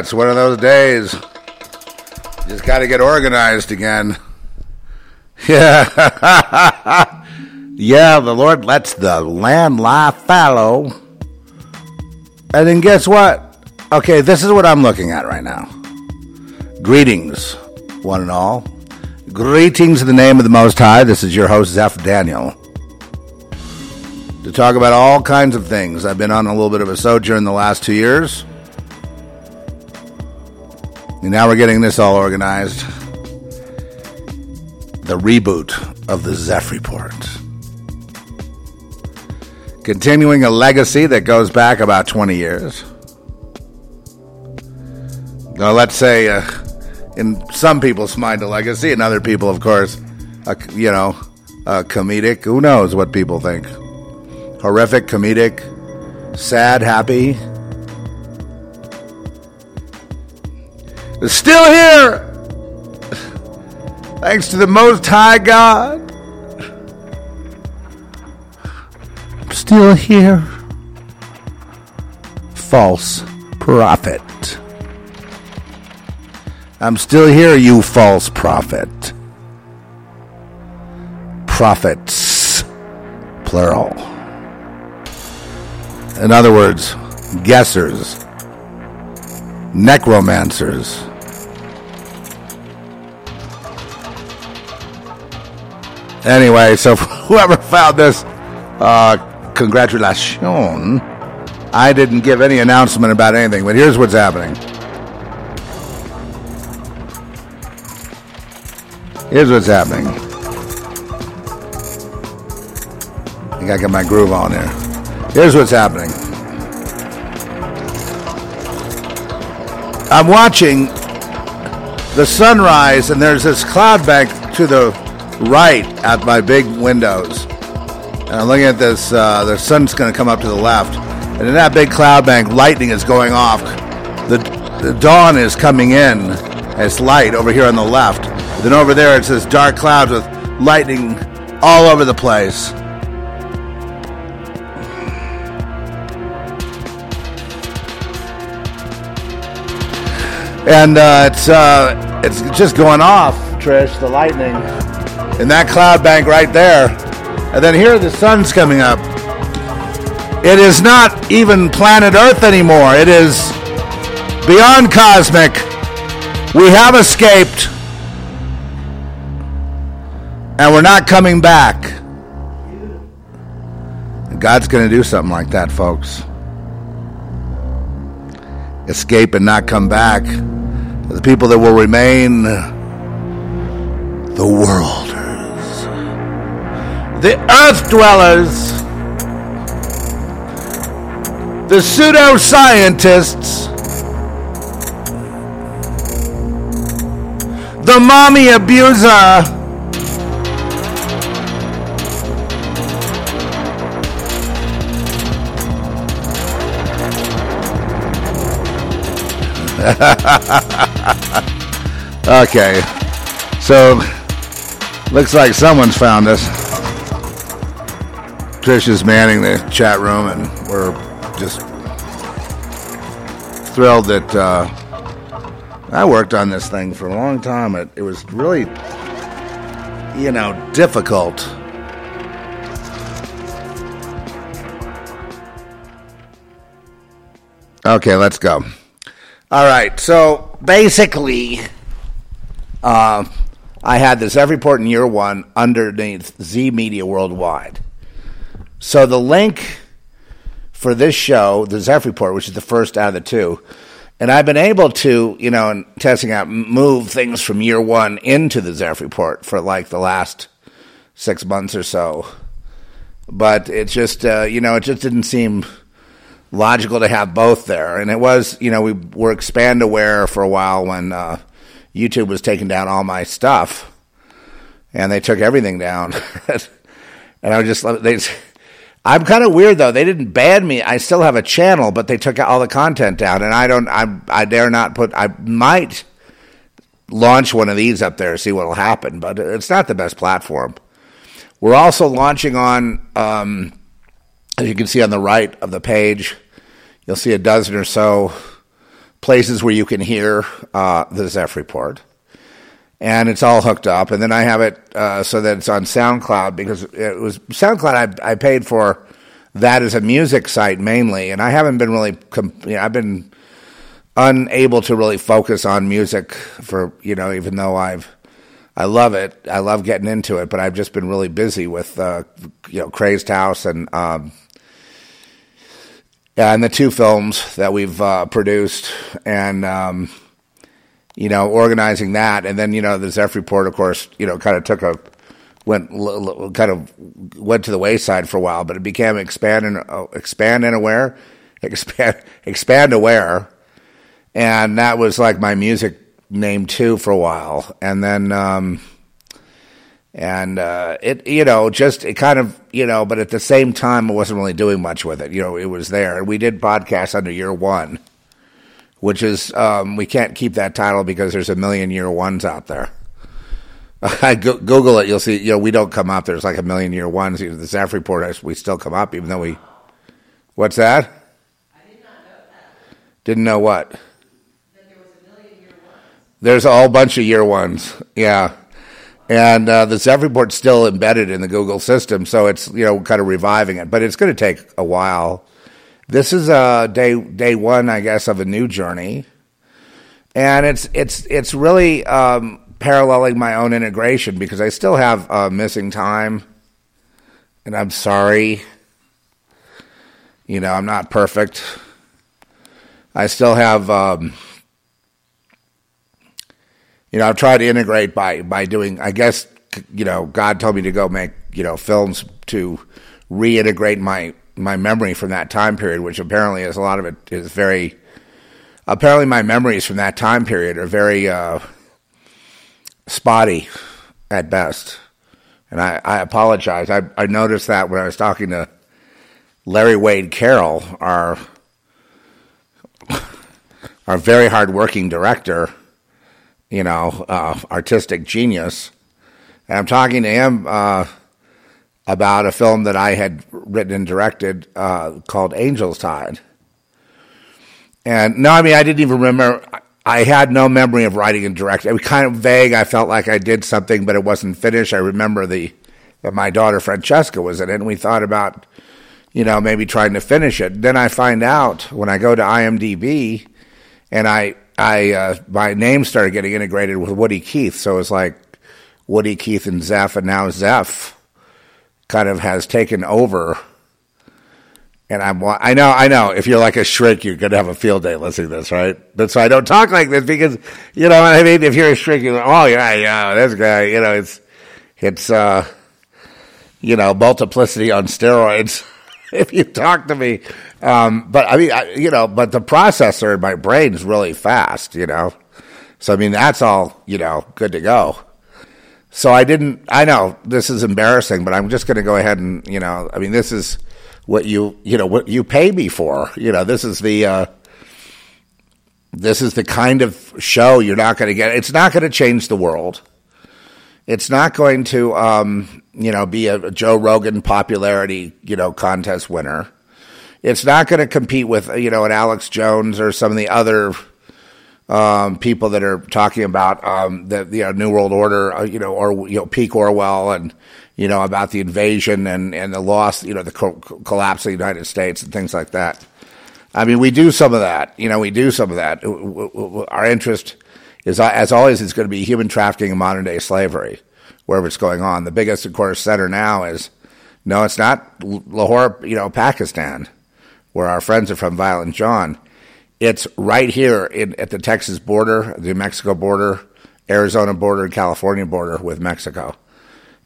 It's one of those days. Just got to get organized again. Yeah. yeah, the Lord lets the land lie fallow. And then guess what? Okay, this is what I'm looking at right now. Greetings, one and all. Greetings in the name of the Most High. This is your host, Zeph Daniel. To talk about all kinds of things. I've been on a little bit of a sojourn the last two years. And now we're getting this all organized. The reboot of the Zeph Report. Continuing a legacy that goes back about 20 years. Now, let's say, uh, in some people's mind, a legacy, and other people, of course, a, you know, a comedic. Who knows what people think? Horrific, comedic, sad, happy. Still here. Thanks to the Most High God. I'm still here. False prophet. I'm still here, you false prophet. Prophets, plural. In other words, guessers, necromancers. Anyway, so whoever found this, uh, congratulations. I didn't give any announcement about anything, but here's what's happening. Here's what's happening. I think I got my groove on there. Here's what's happening. I'm watching the sunrise, and there's this cloud bank to the right at my big windows. And I'm looking at this, uh, the sun's going to come up to the left. And in that big cloud bank, lightning is going off. The, the dawn is coming in. It's light over here on the left. Then over there, it's this dark cloud with lightning all over the place. And uh, it's uh, it's just going off, Trish, the lightning. In that cloud bank right there. And then here the sun's coming up. It is not even planet Earth anymore. It is beyond cosmic. We have escaped. And we're not coming back. God's going to do something like that, folks. Escape and not come back. The people that will remain, the worlders, the earth dwellers, the pseudoscientists, the mommy abuser. okay. So, looks like someone's found us. Is manning the chat room, and we're just thrilled that uh, I worked on this thing for a long time. It, it was really, you know, difficult. Okay, let's go. All right. So basically, uh, I had this every port in year one underneath Z Media Worldwide. So the link for this show, the Zeph Report, which is the first out of the two, and I've been able to, you know, in testing out, move things from year one into the Zeph Report for like the last six months or so. But it just, uh, you know, it just didn't seem logical to have both there. And it was, you know, we were expand aware for a while when uh, YouTube was taking down all my stuff, and they took everything down. and I was just they. I'm kind of weird though. They didn't ban me. I still have a channel, but they took all the content down, and I don't. I I dare not put. I might launch one of these up there, see what will happen. But it's not the best platform. We're also launching on. Um, as you can see on the right of the page, you'll see a dozen or so places where you can hear uh, the Zeph Report. And it's all hooked up. And then I have it uh, so that it's on SoundCloud because it was SoundCloud I, I paid for that as a music site mainly. And I haven't been really, you know, I've been unable to really focus on music for, you know, even though I've, I love it. I love getting into it, but I've just been really busy with, uh, you know, Crazed House and, um, yeah, and the two films that we've uh, produced, and um, you know, organizing that, and then you know, the Zeph report, of course, you know, kind of took a went kind of went to the wayside for a while, but it became expand and uh, expand and aware, expand expand aware, and that was like my music name too for a while, and then. Um, and uh, it you know just it kind of you know but at the same time I wasn't really doing much with it. You know it was there. And we did podcasts under year one which is um, we can't keep that title because there's a million year ones out there. Google it you'll see you know we don't come up there's like a million year ones you know, the Zeph report we still come up even though we what's that? I did not know that. Didn't know what? That there was a million year ones. There's a whole bunch of year ones. Yeah. And uh, the Zeph report's still embedded in the Google system, so it's you know kind of reviving it, but it's going to take a while. This is uh, day day one, I guess, of a new journey, and it's it's it's really um, paralleling my own integration because I still have uh, missing time, and I'm sorry. You know, I'm not perfect. I still have. Um, you know, I've tried to integrate by by doing. I guess you know, God told me to go make you know films to reintegrate my my memory from that time period, which apparently is a lot of it is very. Apparently, my memories from that time period are very uh, spotty at best, and I, I apologize. I, I noticed that when I was talking to Larry Wade Carroll, our our very hardworking director you know, uh, artistic genius. And I'm talking to him uh, about a film that I had written and directed uh, called Angel's Tide. And no, I mean, I didn't even remember. I had no memory of writing and directing. It was kind of vague. I felt like I did something, but it wasn't finished. I remember the that my daughter Francesca was in it, and we thought about, you know, maybe trying to finish it. Then I find out when I go to IMDb, and I I uh, my name started getting integrated with Woody Keith, so it was like Woody Keith and Zeph, and now Zeph kind of has taken over. And I'm, I know, I know. If you're like a shrink, you're gonna have a field day listening to this, right? That's why I don't talk like this because, you know, I mean, if you're a shrink, you're like, oh yeah, yeah, this guy, you know, it's, it's, uh, you know, multiplicity on steroids. if you talk to me, um, but I mean, I, you know, but the processor in my brain is really fast, you know. So I mean, that's all you know, good to go. So I didn't. I know this is embarrassing, but I'm just going to go ahead and you know. I mean, this is what you you know what you pay me for. You know, this is the. Uh, this is the kind of show you're not going to get. It's not going to change the world. It's not going to, um, you know, be a, a Joe Rogan popularity, you know, contest winner. It's not going to compete with you know an Alex Jones or some of the other um, people that are talking about um, the you know, New World Order, uh, you know, or you know peak Orwell and you know about the invasion and and the loss, you know, the co- collapse of the United States and things like that. I mean, we do some of that. You know, we do some of that. Our interest is, as always, is going to be human trafficking and modern day slavery, wherever it's going on. The biggest, of course, center now is no, it's not Lahore, you know, Pakistan where our friends are from, Violent John. It's right here in, at the Texas border, the Mexico border, Arizona border, and California border with Mexico.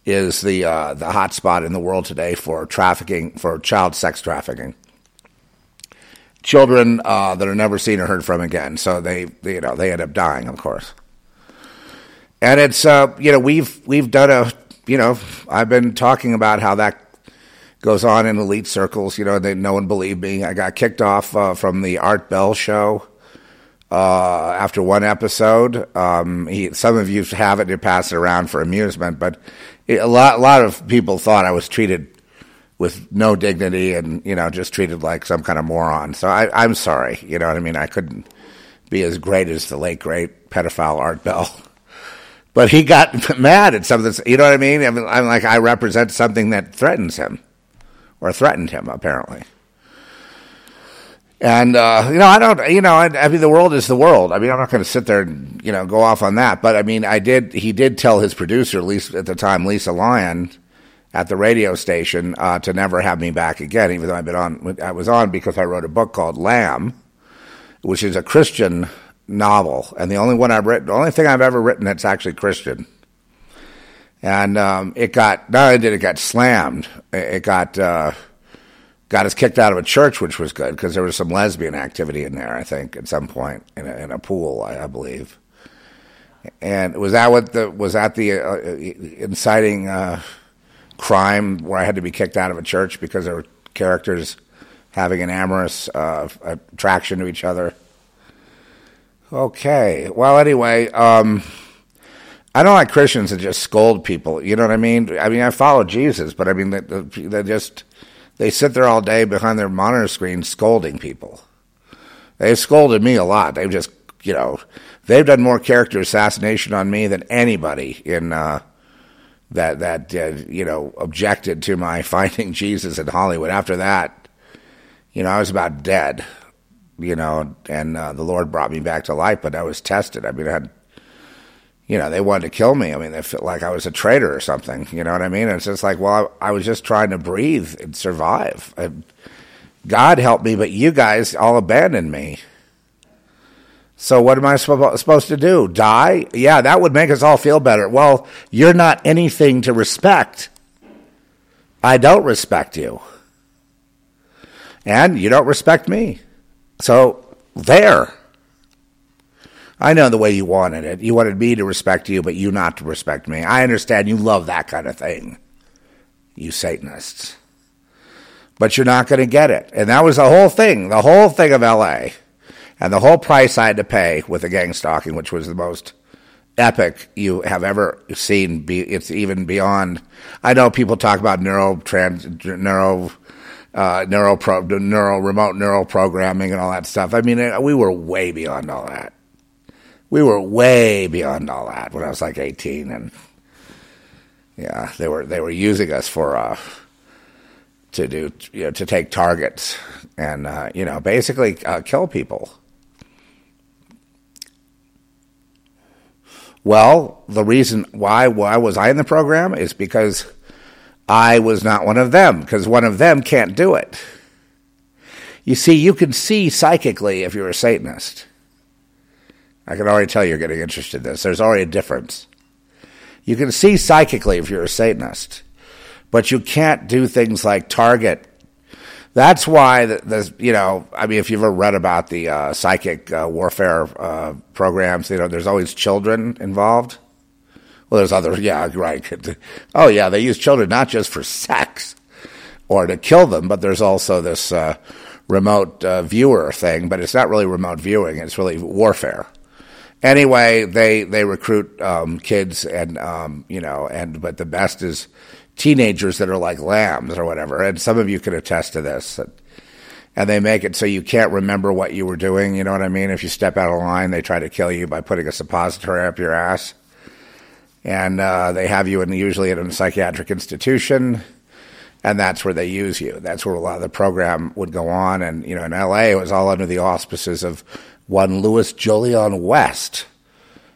Is the uh, the hot spot in the world today for trafficking, for child sex trafficking, children uh, that are never seen or heard from again. So they, they, you know, they end up dying, of course. And it's, uh, you know, we've we've done a, you know, I've been talking about how that goes on in elite circles. You know, they, no one believed me. I got kicked off uh, from the Art Bell show uh, after one episode. Um, he, some of you have it to pass it around for amusement, but it, a lot, a lot of people thought I was treated with no dignity and you know just treated like some kind of moron. So I, I'm sorry. You know what I mean? I couldn't be as great as the late great pedophile Art Bell. But he got mad at some of this. You know what I mean? I mean, I'm like I represent something that threatens him, or threatened him apparently. And uh, you know, I don't. You know, I, I, mean, the world is the world. I mean, I'm not going to sit there and you know go off on that. But I mean, I did. He did tell his producer, at least at the time, Lisa Lyon, at the radio station, uh, to never have me back again. Even though I've been on, I was on because I wrote a book called Lamb, which is a Christian novel, and the only one I've written, the only thing I've ever written that's actually Christian. And um, it got not only did it get slammed, it got uh, got us kicked out of a church, which was good because there was some lesbian activity in there. I think at some point in a, in a pool, I, I, believe. And was that what the was that the uh, inciting uh, crime where I had to be kicked out of a church because there were characters having an amorous uh, attraction to each other? Okay. Well, anyway, um, I don't like Christians that just scold people. You know what I mean? I mean, I follow Jesus, but I mean, they, they just they sit there all day behind their monitor screen scolding people. They've scolded me a lot. They've just, you know, they've done more character assassination on me than anybody in uh, that that uh, you know objected to my finding Jesus in Hollywood. After that, you know, I was about dead you know, and uh, the Lord brought me back to life, but I was tested. I mean, I had, you know, they wanted to kill me. I mean, they felt like I was a traitor or something. You know what I mean? And it's just like, well, I, I was just trying to breathe and survive. I, God helped me, but you guys all abandoned me. So what am I supposed to do? Die? Yeah, that would make us all feel better. Well, you're not anything to respect. I don't respect you. And you don't respect me. So there. I know the way you wanted it. You wanted me to respect you, but you not to respect me. I understand you love that kind of thing, you Satanists. But you're not going to get it. And that was the whole thing, the whole thing of LA. And the whole price I had to pay with the gang stalking, which was the most epic you have ever seen. It's even beyond. I know people talk about neuro trans, neuro uh, neural pro, neural remote neural programming and all that stuff. I mean, we were way beyond all that. We were way beyond all that when I was like 18, and yeah, they were they were using us for uh, to do you know to take targets and uh, you know basically uh, kill people. Well, the reason why why was I in the program is because I was not one of them because one of them can't do it. You see, you can see psychically if you're a Satanist. I can already tell you're getting interested in this. There's already a difference. You can see psychically if you're a Satanist, but you can't do things like target. That's why the, the you know I mean if you've ever read about the uh, psychic uh, warfare uh, programs, you know there's always children involved. Well, there's other, yeah, right. Oh, yeah, they use children not just for sex or to kill them, but there's also this uh, remote uh, viewer thing, but it's not really remote viewing, it's really warfare. Anyway, they, they recruit um, kids and, um, you know, and, but the best is teenagers that are like lambs or whatever. And some of you can attest to this. And they make it so you can't remember what you were doing. You know what I mean? If you step out of line, they try to kill you by putting a suppository up your ass and uh, they have you in usually in a psychiatric institution, and that's where they use you. That's where a lot of the program would go on. And you know, in L.A., it was all under the auspices of one Louis Jolyon West,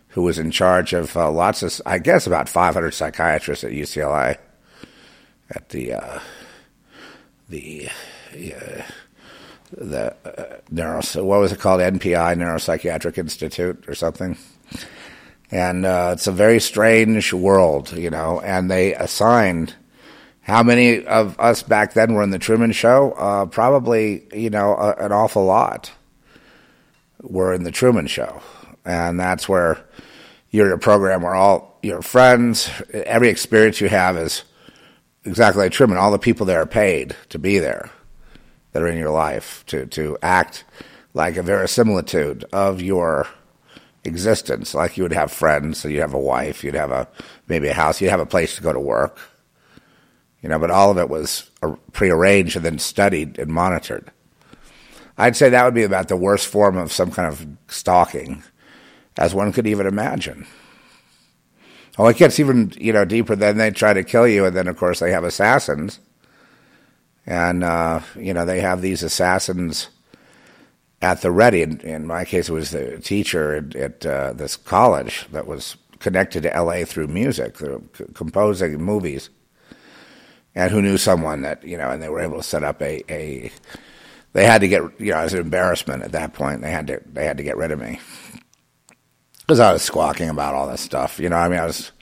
who was in charge of uh, lots of, I guess, about 500 psychiatrists at UCLA, at the uh, the uh, the uh, neuro what was it called NPI Neuropsychiatric Institute or something and uh, it's a very strange world, you know. And they assigned how many of us back then were in the Truman Show? Uh, probably, you know, a, an awful lot were in the Truman Show, and that's where you're a program where all your friends, every experience you have is exactly like Truman. All the people there are paid to be there, that are in your life, to to act like a verisimilitude of your existence. Like you would have friends, so you'd have a wife, you'd have a maybe a house, you'd have a place to go to work. You know, but all of it was prearranged and then studied and monitored. I'd say that would be about the worst form of some kind of stalking, as one could even imagine. Oh, it gets even you know deeper. Then they try to kill you, and then of course they have assassins, and uh, you know they have these assassins at the ready. In, in my case, it was the teacher at, at uh, this college that was connected to L.A. through music, through composing movies, and who knew someone that you know, and they were able to set up a, a they had to get you know it was an embarrassment at that point. They had to they had to get rid of me because I was squawking about all this stuff. You know, I mean, I was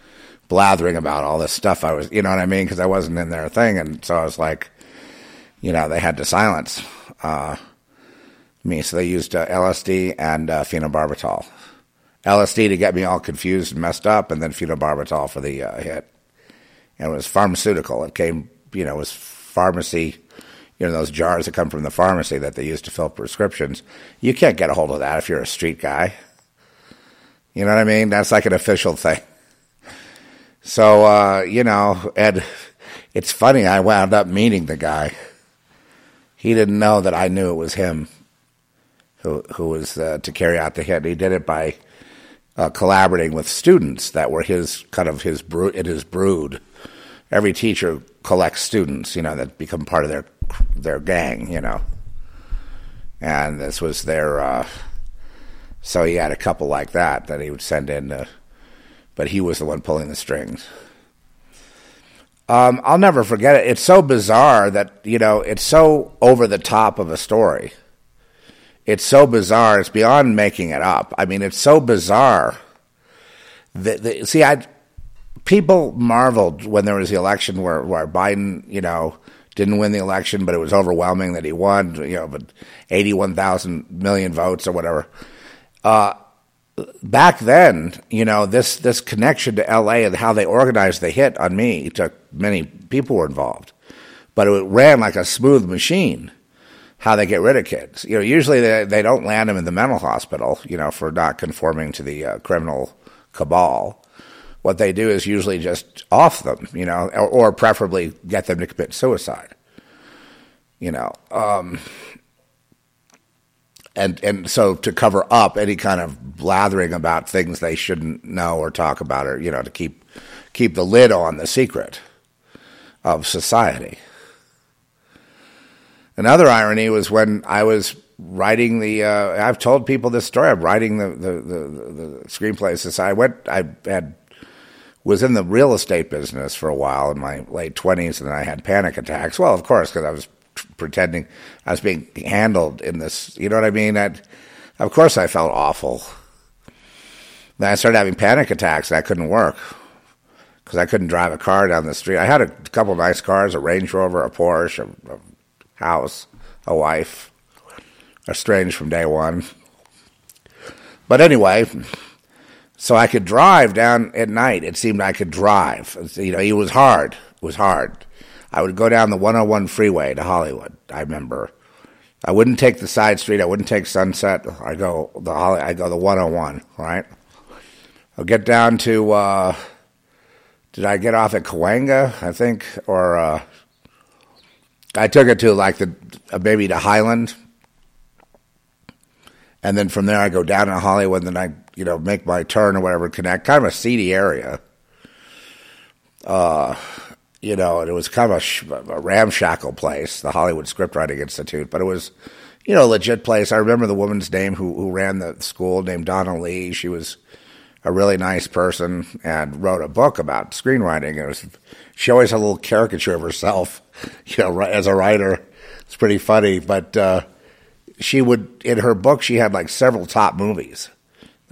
blathering about all this stuff. I was, you know what I mean, because I wasn't in their thing, and so I was like, you know, they had to silence uh, me. So they used uh, LSD and uh, phenobarbital. LSD to get me all confused and messed up, and then phenobarbital for the uh, hit. And it was pharmaceutical. It came, you know, it was pharmacy you know, those jars that come from the pharmacy that they use to fill prescriptions. You can't get a hold of that if you're a street guy. You know what I mean? That's like an official thing. So, uh, you know, Ed, it's funny, I wound up meeting the guy. He didn't know that I knew it was him who, who was uh, to carry out the hit. He did it by uh, collaborating with students that were his kind of his brood, in his brood. Every teacher collects students, you know, that become part of their their gang, you know. And this was their. Uh, so he had a couple like that that he would send in, to, but he was the one pulling the strings. Um, I'll never forget it. It's so bizarre that you know it's so over the top of a story. It's so bizarre. It's beyond making it up. I mean, it's so bizarre. That, that see, I people marveled when there was the election where where Biden, you know, didn't win the election, but it was overwhelming that he won. You know, but eighty-one thousand million votes or whatever. Uh, back then, you know, this this connection to L.A. and how they organized the hit on me took many people were involved, but it ran like a smooth machine. How they get rid of kids? You know, usually they they don't land them in the mental hospital, you know, for not conforming to the uh, criminal cabal what they do is usually just off them, you know, or, or preferably get them to commit suicide. You know, um, and and so to cover up any kind of blathering about things they shouldn't know or talk about, or you know, to keep keep the lid on the secret of society. Another irony was when I was writing the. Uh, I've told people this story. I'm writing the the, the, the screenplays. I went. I had was in the real estate business for a while in my late 20s, and then I had panic attacks. Well, of course, because I was pretending I was being handled in this. You know what I mean? I'd, of course, I felt awful. Then I started having panic attacks, and I couldn't work because I couldn't drive a car down the street. I had a couple of nice cars a Range Rover, a Porsche, a, a house, a wife, estranged from day one. But anyway, so I could drive down at night. It seemed I could drive. You know, it was hard. It was hard. I would go down the 101 freeway to Hollywood. I remember. I wouldn't take the side street. I wouldn't take Sunset. I go the Holly. I go the 101. Right. I'll get down to. Uh, did I get off at Cahuenga? I think, or uh, I took it to like the uh, maybe to Highland, and then from there I go down to Hollywood. And then I you know, make my turn or whatever, connect. Kind of a seedy area. Uh, you know, and it was kind of a, a ramshackle place, the Hollywood Scriptwriting Institute, but it was, you know, a legit place. I remember the woman's name who who ran the school, named Donna Lee. She was a really nice person and wrote a book about screenwriting. It was she always had a little caricature of herself, you know, as a writer. It's pretty funny, but uh, she would in her book she had like several top movies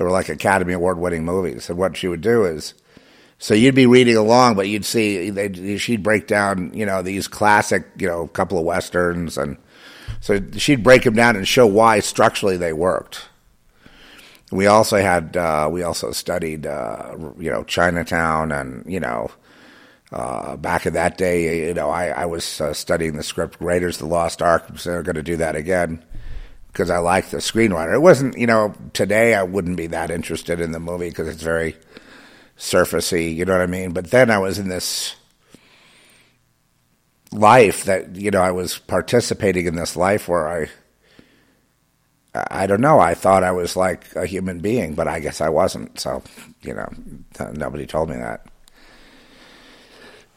they were like Academy Award winning movies. And what she would do is, so you'd be reading along, but you'd see she'd break down, you know, these classic, you know, couple of westerns, and so she'd break them down and show why structurally they worked. We also had uh, we also studied, uh, you know, Chinatown, and you know, uh, back in that day, you know, I, I was uh, studying the script Raiders of the Lost Ark. So they're going to do that again because I liked the screenwriter. It wasn't, you know, today I wouldn't be that interested in the movie because it's very surfacey, you know what I mean? But then I was in this life that, you know, I was participating in this life where I I don't know. I thought I was like a human being, but I guess I wasn't. So, you know, nobody told me that.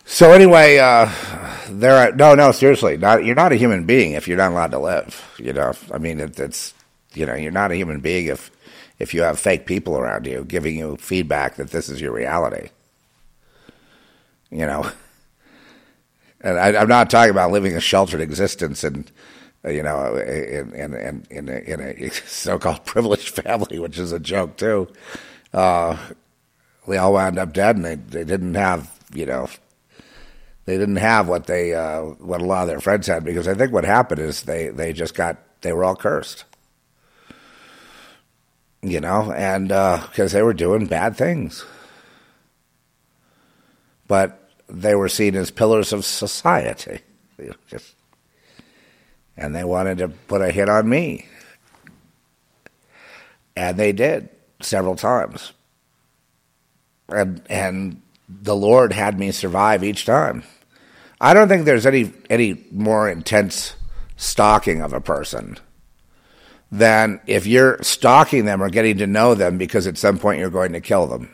So anyway, uh, there. Are, no, no, seriously, not you're not a human being if you're not allowed to live. You know, I mean, it, it's you know, you're not a human being if if you have fake people around you giving you feedback that this is your reality. You know, and I, am not talking about living a sheltered existence and you know, in in in, in, a, in a so-called privileged family, which is a joke too. Uh, all wound up dead, and they they didn't have you know they didn't have what they uh, what a lot of their friends had because I think what happened is they they just got they were all cursed, you know, and because uh, they were doing bad things, but they were seen as pillars of society. Just and they wanted to put a hit on me. And they did several times. And and the Lord had me survive each time. I don't think there's any any more intense stalking of a person than if you're stalking them or getting to know them because at some point you're going to kill them.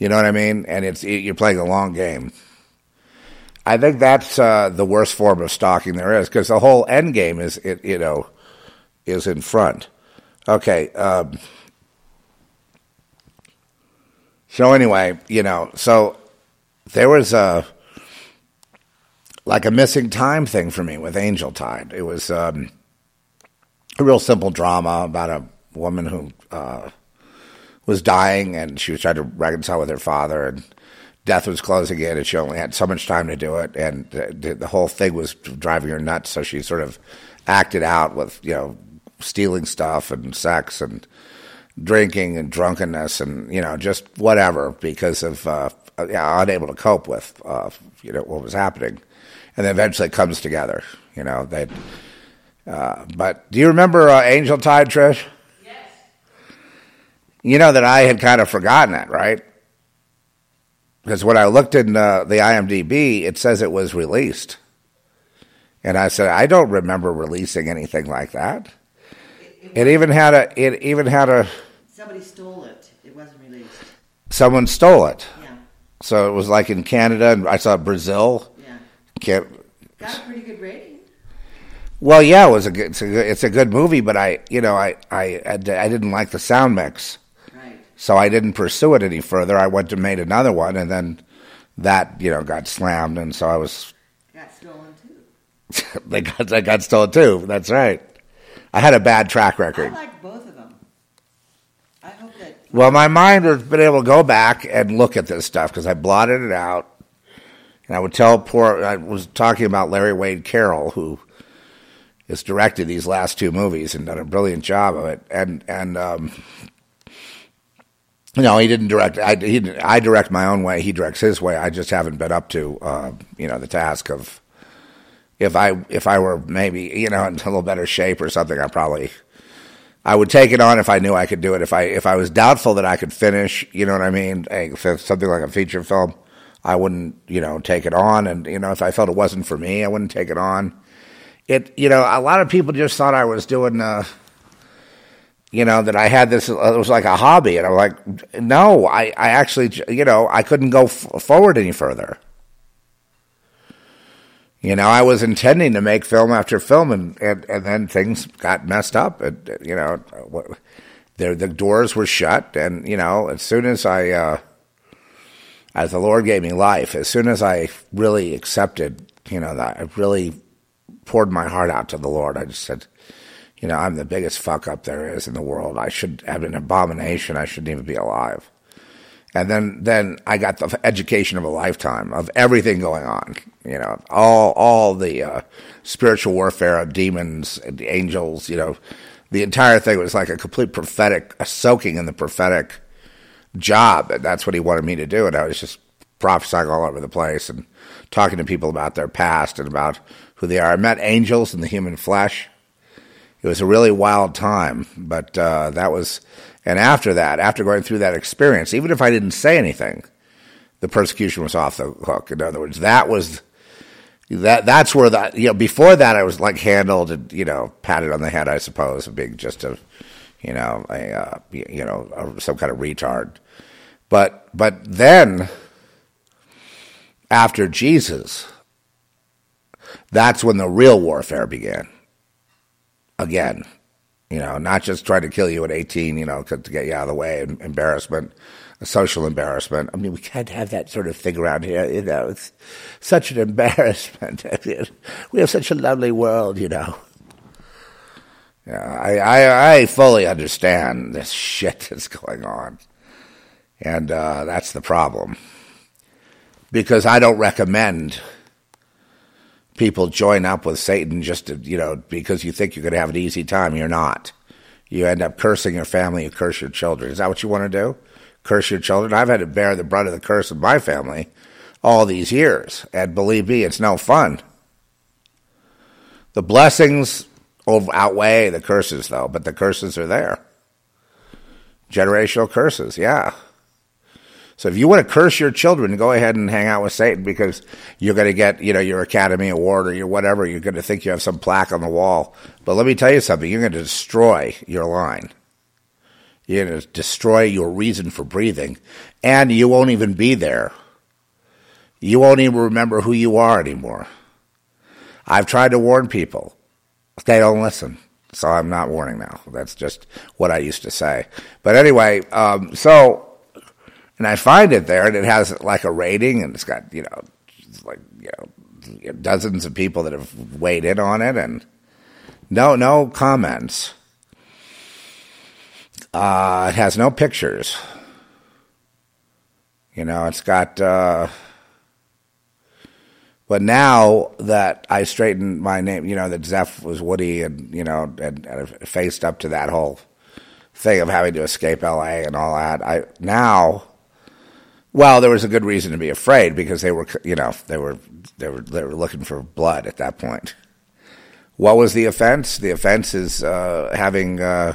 You know what I mean? And it's you're playing a long game. I think that's uh, the worst form of stalking there is because the whole end game is it, you know is in front. Okay. Um, so anyway, you know, so there was a like a missing time thing for me with Angel Tide. It was um, a real simple drama about a woman who uh, was dying and she was trying to reconcile with her father and death was closing in, and she only had so much time to do it, and the, the whole thing was driving her nuts. So she sort of acted out with you know stealing stuff and sex and drinking and drunkenness and you know just whatever because of uh, yeah, unable to cope with uh, you know what was happening, and then eventually it comes together. You know they. Uh, but do you remember uh, Angel Tide, Trish? Yes. You know that I had kind of forgotten it, right? because when I looked in uh, the IMDb, it says it was released, and I said I don't remember releasing anything like that. It, it, it even had a. It even had a. Somebody stole it. It wasn't released. Someone stole it. So it was like in Canada, and I saw Brazil. Yeah. Can't, Got a pretty good rating. Well, yeah, it was a good, it's a good, it's a good movie, but I, you know, I, I, I didn't like the sound mix. Right. so I didn't pursue it any further. I went and made another one, and then that you know got slammed, and so I was got stolen too. they got they got stolen too. That's right. I had a bad track record. I like both of them. I hope that. Well, my mind has been able to go back and look at this stuff because I blotted it out, and I would tell poor. I was talking about Larry Wade Carroll, who has directed these last two movies and done a brilliant job of it, and and um, no, he didn't direct. I, he, I direct my own way. He directs his way. I just haven't been up to, uh, you know, the task of. If I if I were maybe you know in a little better shape or something, I probably I would take it on if I knew I could do it. If I if I was doubtful that I could finish, you know what I mean, something like a feature film, I wouldn't you know take it on. And you know if I felt it wasn't for me, I wouldn't take it on. It you know a lot of people just thought I was doing. Uh, you know, that I had this, it was like a hobby. And I'm like, no, I, I actually, you know, I couldn't go f- forward any further. You know, I was intending to make film after film, and, and, and then things got messed up. And, you know, the, the doors were shut. And, you know, as soon as I, uh, as the Lord gave me life, as soon as I really accepted, you know, that I really poured my heart out to the Lord, I just said, you know, I'm the biggest fuck up there is in the world. I should have an abomination. I shouldn't even be alive. And then, then I got the education of a lifetime of everything going on. You know, all all the uh, spiritual warfare of demons and angels. You know, the entire thing was like a complete prophetic, a soaking in the prophetic job. And that's what he wanted me to do. And I was just prophesying all over the place and talking to people about their past and about who they are. I met angels in the human flesh it was a really wild time. But uh, that was, and after that, after going through that experience, even if I didn't say anything, the persecution was off the hook. In other words, that was, that that's where that you know before that I was like handled and you know patted on the head I suppose being just a you know a uh, you know a, some kind of retard, but but then after Jesus, that's when the real warfare began. Again, you know, not just trying to kill you at 18, you know, to get you out of the way, embarrassment, a social embarrassment. I mean, we can't have that sort of thing around here, you know. It's such an embarrassment. we have such a lovely world, you know. Yeah, I, I, I fully understand this shit that's going on. And uh, that's the problem. Because I don't recommend people join up with Satan just to, you know, because you think you're going to have an easy time. You're not. You end up cursing your family, you curse your children. Is that what you want to do? Curse your children? I've had to bear the brunt of the curse of my family all these years. And believe me, it's no fun. The blessings outweigh the curses, though, but the curses are there. Generational curses, yeah. So if you want to curse your children, go ahead and hang out with Satan because you're going to get, you know, your Academy Award or your whatever. You're going to think you have some plaque on the wall. But let me tell you something. You're going to destroy your line. You're going to destroy your reason for breathing. And you won't even be there. You won't even remember who you are anymore. I've tried to warn people. They don't listen. So I'm not warning now. That's just what I used to say. But anyway, um, so and I find it there, and it has like a rating, and it's got you know, like you know, dozens of people that have weighed in on it, and no, no comments. Uh, it has no pictures. You know, it's got. Uh, but now that I straightened my name, you know, that Zeph was Woody, and you know, and, and faced up to that whole thing of having to escape L.A. and all that. I now well, there was a good reason to be afraid because they were, you know, they were they were they were looking for blood at that point. What was the offense? The offense is uh, having, uh,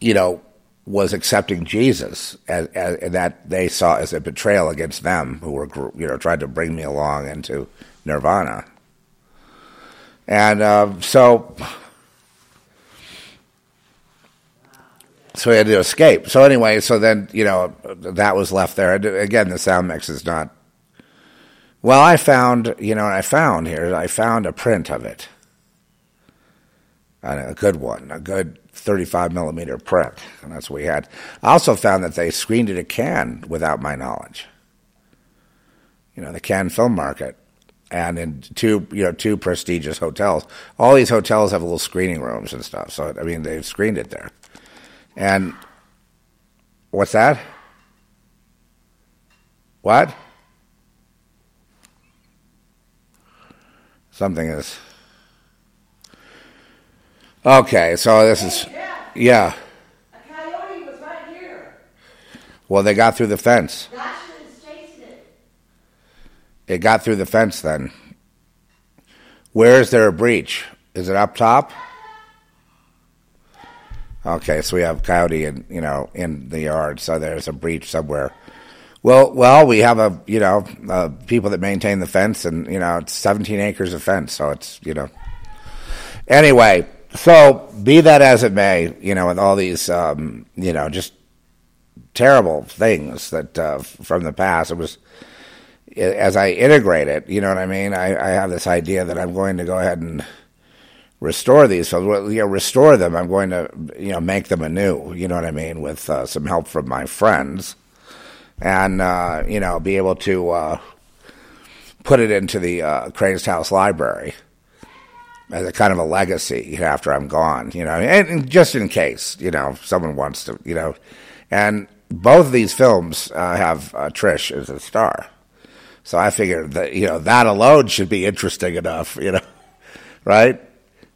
you know, was accepting Jesus, as, as, and that they saw as a betrayal against them, who were, you know, tried to bring me along into nirvana. And uh, so so he had to escape. So anyway, so then you know that was left there. Again, the sound mix is not. Well, I found you know I found here I found a print of it, a good one, a good thirty-five millimeter print, and that's what we had. I also found that they screened it at Cannes without my knowledge. You know, the Cannes Film Market, and in two you know two prestigious hotels. All these hotels have little screening rooms and stuff. So I mean, they've screened it there. And what's that? What? Something is. Okay, so this is. Yeah. A coyote was right here. Well, they got through the fence. It got through the fence then. Where is there a breach? Is it up top? Okay, so we have coyote in you know in the yard, so there's a breach somewhere. Well, well, we have a you know uh, people that maintain the fence, and you know it's 17 acres of fence, so it's you know. Anyway, so be that as it may, you know, with all these um, you know just terrible things that uh, from the past, it was as I integrate it, you know what I mean. I, I have this idea that I'm going to go ahead and restore these films. You know, restore them. I'm going to you know make them anew. You know what I mean, with uh, some help from my friends, and uh, you know be able to uh, put it into the uh, Crazed House Library as a kind of a legacy after I'm gone. You know, and just in case you know someone wants to you know, and both of these films uh, have uh, Trish as a star. So I figured that you know that alone should be interesting enough, you know, right?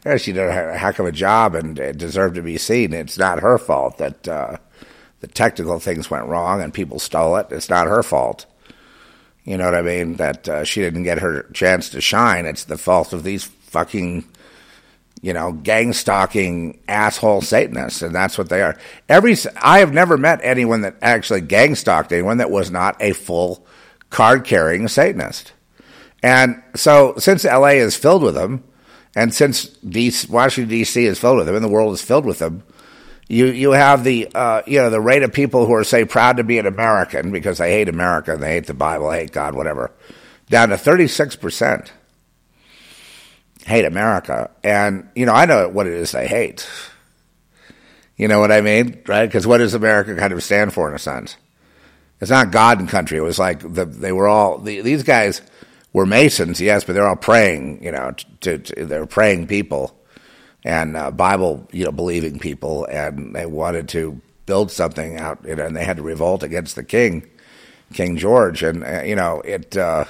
yeah, she did a heck of a job and deserved to be seen. It's not her fault that uh, the technical things went wrong and people stole it. It's not her fault. You know what I mean? That uh, she didn't get her chance to shine. It's the fault of these fucking, you know, gang stalking asshole Satanists, and that's what they are. Every I have never met anyone that actually gang stalked anyone that was not a full card carrying Satanist. And so, since LA is filled with them, and since Washington D.C. is filled with them, and the world is filled with them, you you have the uh, you know the rate of people who are say proud to be an American because they hate America, they hate the Bible, they hate God, whatever, down to thirty six percent hate America, and you know I know what it is they hate. You know what I mean, right? Because what does America kind of stand for in a sense? It's not God and country. It was like the, they were all the, these guys were Masons, yes, but they're all praying. You know, to, to they're praying people and uh, Bible, you know, believing people, and they wanted to build something out, you know, and they had to revolt against the king, King George, and uh, you know it. Uh,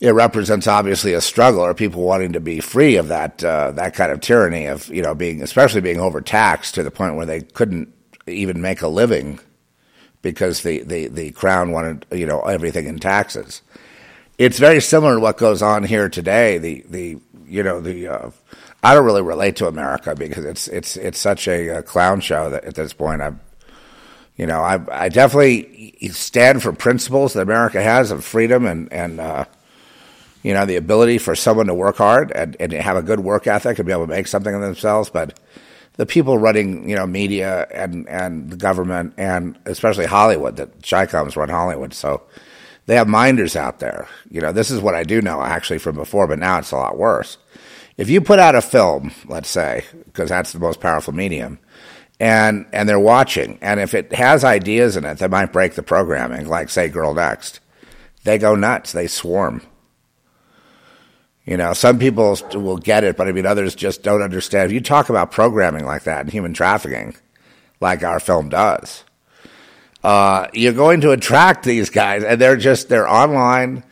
it represents obviously a struggle or people wanting to be free of that uh, that kind of tyranny of you know being especially being overtaxed to the point where they couldn't even make a living because the, the, the crown wanted you know everything in taxes. It's very similar to what goes on here today. The the you know the uh, I don't really relate to America because it's it's it's such a, a clown show that at this point I'm you know I I definitely stand for principles that America has of freedom and and uh, you know the ability for someone to work hard and, and have a good work ethic and be able to make something of themselves, but the people running, you know, media and, and the government and especially Hollywood, that Chicoms run Hollywood. So they have minders out there. You know, this is what I do know actually from before, but now it's a lot worse. If you put out a film, let's say, because that's the most powerful medium, and and they're watching, and if it has ideas in it that might break the programming, like say Girl Next, they go nuts. They swarm. You know, some people will get it, but I mean, others just don't understand. If you talk about programming like that and human trafficking, like our film does, uh, you're going to attract these guys, and they're just they're online,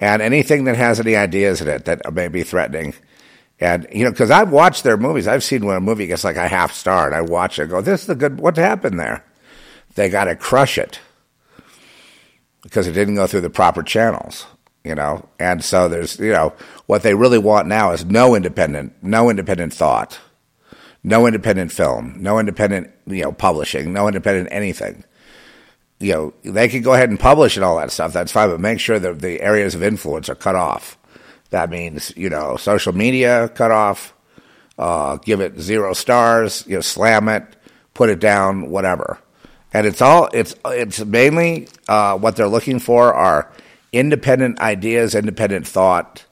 and anything that has any ideas in it that may be threatening. And you know, because I've watched their movies, I've seen when a movie gets like a half star, and I watch it, go, "This is the good. What happened there? They got to crush it because it didn't go through the proper channels." You know? And so there's you know what they really want now is no independent no independent thought no independent film no independent you know publishing no independent anything. You know they can go ahead and publish and all that stuff that's fine but make sure that the areas of influence are cut off. That means you know social media cut off uh, give it zero stars you know slam it put it down whatever. And it's all it's it's mainly uh, what they're looking for are independent ideas, independent thought,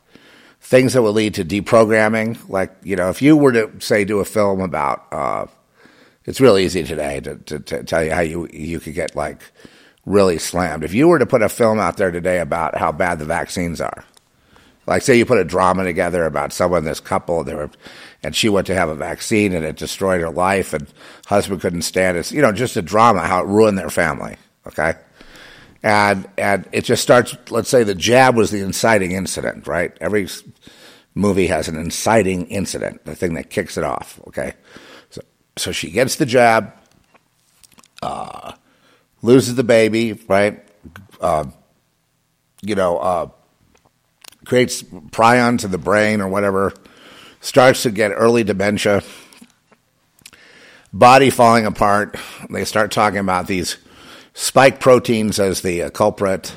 things that will lead to deprogramming. Like, you know, if you were to, say, do a film about, uh, it's real easy today to, to, to, tell you how you, you could get, like, really slammed. If you were to put a film out there today about how bad the vaccines are, like, say you put a drama together about someone, this couple, they were, and she went to have a vaccine and it destroyed her life and husband couldn't stand it. You know, just a drama, how it ruined their family. Okay and and it just starts. Let's say the jab was the inciting incident, right? Every movie has an inciting incident, the thing that kicks it off. Okay, so so she gets the jab, uh, loses the baby, right? Uh, you know, uh, creates prions in the brain or whatever, starts to get early dementia, body falling apart. They start talking about these spike proteins as the uh, culprit.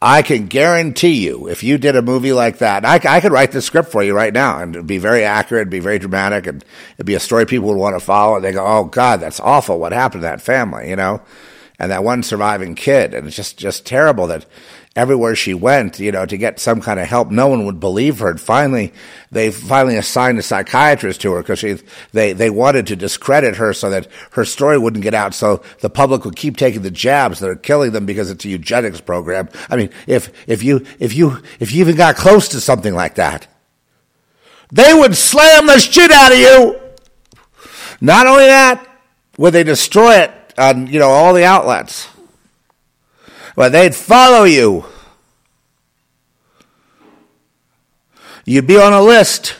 I can guarantee you, if you did a movie like that, I, I could write the script for you right now, and it'd be very accurate, be very dramatic, and it'd be a story people would want to follow. And they go, "Oh God, that's awful! What happened to that family?" You know, and that one surviving kid, and it's just just terrible that everywhere she went, you know, to get some kind of help. No one would believe her. And finally, they finally assigned a psychiatrist to her because she, they, they wanted to discredit her so that her story wouldn't get out. So the public would keep taking the jabs that are killing them because it's a eugenics program. I mean, if, if you, if you, if you even got close to something like that, they would slam the shit out of you. Not only that, would they destroy it on, you know, all the outlets. Well, they'd follow you. You'd be on a list.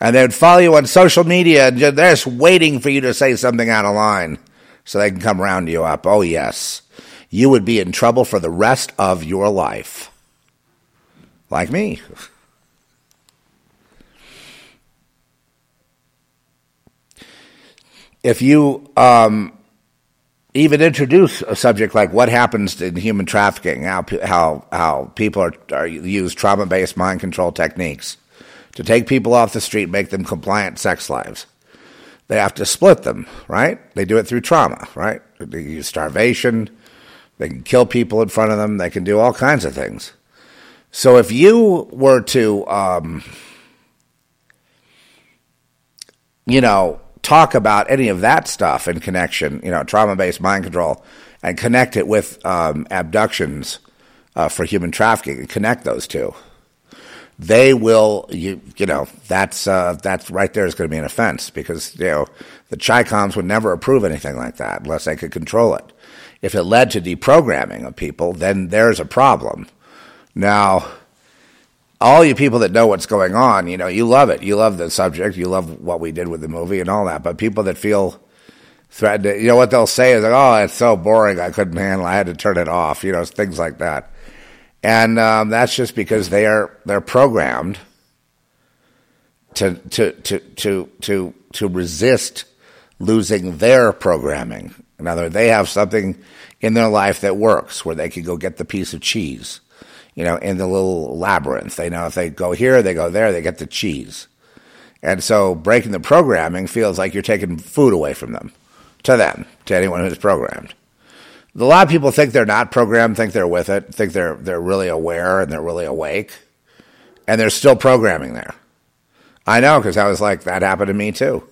And they'd follow you on social media and they're just waiting for you to say something out of line so they can come round you up. Oh, yes. You would be in trouble for the rest of your life. Like me. If you um, even introduce a subject like what happens in human trafficking, how how how people are, are use trauma based mind control techniques to take people off the street, make them compliant sex lives. They have to split them, right? They do it through trauma, right? They use starvation. They can kill people in front of them. They can do all kinds of things. So if you were to, um, you know, talk about any of that stuff in connection, you know, trauma based mind control, and connect it with um, abductions uh, for human trafficking, and connect those two, they will, you, you know, that's uh, that's right there is going to be an offense because you know the Chicoms would never approve anything like that unless they could control it. If it led to deprogramming of people, then there's a problem. Now, all you people that know what's going on, you know, you love it. You love the subject. You love what we did with the movie and all that. But people that feel threatened, you know, what they'll say is like, "Oh, it's so boring. I couldn't handle. It. I had to turn it off." You know, things like that. And um, that's just because they are they're programmed to to to to to to resist losing their programming. In other words, they have something in their life that works where they can go get the piece of cheese you know, in the little labyrinth. They know if they go here, they go there, they get the cheese. And so breaking the programming feels like you're taking food away from them, to them, to anyone who's programmed. A lot of people think they're not programmed, think they're with it, think they're they're really aware and they're really awake, and they're still programming there. I know because I was like that happened to me too.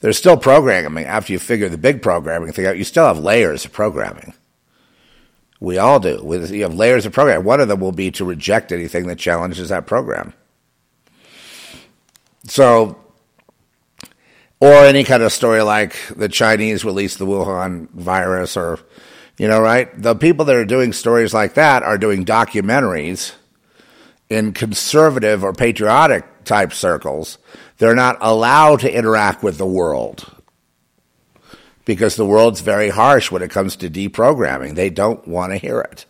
There's still programming after you figure the big programming thing out. You still have layers of programming. We all do. With you have layers of program. One of them will be to reject anything that challenges that program. So, or any kind of story like the Chinese released the Wuhan virus, or you know, right? The people that are doing stories like that are doing documentaries in conservative or patriotic type circles. They're not allowed to interact with the world because the world's very harsh when it comes to deprogramming. They don't want to hear it.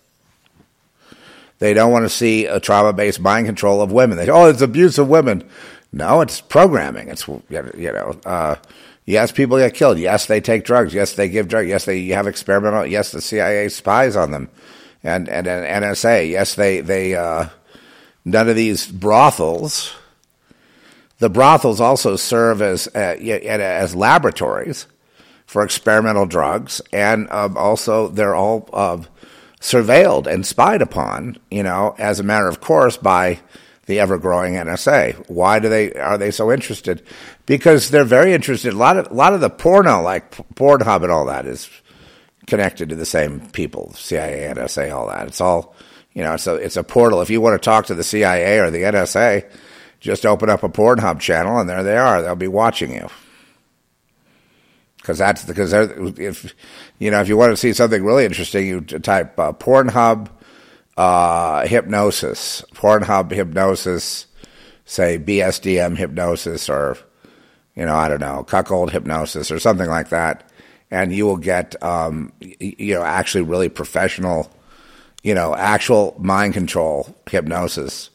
They don't want to see a trauma based mind control of women. They say, oh, it's abuse of women. No, it's programming. It's, you know, uh, yes, people get killed. Yes, they take drugs. Yes, they give drugs. Yes, they have experimental. Yes, the CIA spies on them and, and, and NSA. Yes, they, they, uh, none of these brothels. The brothels also serve as, uh, as laboratories for experimental drugs, and um, also they're all uh, surveilled and spied upon, you know, as a matter of course by the ever-growing NSA. Why do they are they so interested? Because they're very interested. A lot of a lot of the porno, like Pornhub and all that, is connected to the same people, CIA, NSA, all that. It's all you know. It's a it's a portal. If you want to talk to the CIA or the NSA, just open up a Pornhub channel, and there they are. They'll be watching you because that's because if you know if you want to see something really interesting, you type uh, Pornhub uh, hypnosis, Pornhub hypnosis, say BSDM hypnosis, or you know I don't know cuckold hypnosis or something like that, and you will get um, you know actually really professional, you know actual mind control hypnosis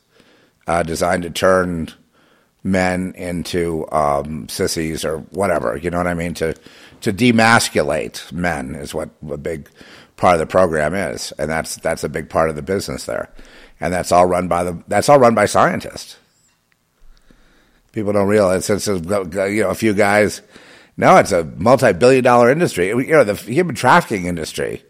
uh, designed to turn men into um, sissies or whatever. You know what I mean? To to demasculate men is what a big part of the program is, and that's that's a big part of the business there, and that's all run by the that's all run by scientists. People don't realize it's you know a few guys. No, it's a multi-billion-dollar industry. You know, the human trafficking industry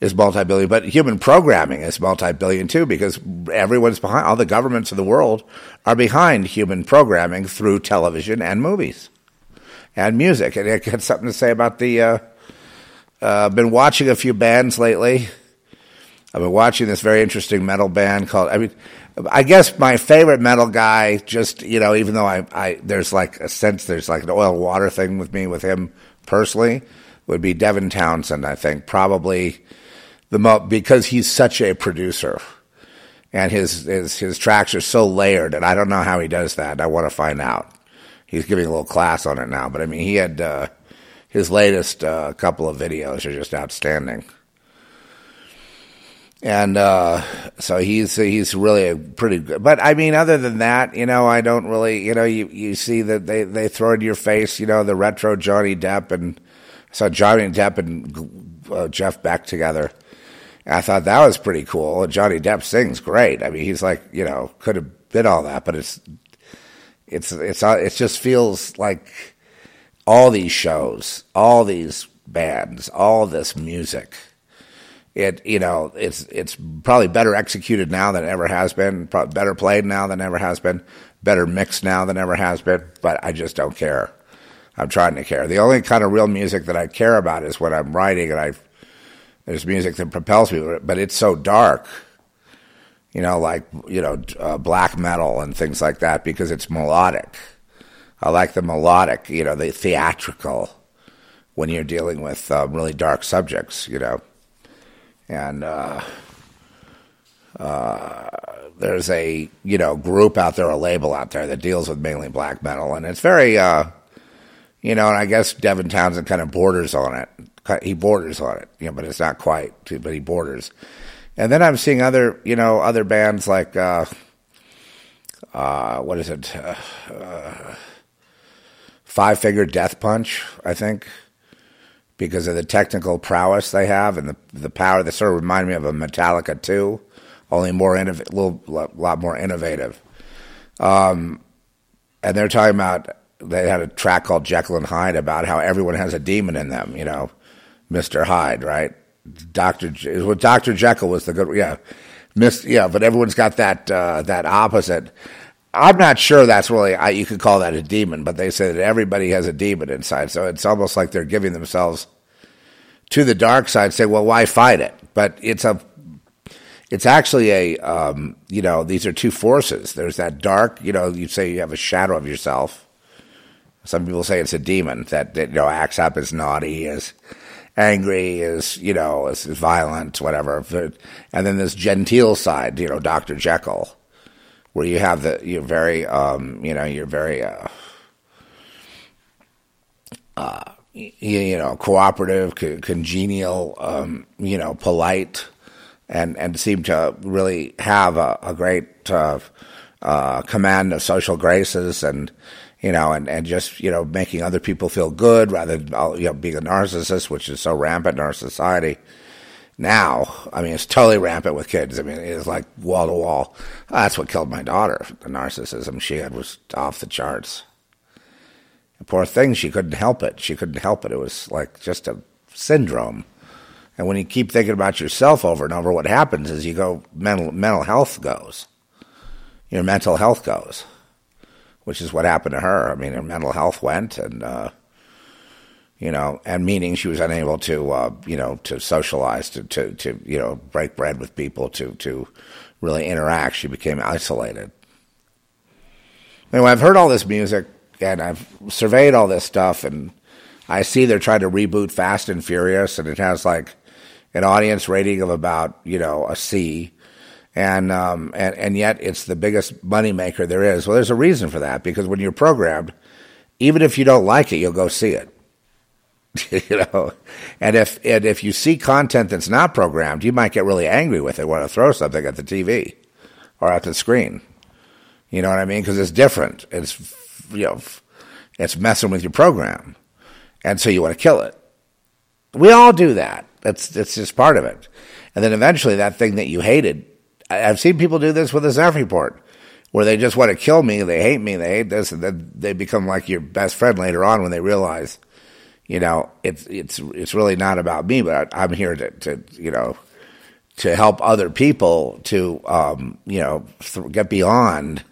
is multi-billion, but human programming is multi-billion too, because everyone's behind. All the governments of the world are behind human programming through television and movies and music. And I got something to say about the. Uh, uh, I've been watching a few bands lately. I've been watching this very interesting metal band called. I mean, I guess my favorite metal guy. Just you know, even though I, I there's like a sense there's like an oil water thing with me with him personally, would be Devin Townsend. I think probably the mo- because he's such a producer and his, his his tracks are so layered, and I don't know how he does that. I want to find out he's giving a little class on it now. But I mean, he had uh, his latest uh, couple of videos are just outstanding, and uh, so he's he's really a pretty good. But I mean, other than that, you know, I don't really, you know, you you see that they they throw in your face, you know, the retro Johnny Depp and saw Johnny Depp and uh, Jeff Beck together. I thought that was pretty cool. Johnny Depp sings great. I mean, he's like you know could have been all that, but it's it's it's uh, it just feels like all these shows, all these bands, all this music. It you know it's it's probably better executed now than it ever has been. Probably better played now than ever has been. Better mixed now than ever has been. But I just don't care. I'm trying to care. The only kind of real music that I care about is when I'm writing and I there's music that propels me, but it's so dark. You know, like you know, uh, black metal and things like that because it's melodic. I like the melodic, you know, the theatrical when you're dealing with um, really dark subjects, you know. And uh, uh, there's a you know group out there, a label out there that deals with mainly black metal, and it's very uh, you know, and I guess Devin Townsend kind of borders on it. He borders on it, you know, but it's not quite, but he borders. And then I'm seeing other, you know, other bands like, uh, uh, what is it? Uh, uh Five Finger Death Punch, I think, because of the technical prowess they have and the the power. They sort of remind me of a Metallica too, only more innovative, a little lot more innovative. Um, and they're talking about they had a track called Jekyll and Hyde about how everyone has a demon in them. You know, Mister Hyde, right? Doctor well, Doctor Jekyll was the good, yeah, Miss, yeah, but everyone's got that uh, that opposite. I'm not sure that's really I, you could call that a demon, but they say that everybody has a demon inside, so it's almost like they're giving themselves to the dark side. Say, well, why fight it? But it's a it's actually a um, you know these are two forces. There's that dark, you know, you say you have a shadow of yourself, some people say it's a demon that, that you know acts up as naughty, as angry, is you know, as, as violent, whatever. And then this genteel side, you know, Doctor Jekyll, where you have the you're very, um, you know, you're very, uh, uh, you, you, know, cooperative, co- congenial, um, you know, polite, and and seem to really have a, a great uh, uh command of social graces and you know, and, and just, you know, making other people feel good rather than, you know, being a narcissist, which is so rampant in our society now. I mean, it's totally rampant with kids. I mean, it's like wall to wall. That's what killed my daughter. The narcissism she had was off the charts. The poor thing, she couldn't help it. She couldn't help it. It was like just a syndrome. And when you keep thinking about yourself over and over, what happens is you go, mental, mental health goes. Your mental health goes which is what happened to her. I mean, her mental health went, and uh, you know, and meaning she was unable to, uh, you know, to socialize, to, to, to, you know, break bread with people, to, to really interact. She became isolated. Anyway, I've heard all this music and I've surveyed all this stuff, and I see they're trying to reboot Fast and Furious, and it has like an audience rating of about, you know, a C and um, and and yet it's the biggest money maker there is. Well, there's a reason for that because when you're programmed, even if you don't like it, you'll go see it. you know, and if and if you see content that's not programmed, you might get really angry with it, want to throw something at the TV or at the screen. You know what I mean? Because it's different. It's you know, it's messing with your program, and so you want to kill it. We all do that. That's that's just part of it. And then eventually, that thing that you hated I've seen people do this with a Zeph report, where they just want to kill me, they hate me, they hate this, and then they become like your best friend later on when they realize, you know, it's it's it's really not about me, but I'm here to, to you know to help other people to um, you know th- get beyond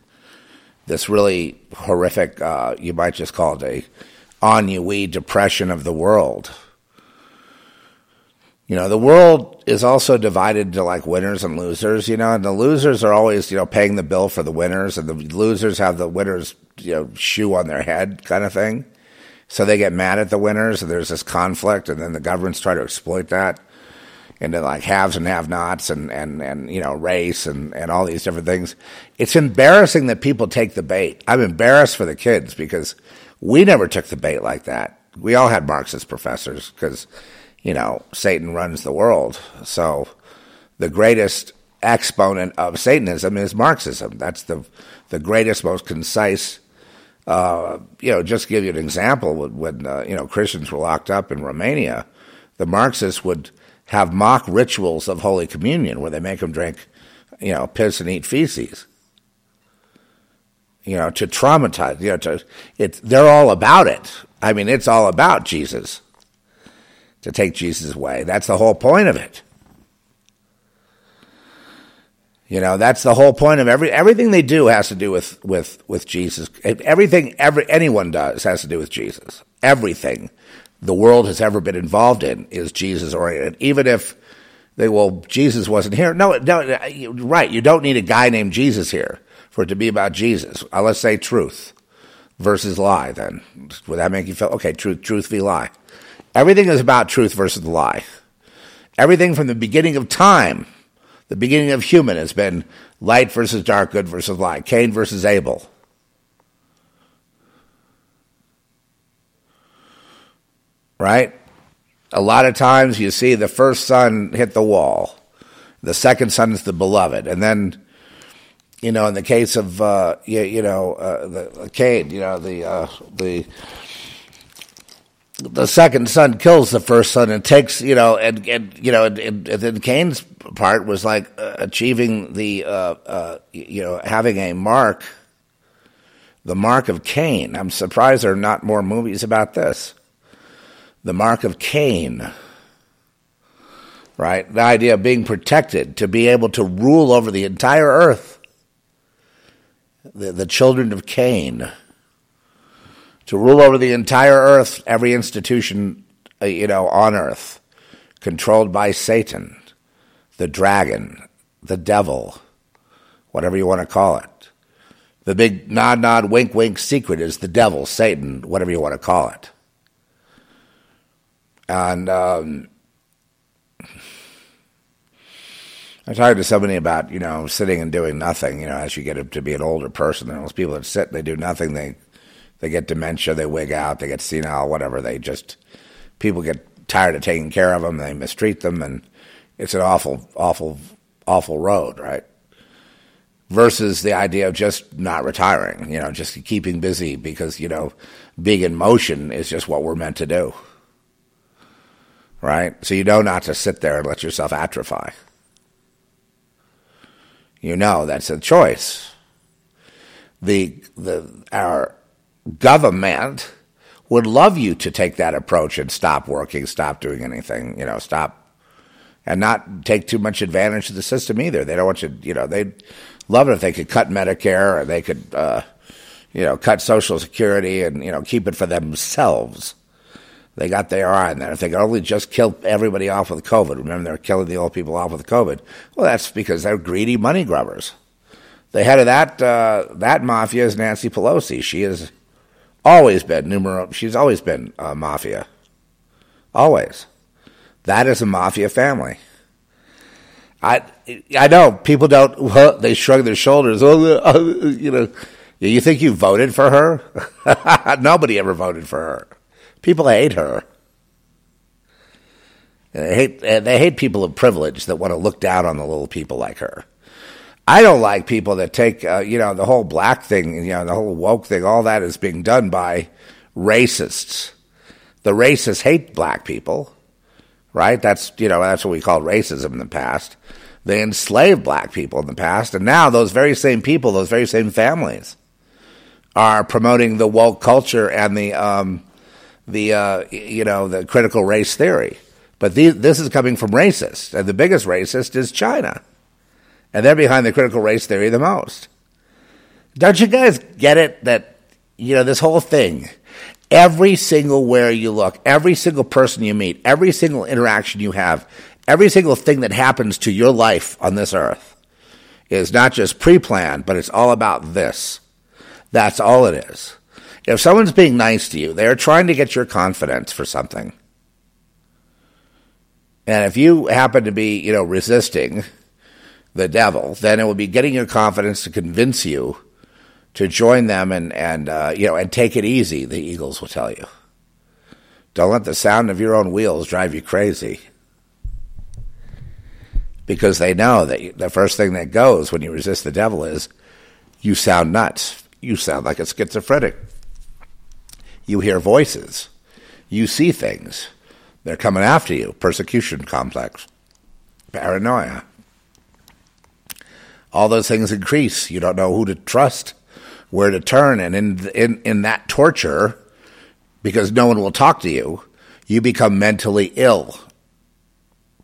this really horrific, uh, you might just call it a ennui depression of the world you know, the world is also divided into like winners and losers, you know, and the losers are always, you know, paying the bill for the winners and the losers have the winners, you know, shoe on their head kind of thing. So they get mad at the winners and there's this conflict and then the governments try to exploit that into like haves and have nots and, and, and, you know, race and, and all these different things. It's embarrassing that people take the bait. I'm embarrassed for the kids because we never took the bait like that. We all had Marxist professors because you know, Satan runs the world. So the greatest exponent of Satanism is Marxism. That's the the greatest, most concise uh, you know, just give you an example, when, uh, you know Christians were locked up in Romania, the Marxists would have mock rituals of Holy Communion where they make them drink, you know, piss and eat feces. You know, to traumatize. You know, to it. They're all about it. I mean, it's all about Jesus. To take Jesus away. That's the whole point of it. You know, that's the whole point of every everything they do has to do with with with Jesus. Everything every anyone does has to do with Jesus. Everything the world has ever been involved in is Jesus oriented. Even if they well, Jesus wasn't here. No, no, right. You don't need a guy named Jesus here for it to be about Jesus. Uh, let's say truth versus lie. Then would that make you feel okay? Truth, truth v lie. Everything is about truth versus the lie. Everything from the beginning of time the beginning of human has been light versus dark, good versus lie, Cain versus Abel. Right? A lot of times you see the first son hit the wall, the second son is the beloved, and then, you know, in the case of uh, you, you know uh, the Cain, you know the uh, the the second son kills the first son and takes you know and and you know and, and, and then Cain's part was like uh, achieving the uh, uh, you know having a mark, the mark of Cain. I'm surprised there are not more movies about this. The mark of Cain, right? The idea of being protected, to be able to rule over the entire earth. The, the children of Cain to rule over the entire earth, every institution, uh, you know, on earth, controlled by Satan, the dragon, the devil, whatever you want to call it. The big nod, nod, wink, wink secret is the devil, Satan, whatever you want to call it. And um, I talked to somebody about, you know, sitting and doing nothing, you know, as you get to be an older person. Those people that sit, they do nothing, they they get dementia, they wig out, they get senile, whatever. They just people get tired of taking care of them, they mistreat them, and it's an awful, awful, awful road, right? Versus the idea of just not retiring, you know, just keeping busy because you know being in motion is just what we're meant to do, right? So you know not to sit there and let yourself atrophy. You know that's a choice. The the our government would love you to take that approach and stop working, stop doing anything, you know, stop and not take too much advantage of the system either. They don't want you, you know, they'd love it if they could cut Medicare or they could, uh, you know, cut Social Security and, you know, keep it for themselves. They got their eye on that. If they could only just kill everybody off with COVID, remember they were killing the old people off with COVID. Well, that's because they're greedy money grubbers. The head of that uh, that mafia is Nancy Pelosi. She is Always been numero. She's always been a mafia. Always. That is a mafia family. I I know people don't. Well, they shrug their shoulders. Oh, you know, you think you voted for her? Nobody ever voted for her. People hate her. They hate they hate people of privilege that want to look down on the little people like her. I don't like people that take, uh, you know, the whole black thing, you know, the whole woke thing, all that is being done by racists. The racists hate black people, right? That's, you know, that's what we called racism in the past. They enslaved black people in the past, and now those very same people, those very same families, are promoting the woke culture and the, um, the, uh, you know, the critical race theory. But these, this is coming from racists, and the biggest racist is China. And they're behind the critical race theory the most. Don't you guys get it that, you know, this whole thing, every single where you look, every single person you meet, every single interaction you have, every single thing that happens to your life on this earth is not just pre planned, but it's all about this. That's all it is. If someone's being nice to you, they're trying to get your confidence for something. And if you happen to be, you know, resisting, the devil, then it will be getting your confidence to convince you to join them and and uh, you know and take it easy. The Eagles will tell you. Don't let the sound of your own wheels drive you crazy, because they know that the first thing that goes when you resist the devil is you sound nuts. You sound like a schizophrenic. You hear voices. You see things. They're coming after you. Persecution complex, paranoia. All those things increase. You don't know who to trust, where to turn, and in in in that torture, because no one will talk to you, you become mentally ill.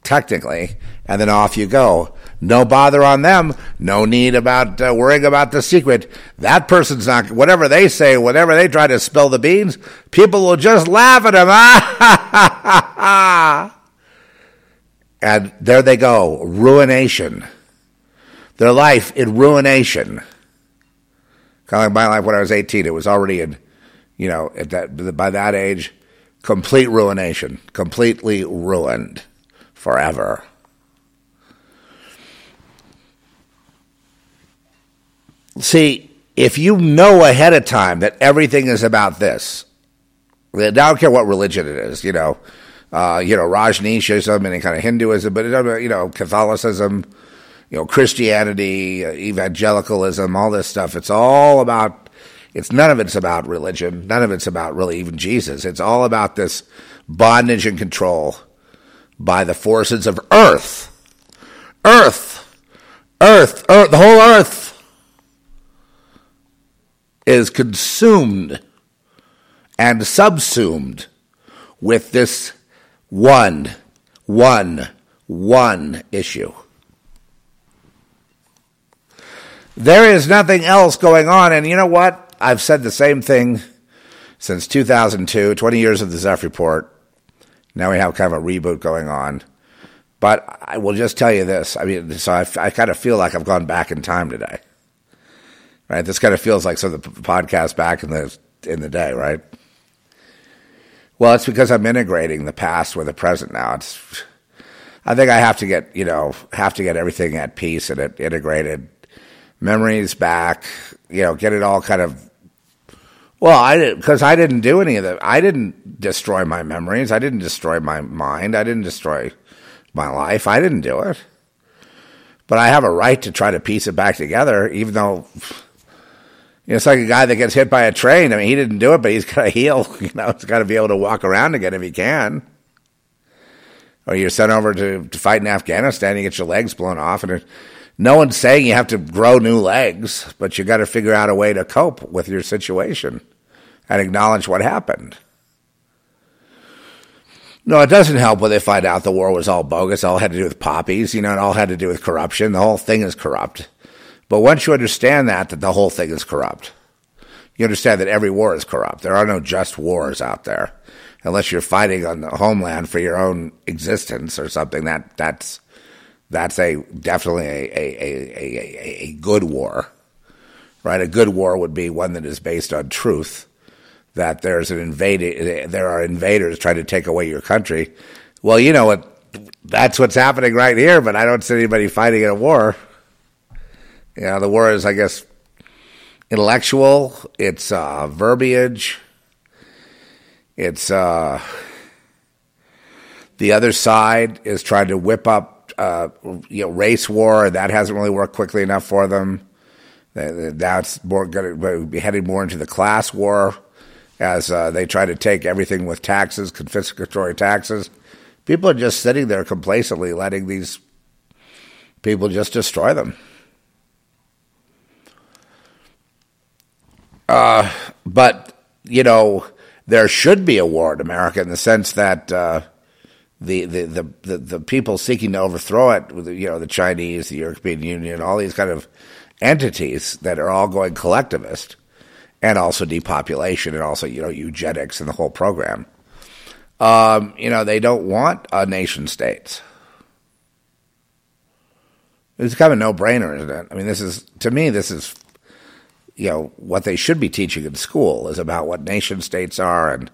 Technically, and then off you go. No bother on them. No need about uh, worrying about the secret. That person's not, whatever they say, whatever they try to spill the beans, people will just laugh at them. and there they go. Ruination. Their life in ruination. Kind of like my life when I was 18. It was already in, you know, at that, by that age, complete ruination. Completely ruined forever. See, if you know ahead of time that everything is about this, I don't care what religion it is, you know, uh, you know, Rajneeshism, any kind of Hinduism, but you know, Catholicism, you know, Christianity, uh, evangelicalism, all this stuff. It's all about. It's none of it's about religion. None of it's about really even Jesus. It's all about this bondage and control by the forces of Earth, Earth, Earth, Earth, the whole Earth is consumed and subsumed with this one, one, one issue. There is nothing else going on. And you know what? I've said the same thing since 2002, 20 years of the Zeph Report. Now we have kind of a reboot going on. But I will just tell you this. I mean, so I, I kind of feel like I've gone back in time today right? This kind of feels like some of the podcast back in the in the day, right? Well, it's because I'm integrating the past with the present now. It's I think I have to get you know have to get everything at peace and it integrated, memories back, you know, get it all kind of. Well, I didn't because I didn't do any of that. I didn't destroy my memories. I didn't destroy my mind. I didn't destroy my life. I didn't do it. But I have a right to try to piece it back together, even though you know, it's like a guy that gets hit by a train. I mean, he didn't do it, but he's got to heal. You know, he's got to be able to walk around again if he can. Or you're sent over to, to fight in Afghanistan, you get your legs blown off, and it, no one's saying you have to grow new legs, but you got to figure out a way to cope with your situation and acknowledge what happened. No, it doesn't help when they find out the war was all bogus. All had to do with poppies, you know, it all had to do with corruption. The whole thing is corrupt. But once you understand that, that the whole thing is corrupt, you understand that every war is corrupt. There are no just wars out there, unless you're fighting on the homeland for your own existence or something. That that's that's a definitely a a, a, a, good war, right? A good war would be one that is based on truth. That there's an invading, there are invaders trying to take away your country. Well, you know what? That's what's happening right here. But I don't see anybody fighting in a war. You know, the war is, I guess, intellectual. It's uh, verbiage. It's uh, the other side is trying to whip up, uh, you know, race war. That hasn't really worked quickly enough for them. It's more going to be headed more into the class war as uh, they try to take everything with taxes, confiscatory taxes. People are just sitting there complacently letting these people just destroy them. Uh, but you know, there should be a war in America in the sense that uh, the, the, the, the, the people seeking to overthrow it, you know, the Chinese, the European Union, all these kind of entities that are all going collectivist, and also depopulation, and also you know eugenics and the whole program. Um, you know, they don't want a nation states. It's kind of a no brainer, isn't it? I mean, this is to me, this is you know what they should be teaching in school is about what nation states are and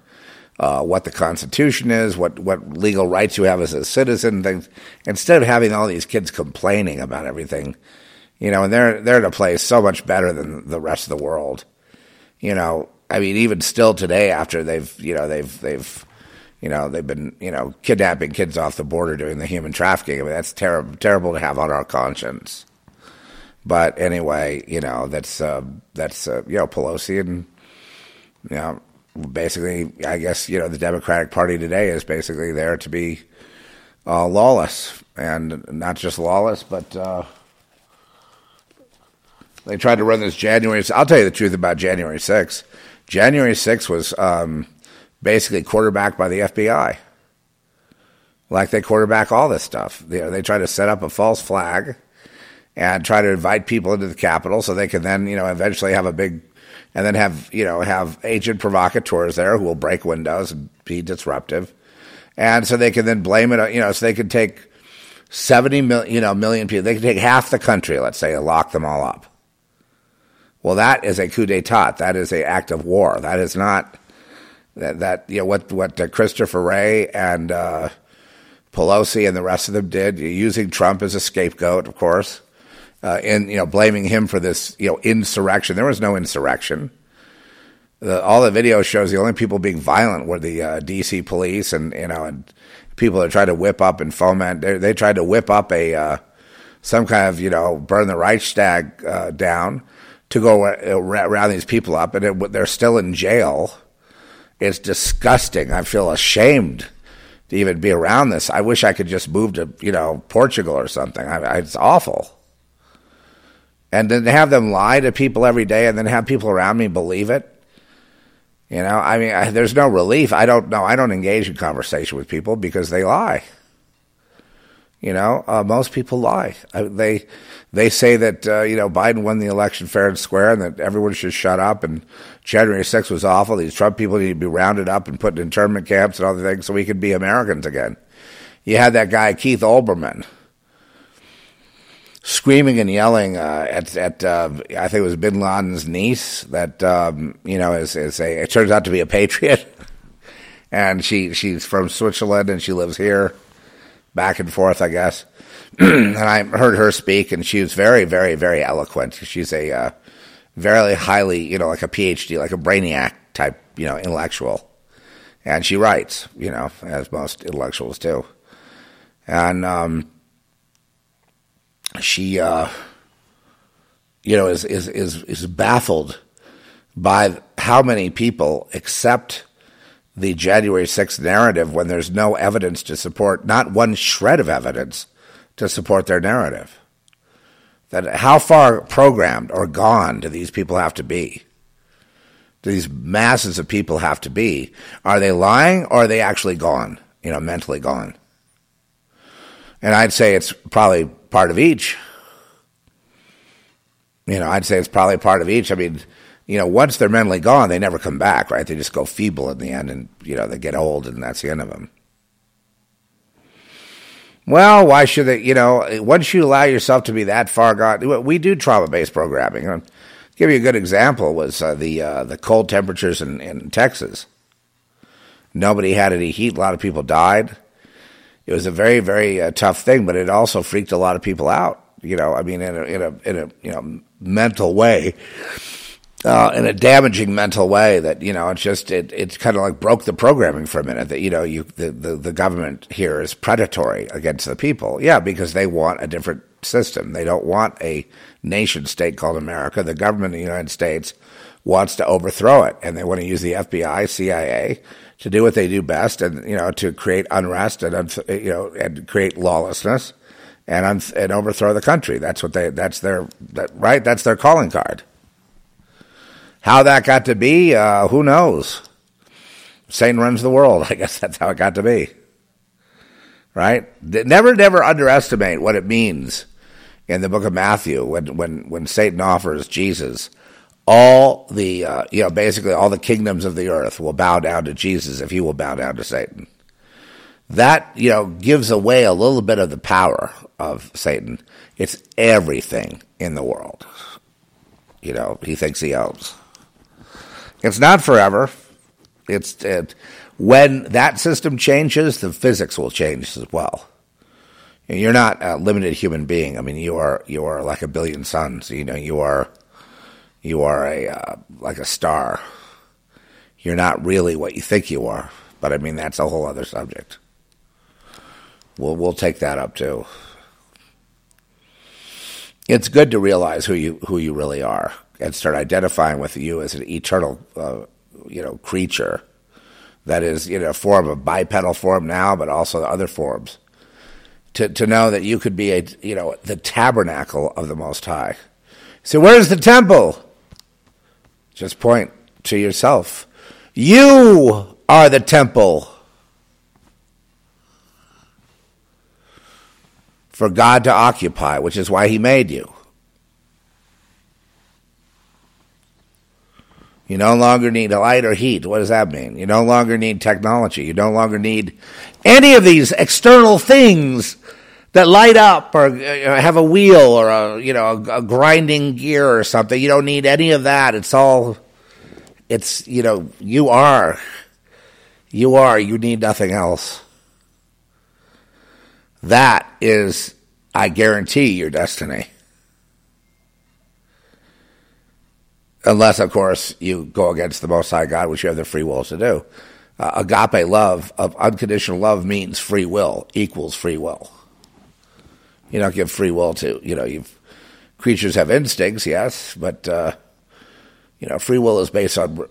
uh, what the Constitution is, what what legal rights you have as a citizen. Things instead of having all these kids complaining about everything, you know, and they're they're in a place so much better than the rest of the world. You know, I mean, even still today, after they've you know they've they've you know they've been you know kidnapping kids off the border doing the human trafficking. I mean, that's terrible terrible to have on our conscience. But anyway, you know that's uh, that's uh, you know Pelosi and you know basically, I guess you know the Democratic Party today is basically there to be uh, lawless, and not just lawless, but uh, they tried to run this January. I'll tell you the truth about January 6th. January 6th was um, basically quarterbacked by the FBI. Like they quarterback all this stuff. They, they try to set up a false flag and try to invite people into the Capitol so they can then, you know, eventually have a big, and then have, you know, have agent provocateurs there who will break windows and be disruptive. And so they can then blame it, you know, so they can take 70 million, you know, million people. They can take half the country, let's say, and lock them all up. Well, that is a coup d'état. That is an act of war. That is not that, that you know what what uh, Christopher Wray and uh, Pelosi and the rest of them did, using Trump as a scapegoat, of course, uh, and you know blaming him for this you know insurrection. There was no insurrection. The, all the video shows the only people being violent were the uh, D.C. police and you know and people that tried to whip up and foment. They, they tried to whip up a uh, some kind of you know burn the Reichstag uh, down to go round these people up, and it, they're still in jail. It's disgusting. I feel ashamed to even be around this. I wish I could just move to you know Portugal or something. I, I, it's awful. And then have them lie to people every day, and then have people around me believe it. You know, I mean, I, there's no relief. I don't know. I don't engage in conversation with people because they lie. You know, uh, most people lie. Uh, they they say that uh, you know Biden won the election fair and square, and that everyone should shut up. And January 6th was awful. These Trump people need to be rounded up and put in internment camps and other things so we can be Americans again. You had that guy Keith Olbermann screaming and yelling uh, at at uh, I think it was Bin Laden's niece that um, you know is is a it turns out to be a patriot, and she she's from Switzerland and she lives here back and forth, I guess. and I heard her speak, and she was very, very, very eloquent. She's a uh, very highly, you know, like a PhD, like a brainiac type, you know, intellectual. And she writes, you know, as most intellectuals do. And um, she, uh, you know, is, is, is, is baffled by how many people accept the January 6th narrative when there's no evidence to support, not one shred of evidence to support their narrative. That how far programmed or gone do these people have to be? Do these masses of people have to be? Are they lying or are they actually gone, you know, mentally gone? And I'd say it's probably part of each. You know, I'd say it's probably part of each. I mean, you know, once they're mentally gone, they never come back, right? They just go feeble in the end and, you know, they get old and that's the end of them. Well, why should they, you know, once you allow yourself to be that far gone, we do trauma based programming. I'll give you a good example was uh, the, uh, the cold temperatures in, in Texas. Nobody had any heat. A lot of people died. It was a very, very uh, tough thing, but it also freaked a lot of people out. You know, I mean, in a, in a, in a you know, mental way uh, in a damaging mental way that you know it's just it it's kind of like broke the programming for a minute that you know you the, the, the government here is predatory against the people yeah because they want a different system they don't want a nation state called America the government of the United States wants to overthrow it and they want to use the FBI CIA to do what they do best and you know to create unrest and you know and create lawlessness and and overthrow the country that's what they that's their that, right that's their calling card how that got to be, uh, who knows? Satan runs the world. I guess that's how it got to be. Right? Never, never underestimate what it means in the book of Matthew when, when, when Satan offers Jesus all the, uh, you know, basically all the kingdoms of the earth will bow down to Jesus if he will bow down to Satan. That, you know, gives away a little bit of the power of Satan. It's everything in the world. You know, he thinks he owns. It's not forever. It's it, when that system changes, the physics will change as well. You're not a limited human being. I mean, you are you are like a billion suns. You know, you are you are a uh, like a star. You're not really what you think you are. But I mean, that's a whole other subject. We'll we'll take that up too. It's good to realize who you who you really are and start identifying with you as an eternal uh, you know, creature that is in a form of bipedal form now, but also the other forms. To, to know that you could be a, you know, the tabernacle of the Most High. So where's the temple? Just point to yourself. You are the temple. For God to occupy, which is why He made you. You no longer need light or heat. What does that mean? You no longer need technology. You no longer need any of these external things that light up or uh, have a wheel or a you know a, a grinding gear or something. You don't need any of that. It's all. It's you know you are. You are. You need nothing else. That is, I guarantee, your destiny. unless, of course, you go against the Most High God, which you have the free will to do. Uh, agape love, of unconditional love, means free will equals free will. You don't give free will to you know you've creatures have instincts, yes, but uh, you know free will is based on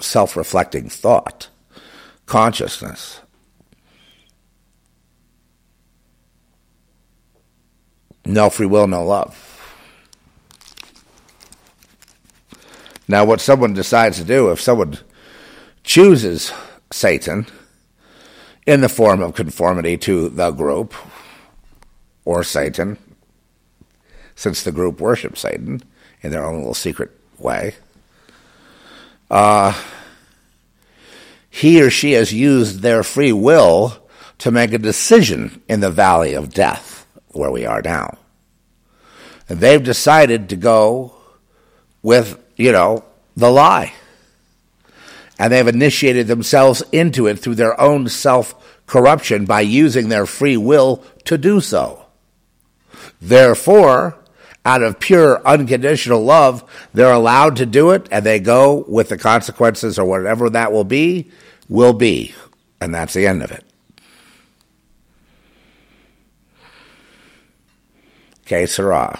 self-reflecting thought, consciousness. No free will, no love. Now, what someone decides to do, if someone chooses Satan in the form of conformity to the group or Satan, since the group worships Satan in their own little secret way, uh, he or she has used their free will to make a decision in the valley of death, where we are now. And they've decided to go with you know, the lie. And they've initiated themselves into it through their own self corruption by using their free will to do so. Therefore, out of pure unconditional love, they're allowed to do it and they go with the consequences or whatever that will be, will be. And that's the end of it. Okay, Sarah.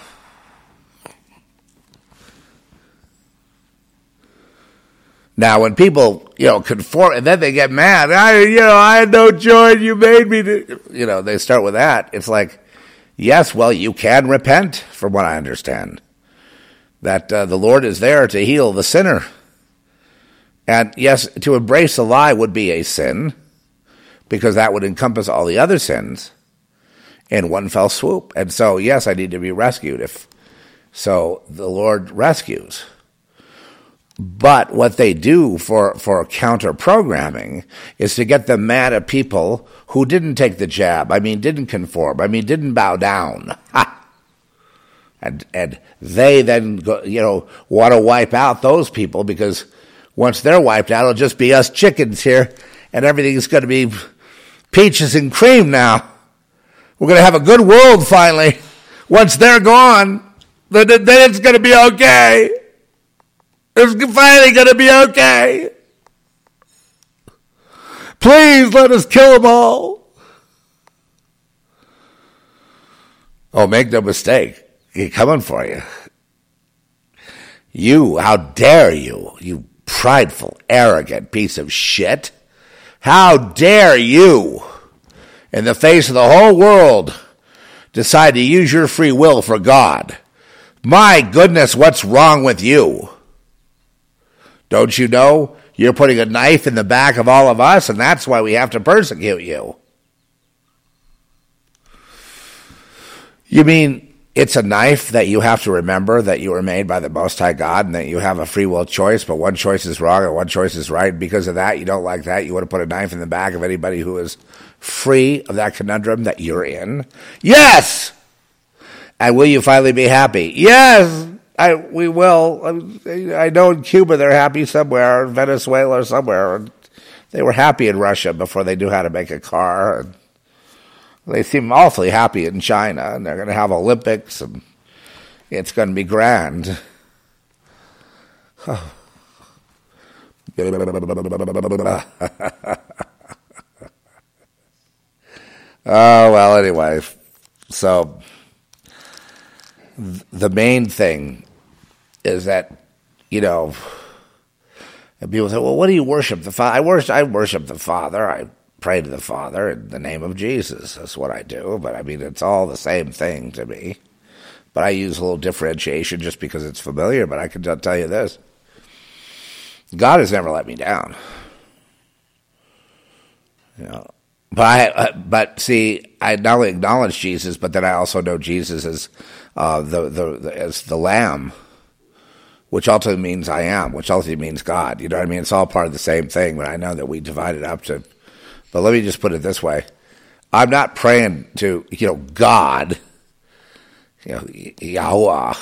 Now, when people, you know, conform, and then they get mad, I, you know, I had no joy, you made me to, you know, they start with that. It's like, yes, well, you can repent, from what I understand. That uh, the Lord is there to heal the sinner. And yes, to embrace a lie would be a sin, because that would encompass all the other sins in one fell swoop. And so, yes, I need to be rescued if so the Lord rescues. But what they do for, for counter programming is to get them mad at people who didn't take the jab. I mean, didn't conform. I mean, didn't bow down. And, and they then, go, you know, want to wipe out those people because once they're wiped out, it'll just be us chickens here and everything's going to be peaches and cream now. We're going to have a good world finally. Once they're gone, then, then it's going to be okay. It's finally going to be okay. Please let us kill them all. Oh, make no mistake. He's coming for you. You, how dare you, you prideful, arrogant piece of shit. How dare you, in the face of the whole world, decide to use your free will for God? My goodness, what's wrong with you? Don't you know you're putting a knife in the back of all of us, and that's why we have to persecute you? You mean it's a knife that you have to remember that you were made by the Most High God and that you have a free will choice, but one choice is wrong and one choice is right. Because of that, you don't like that. You want to put a knife in the back of anybody who is free of that conundrum that you're in? Yes! And will you finally be happy? Yes! I we will. Um, I know in Cuba they're happy somewhere, in Venezuela or somewhere. They were happy in Russia before they knew how to make a car. They seem awfully happy in China, and they're going to have Olympics, and it's going to be grand. oh, well, anyway. So, the main thing is that, you know, And people say, well, what do you worship the Father? I worship, I worship the Father. I pray to the Father in the name of Jesus. That's what I do. But I mean, it's all the same thing to me. But I use a little differentiation just because it's familiar. But I can tell you this God has never let me down. You know, but I, uh, but see, I not only acknowledge Jesus, but then I also know Jesus as uh, the, the, the as the Lamb, which ultimately means I am, which ultimately means God. You know what I mean? It's all part of the same thing. But I know that we divide it up to. But let me just put it this way: I'm not praying to you know God, you know Yahweh,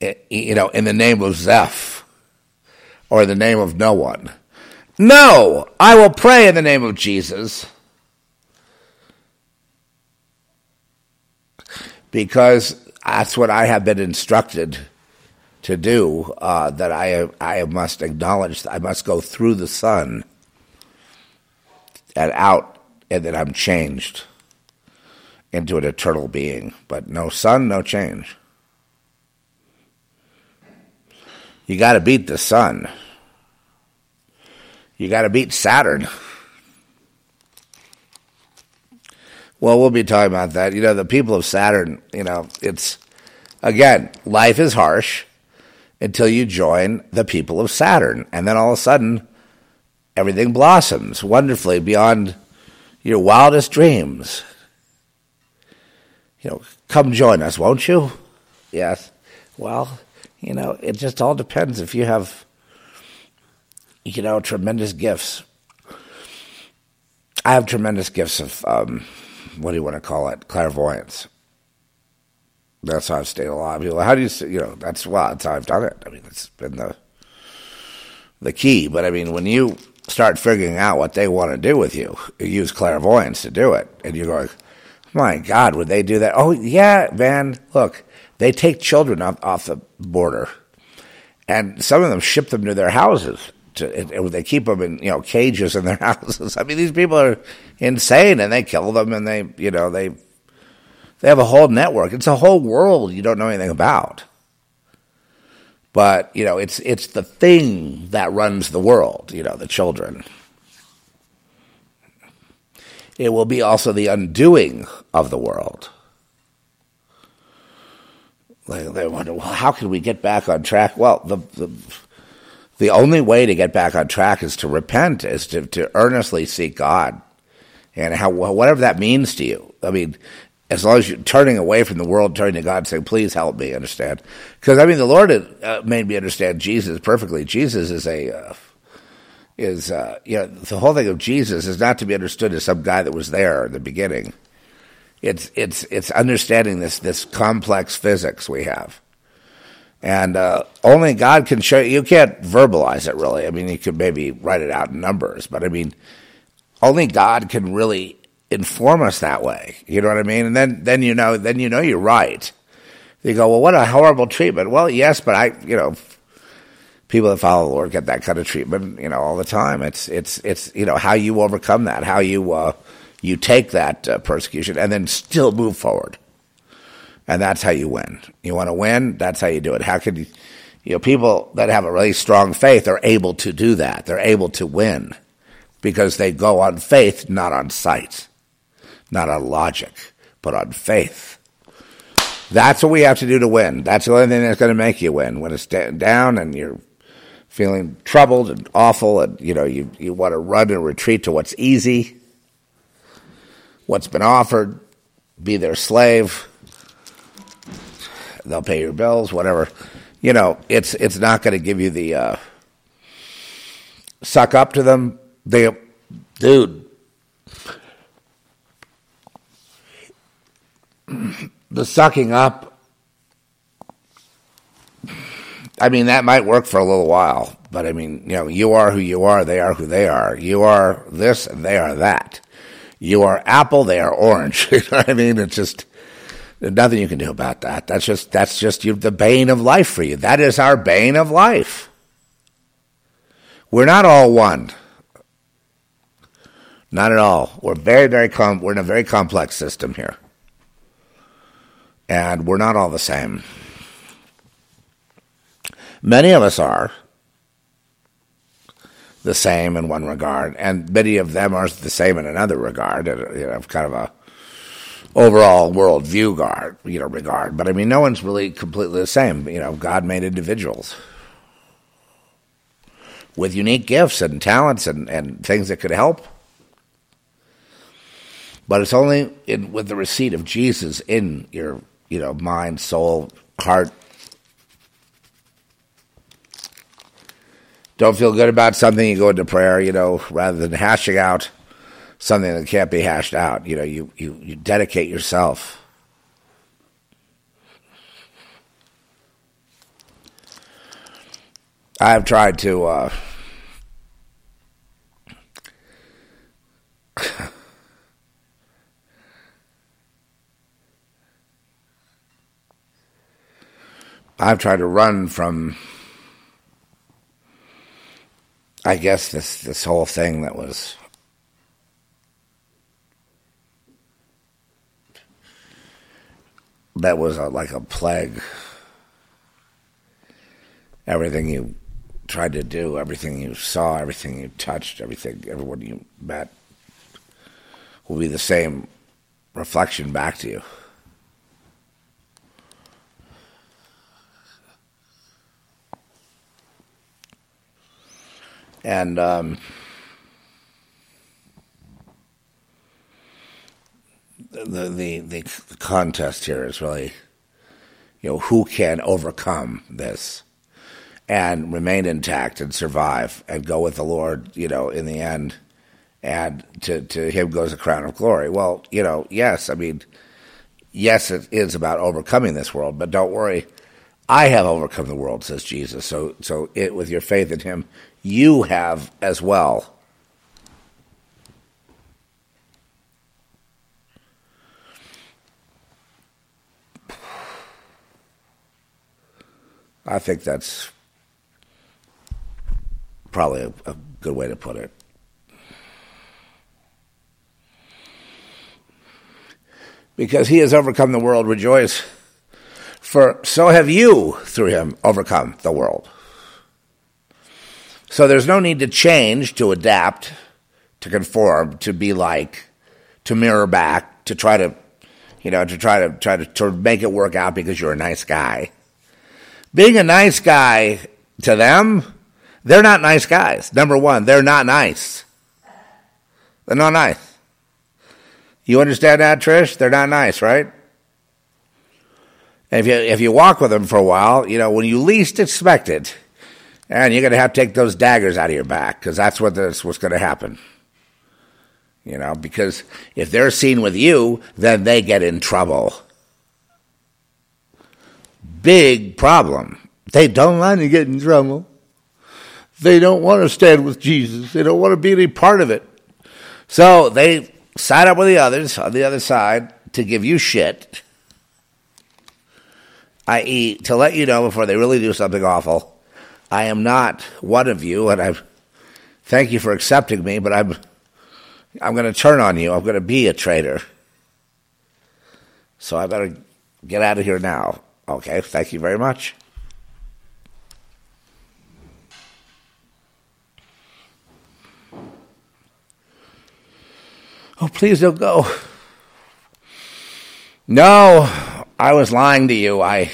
eh, you know, in the name of Zeph or in the name of no one. No, I will pray in the name of Jesus. Because that's what I have been instructed to do, uh, that I, I must acknowledge, I must go through the sun and out, and that I'm changed into an eternal being. But no sun, no change. You got to beat the sun. you got to beat Saturn. Well, we'll be talking about that. You know, the people of Saturn, you know, it's, again, life is harsh until you join the people of Saturn. And then all of a sudden, everything blossoms wonderfully beyond your wildest dreams. You know, come join us, won't you? Yes. Well, you know, it just all depends if you have you know, tremendous gifts. I have tremendous gifts of, um, what do you want to call it, clairvoyance. That's how I've stayed alive. People, how do you, you know, that's well, that's how I've done it. I mean, it's been the the key. But I mean, when you start figuring out what they want to do with you, you use clairvoyance to do it, and you're going, my God, would they do that? Oh yeah, man. Look, they take children off, off the border, and some of them ship them to their houses to, they keep them in you know cages in their houses. I mean, these people are insane, and they kill them, and they you know they they have a whole network. It's a whole world you don't know anything about. But you know, it's it's the thing that runs the world. You know, the children. It will be also the undoing of the world. They wonder, well, how can we get back on track? Well, the, the the only way to get back on track is to repent, is to, to earnestly seek God. And how, whatever that means to you. I mean, as long as you're turning away from the world, turning to God, saying, please help me understand. Because, I mean, the Lord uh, made me understand Jesus perfectly. Jesus is a, uh, is, uh, you know, the whole thing of Jesus is not to be understood as some guy that was there in the beginning. It's, it's, it's understanding this, this complex physics we have. And uh, only God can show. You can't verbalize it really. I mean, you could maybe write it out in numbers, but I mean, only God can really inform us that way. You know what I mean? And then, then you know, then you know you're right. You go, well, what a horrible treatment. Well, yes, but I, you know, people that follow the Lord get that kind of treatment, you know, all the time. It's, it's, it's, you know, how you overcome that, how you, uh, you take that uh, persecution and then still move forward and that's how you win. You want to win, that's how you do it. How can you, you know, people that have a really strong faith are able to do that. They're able to win because they go on faith, not on sight, not on logic, but on faith. That's what we have to do to win. That's the only thing that's going to make you win. When it's down and you're feeling troubled and awful, and you know you you want to run and retreat to what's easy, what's been offered, be their slave they'll pay your bills, whatever. You know, it's it's not going to give you the uh, suck up to them. They, dude, the sucking up. I mean, that might work for a little while, but I mean, you know, you are who you are. They are who they are. You are this, and they are that. You are apple. They are orange. you know what I mean? It's just nothing you can do about that. That's just that's just you, the bane of life for you. That is our bane of life. We're not all one. Not at all. We're very, very com- we're in a very complex system here. And we're not all the same. Many of us are, the same in one regard, and many of them are the same in another regard. You know, kind of a overall worldview guard, you know, regard. But I mean, no one's really completely the same. You know, God made individuals with unique gifts and talents and, and things that could help. But it's only in, with the receipt of Jesus in your, you know, mind, soul, heart. Don't feel good about something, you go into prayer, you know, rather than hashing out something that can't be hashed out. You know, you, you, you dedicate yourself. I've tried to uh, I've tried to run from I guess this this whole thing that was that was a, like a plague. Everything you tried to do, everything you saw, everything you touched, everything, everyone you met will be the same reflection back to you. And um, the, the the contest here is really, you know, who can overcome this and remain intact and survive and go with the Lord, you know, in the end, and to to Him goes the crown of glory. Well, you know, yes, I mean, yes, it is about overcoming this world, but don't worry. I have overcome the world, says Jesus. So, so it, with your faith in Him, you have as well. I think that's probably a, a good way to put it. Because he has overcome the world, rejoice. For so have you, through him, overcome the world. So there's no need to change, to adapt, to conform, to be like, to mirror back, to try to, you know, to try to try to, to make it work out because you're a nice guy. Being a nice guy to them, they're not nice guys. Number one, they're not nice. They're not nice. You understand that, Trish? They're not nice, right? And if you if you walk with them for a while, you know when you least expect it, and you're going to have to take those daggers out of your back because that's what that's what's going to happen. You know, because if they're seen with you, then they get in trouble. Big problem. They don't want to get in trouble. They don't want to stand with Jesus. They don't want to be any part of it. So they side up with the others on the other side to give you shit, i.e., to let you know before they really do something awful I am not one of you, and I thank you for accepting me, but I'm I'm going to turn on you. I'm going to be a traitor. So I better get out of here now. Okay, thank you very much. Oh, please don't go. No, I was lying to you. I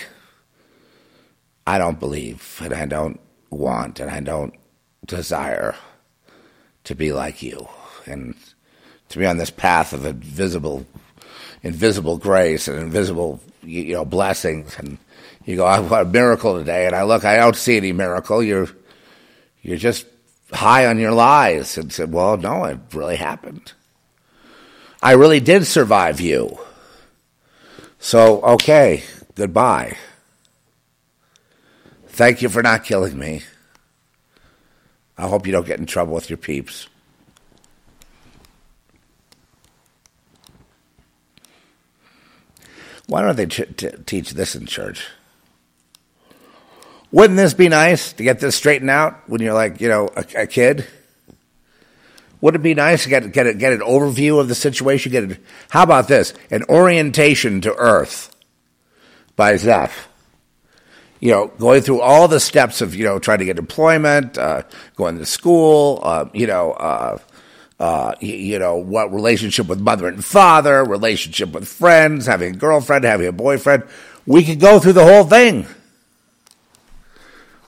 I don't believe and I don't want and I don't desire to be like you. And to be on this path of invisible invisible grace and invisible you know blessings and you go I want a miracle today and I look I don't see any miracle. You're you're just high on your lies. And said well no it really happened. I really did survive you. So okay goodbye Thank you for not killing me. I hope you don't get in trouble with your peeps. Why don't they ch- t- teach this in church? Wouldn't this be nice to get this straightened out when you're like, you know, a, a kid? Would it be nice to get get a, get an overview of the situation? Get a, how about this? An orientation to Earth by Zeph you know, going through all the steps of, you know, trying to get employment, uh, going to school, uh, you know, uh, uh, you, you, know, what relationship with mother and father, relationship with friends, having a girlfriend, having a boyfriend. We could go through the whole thing.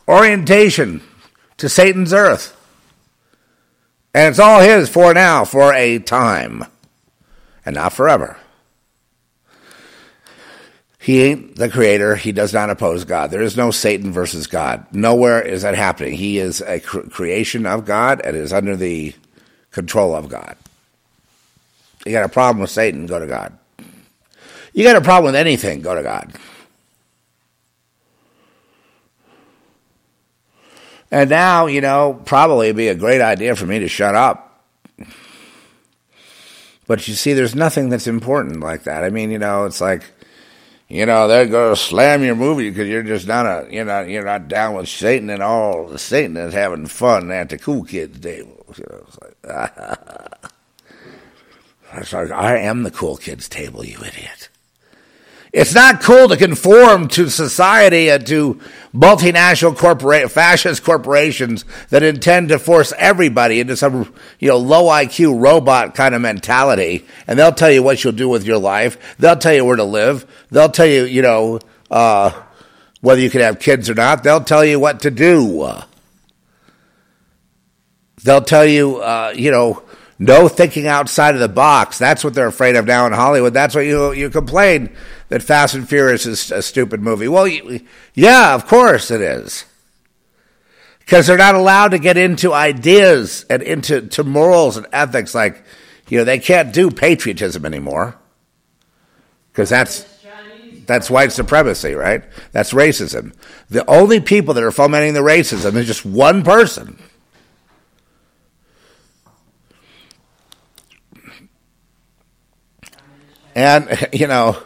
Orientation to Satan's earth. And it's all his for now, for a time, and not forever. He ain't the creator. He does not oppose God. There is no Satan versus God. Nowhere is that happening. He is a cr- creation of God and is under the control of God. You got a problem with Satan, go to God. You got a problem with anything, go to God. And now, you know, probably be a great idea for me to shut up. But you see, there's nothing that's important like that. I mean, you know, it's like, you know, they're going to slam your movie because you're just not a, you know, you're not down with Satan and all. Satan is having fun at the cool kids table. You know, it's like, like, I am the cool kids table, you idiot. It's not cool to conform to society and to multinational corporate fascist corporations that intend to force everybody into some you know low IQ robot kind of mentality, and they'll tell you what you'll do with your life. They'll tell you where to live. They'll tell you you know uh, whether you can have kids or not. They'll tell you what to do. They'll tell you uh, you know no thinking outside of the box. That's what they're afraid of now in Hollywood. That's what you you complain that Fast and Furious is a stupid movie. Well, yeah, of course it is. Because they're not allowed to get into ideas and into to morals and ethics like, you know, they can't do patriotism anymore. Because that's that's white supremacy, right? That's racism. The only people that are fomenting the racism is just one person. And, you know,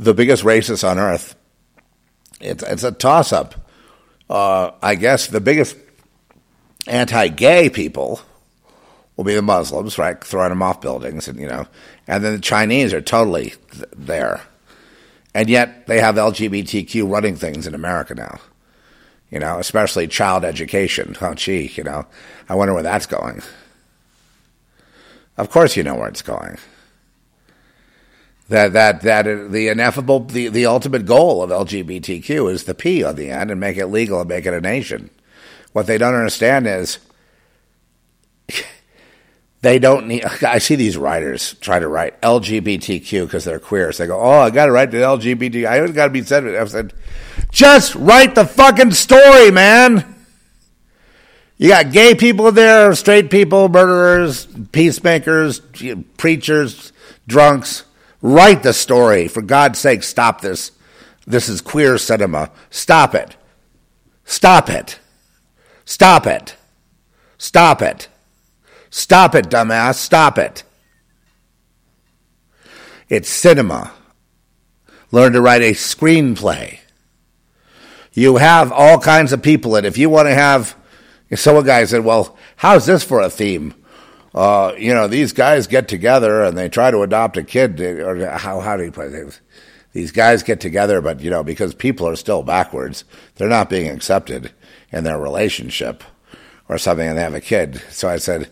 the biggest racists on earth, it's, it's a toss up. Uh, I guess the biggest anti gay people will be the Muslims, right? Throwing them off buildings, and, you know, and then the Chinese are totally th- there. And yet they have LGBTQ running things in America now. You know, especially child education. Oh, gee, you know, I wonder where that's going. Of course, you know where it's going that that that the ineffable the, the ultimate goal of LGBTQ is the P on the end and make it legal and make it a nation. What they don't understand is they don't need. I see these writers try to write LGBTQ because they're queer. So they go, "Oh, I got to write the LGBT. I got to be said." I said, "Just write the fucking story, man." You got gay people there, straight people, murderers, peacemakers, preachers, drunks Write the story. For God's sake, stop this. This is queer cinema. Stop it. Stop it. Stop it. Stop it. Stop it, dumbass. Stop it. It's cinema. Learn to write a screenplay. You have all kinds of people, and if you want to have, so a guy said, "Well, how's this for a theme?" Uh, you know, these guys get together and they try to adopt a kid, or how, how do you put it? These guys get together, but, you know, because people are still backwards, they're not being accepted in their relationship or something, and they have a kid. So I said,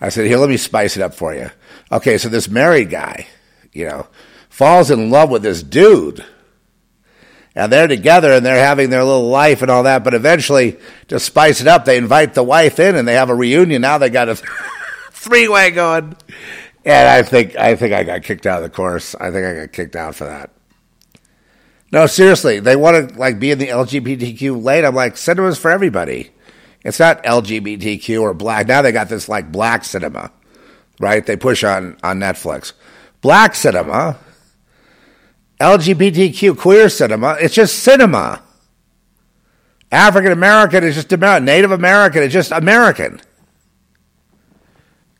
I said, here, let me spice it up for you. Okay, so this married guy, you know, falls in love with this dude. And they're together and they're having their little life and all that, but eventually, to spice it up, they invite the wife in and they have a reunion. Now they got a three way going. And I think I think I got kicked out of the course. I think I got kicked out for that. No, seriously, they want to like be in the LGBTQ lane. I'm like, cinema's for everybody. It's not LGBTQ or black. Now they got this like black cinema, right? They push on on Netflix. Black cinema, LGBTQ queer cinema. It's just cinema. African American is just American. Native American is just American.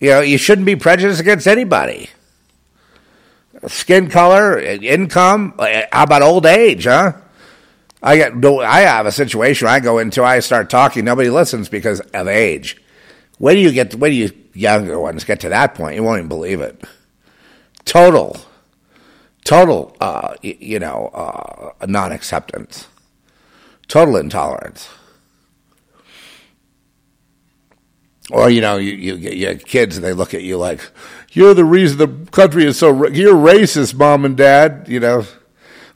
You know, you shouldn't be prejudiced against anybody. Skin color, income, how about old age, huh? I get I have a situation I go into I start talking, nobody listens because of age. When do you get when do you younger ones get to that point? You won't even believe it. Total, total, uh, you know, uh, non acceptance. Total intolerance. Or you know, you you get your kids and they look at you like you're the reason the country is so ra- you're racist, mom and dad. You know,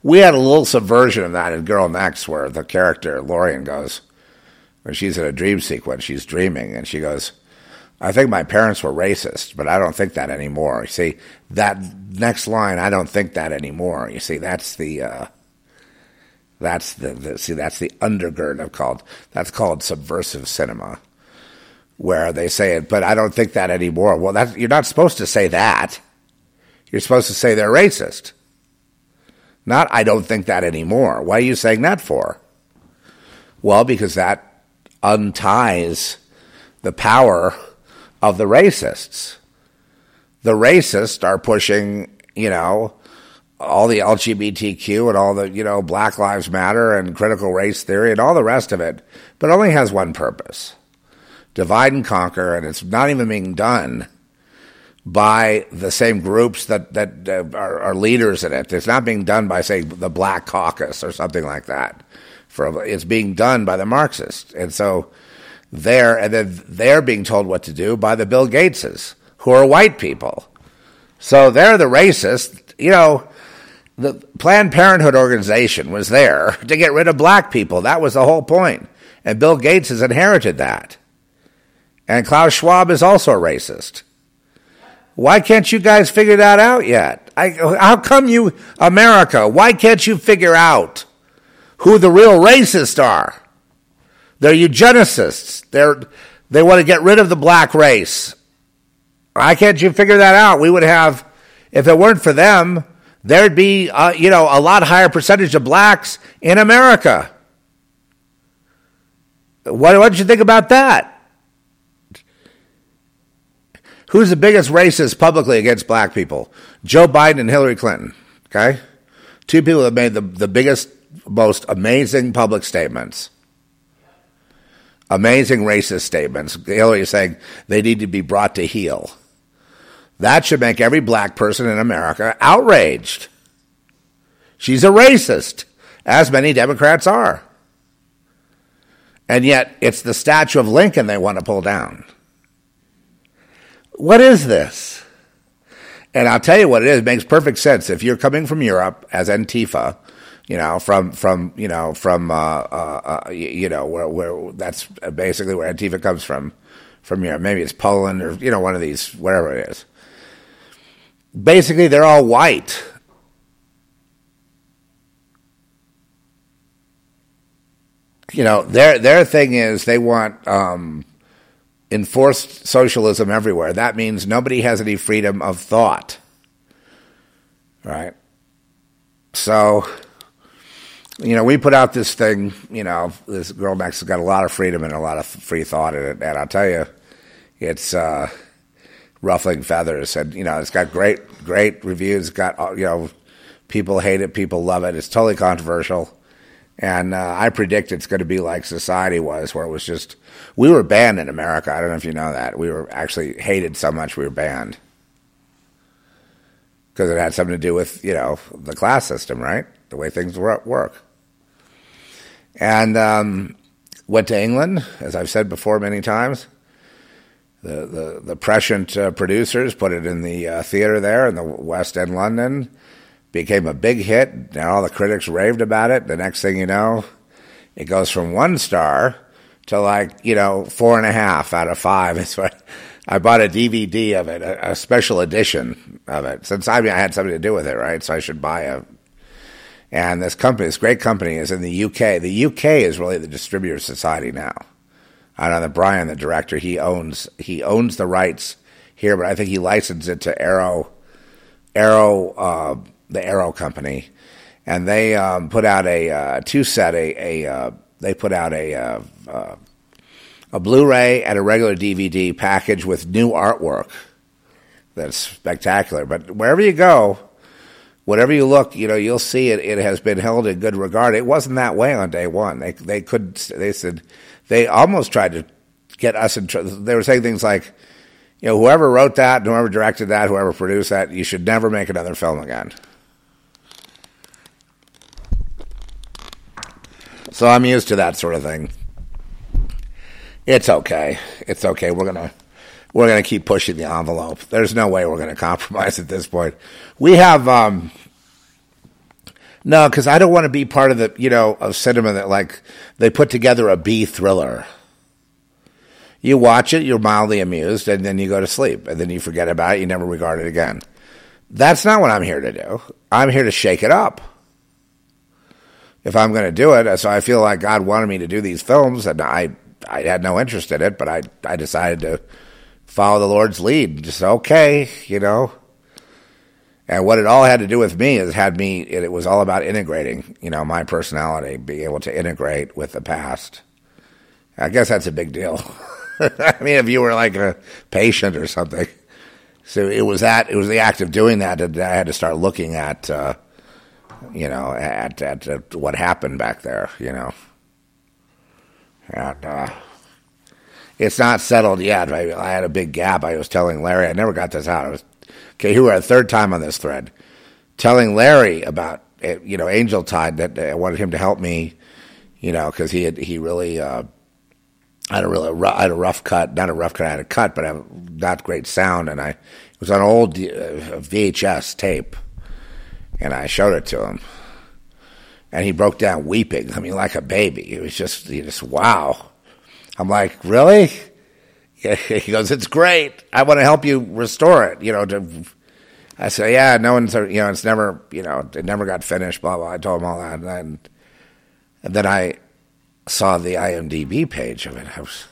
we had a little subversion of that in Girl Next, where the character Lorian goes when she's in a dream sequence, she's dreaming, and she goes, "I think my parents were racist, but I don't think that anymore." You see that next line, "I don't think that anymore." You see, that's the uh, that's the, the see that's the undergird of called that's called subversive cinema where they say it, but I don't think that anymore. Well, that, you're not supposed to say that. You're supposed to say they're racist. Not, I don't think that anymore. Why are you saying that for? Well, because that unties the power of the racists. The racists are pushing, you know, all the LGBTQ and all the, you know, Black Lives Matter and critical race theory and all the rest of it, but only has one purpose divide and conquer, and it's not even being done by the same groups that that are, are, leaders in it. It's not being done by, say, the Black Caucus or something like that. For it's being done by the Marxists, and so they're and then they're being told what to do by the Bill Gateses, who are white people. So they're the racists. You know, the Planned Parenthood organization was there to get rid of black people. That was the whole point, and Bill Gates has inherited that. And Klaus Schwab is also a racist. Why can't you guys figure that out yet? I, how come you, America, why can't you figure out who the real racists are? They're eugenicists. They're, they want to get rid of the black race. Why can't you figure that out? We would have, if it weren't for them, there'd be, uh, you know, a lot higher percentage of blacks in America. What, what did you think about that? Who's the biggest racist publicly against black people? Joe Biden and Hillary Clinton. Okay? Two people that made the, the biggest, most amazing public statements. Amazing racist statements. Hillary is saying they need to be brought to heel. That should make every black person in America outraged. She's a racist, as many Democrats are. And yet, it's the statue of Lincoln they want to pull down. What is this? And I'll tell you what it is. It makes perfect sense. If you're coming from Europe as Antifa, you know, from from you know from uh, uh, uh, you know where where that's basically where Antifa comes from, from Europe. Maybe it's Poland or you know one of these wherever it is. Basically, they're all white. You know, their their thing is they want um, enforced socialism everywhere. That means nobody has any freedom of thought. Right? So, you know, we put out this thing, you know, this Girl Next has got a lot of freedom and a lot of free thought in it. And I'll tell you, it's uh, ruffling feathers. And, you know, it's got great, great reviews. It's got, you know, people hate it, people love it. It's totally controversial. And uh, I predict it's going to be like society was, where it was just we were banned in America. I don't know if you know that. We were actually hated so much we were banned because it had something to do with you know the class system, right? The way things work. And um, went to England, as I've said before many times. The the, the prescient uh, producers put it in the uh, theater there in the West End, London became a big hit, Now all the critics raved about it. The next thing you know, it goes from one star to like you know four and a half out of five. It's what I bought a DVD of it, a, a, special edition of it. Since I mean I had something to do with it, right? So I should buy a. And this company, this great company, is in the UK. The UK is really the distributor society now. I don't know that Brian, the director, he owns he owns the rights here, but I think he licensed it to Arrow Arrow uh, the Arrow Company, and they um, put out a uh, two set a, a uh, they put out a uh, a Blu-ray and a regular DVD package with new artwork. That's spectacular. But wherever you go, whatever you look, you know, you'll see it. It has been held in good regard. It wasn't that way on day one. They they could they said they almost tried to get us in. trouble. They were saying things like, you know, whoever wrote that, whoever directed that, whoever produced that, you should never make another film again. So I'm used to that sort of thing. It's okay. It's okay. We're gonna we're gonna keep pushing the envelope. There's no way we're gonna compromise at this point. We have um, no, because I don't want to be part of the you know of cinema that like they put together a B thriller. You watch it, you're mildly amused, and then you go to sleep, and then you forget about it. You never regard it again. That's not what I'm here to do. I'm here to shake it up. If I'm going to do it, so I feel like God wanted me to do these films, and I I had no interest in it, but I I decided to follow the Lord's lead. Just okay, you know. And what it all had to do with me is had me. It was all about integrating, you know, my personality, being able to integrate with the past. I guess that's a big deal. I mean, if you were like a patient or something. So it was that. It was the act of doing that that I had to start looking at, uh, you know, at, at, at what happened back there. You know, and uh, it's not settled yet. I, I had a big gap. I was telling Larry. I never got this out. I was okay. Who are a third time on this thread, telling Larry about you know Angel Tide that I wanted him to help me. You know, because he had he really. Uh, I had a really I had a rough cut, not a rough cut. I had a cut, but I had not great sound, and I it was on old uh, VHS tape, and I showed it to him, and he broke down weeping. I mean, like a baby. It was just he just wow. I'm like, really? He goes, it's great. I want to help you restore it. You know, to, I said, yeah, no one's, you know, it's never, you know, it never got finished. Blah blah. I told him all that, and then, and then I saw the IMDb page of it. I was,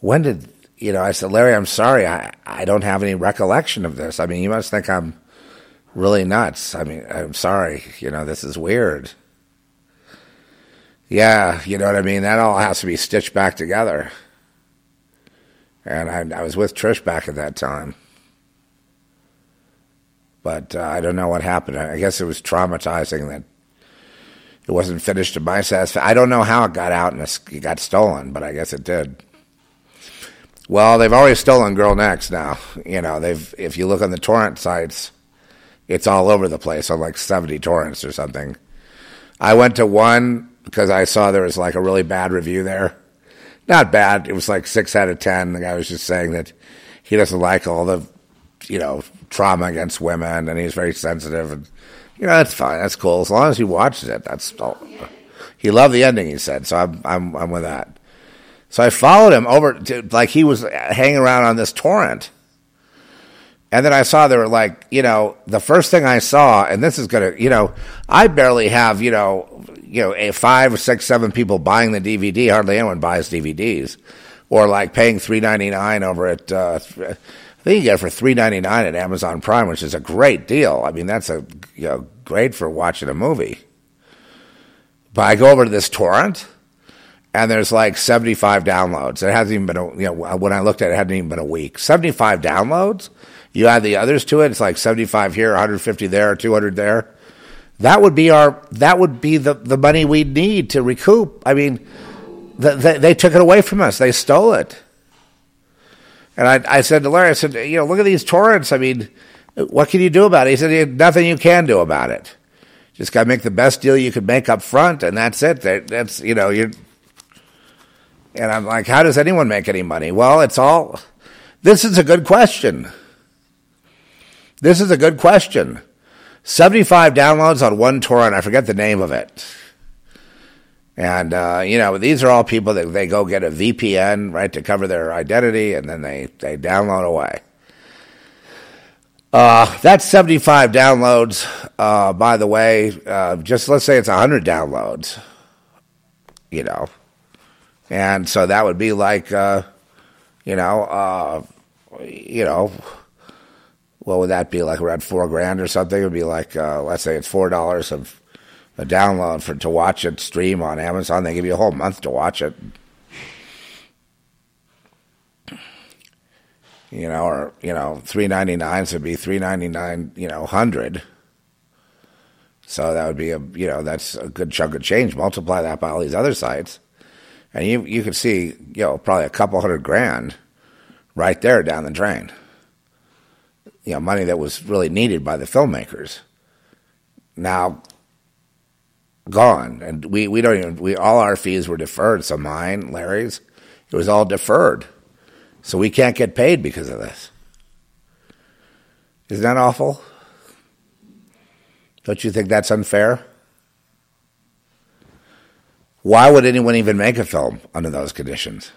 when did you know? I said, Larry, I'm sorry, I I don't have any recollection of this. I mean, you must think I'm really nuts. I mean, I'm sorry. You know, this is weird. Yeah, you know what I mean. That all has to be stitched back together. And I, I was with Trish back at that time. But uh, I don't know what happened. I guess it was traumatizing that it wasn't finished to my satisfaction. I don't know how it got out and it got stolen, but I guess it did. Well, they've already stolen Girl Next now. You know, they've if you look on the torrent sites, it's all over the place on like 70 torrents or something. I went to one because I saw there was like a really bad review there. Not bad. It was like six out of 10. The guy was just saying that he doesn't like all the, you know, trauma against women and he's very sensitive and you know, that's fine. That's cool. As long as he watches it, that's all. He loved the ending, he said. So I'm, I'm, I'm with that. So I followed him over to, like he was hanging around on this torrent. And then I saw there were like, you know, the first thing I saw, and this is to, you know, I barely have, you know, you know, a five, six, seven people buying the DVD. Hardly anyone buys DVDs, or like paying three ninety nine over at uh, I think you get it for three ninety nine at Amazon Prime, which is a great deal. I mean, that's a you know great for watching a movie. But I go over to this torrent, and there's like seventy five downloads. It hasn't even been a, you know when I looked at it, it hadn't even been a week. Seventy five downloads. You add the others to it, it's like seventy five here, one hundred fifty there, two hundred there. That would be our that would be the the money we'd need to recoup. I mean, the, the, they took it away from us. They stole it. And I, I said to Larry, I said, you know, look at these torrents. I mean, what can you do about it? He said, nothing you can do about it. Just got to make the best deal you could make up front, and that's it. That's you know you. And I'm like, how does anyone make any money? Well, it's all. This is a good question. This is a good question. Seventy-five downloads on one torrent. I forget the name of it. And, uh, you know, these are all people that they go get a VPN, right, to cover their identity, and then they, they download away. Uh, that's 75 downloads, uh, by the way. Uh, just let's say it's 100 downloads, you know. And so that would be like, uh, you know, uh, you know, what would that be like around four grand or something? It would be like, uh, let's say it's $4 of a download for to watch it stream on Amazon. They give you a whole month to watch it. You know, or you know, three ninety nine would be three ninety nine. You know, hundred. So that would be a you know that's a good chunk of change. Multiply that by all these other sites, and you you could see you know probably a couple hundred grand right there down the drain. You know, money that was really needed by the filmmakers. Now, gone, and we we don't even we all our fees were deferred. So mine, Larry's, it was all deferred, so we can't get paid because of this. Isn't that awful? Don't you think that's unfair? Why would anyone even make a film under those conditions?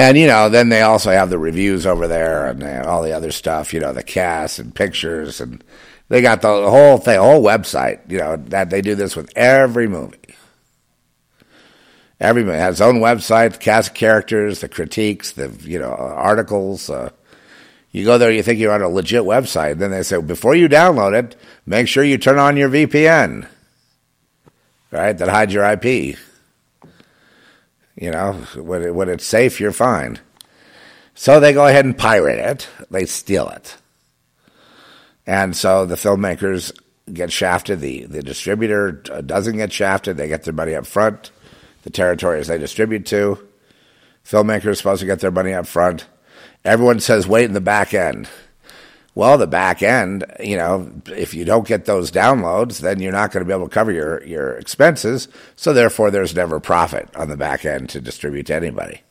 And you know, then they also have the reviews over there and all the other stuff. You know, the cast and pictures, and they got the whole thing, whole website. You know that they do this with every movie. Every movie has its own website, the cast characters, the critiques, the you know articles. Uh, you go there, you think you're on a legit website. Then they say before you download it, make sure you turn on your VPN, right? That hides your IP. You know, when, it, when it's safe, you're fine. So they go ahead and pirate it, they steal it. And so the filmmakers get shafted. The, the distributor uh, doesn't get shafted. They get their money up front. The territories they distribute to. Filmmakers are supposed to get their money up front. Everyone says wait in the back end. Well, the back end, you know, if you don't get those downloads, then you're not going to be able to cover your, your expenses. So therefore, there's never profit on the back end to distribute to anybody.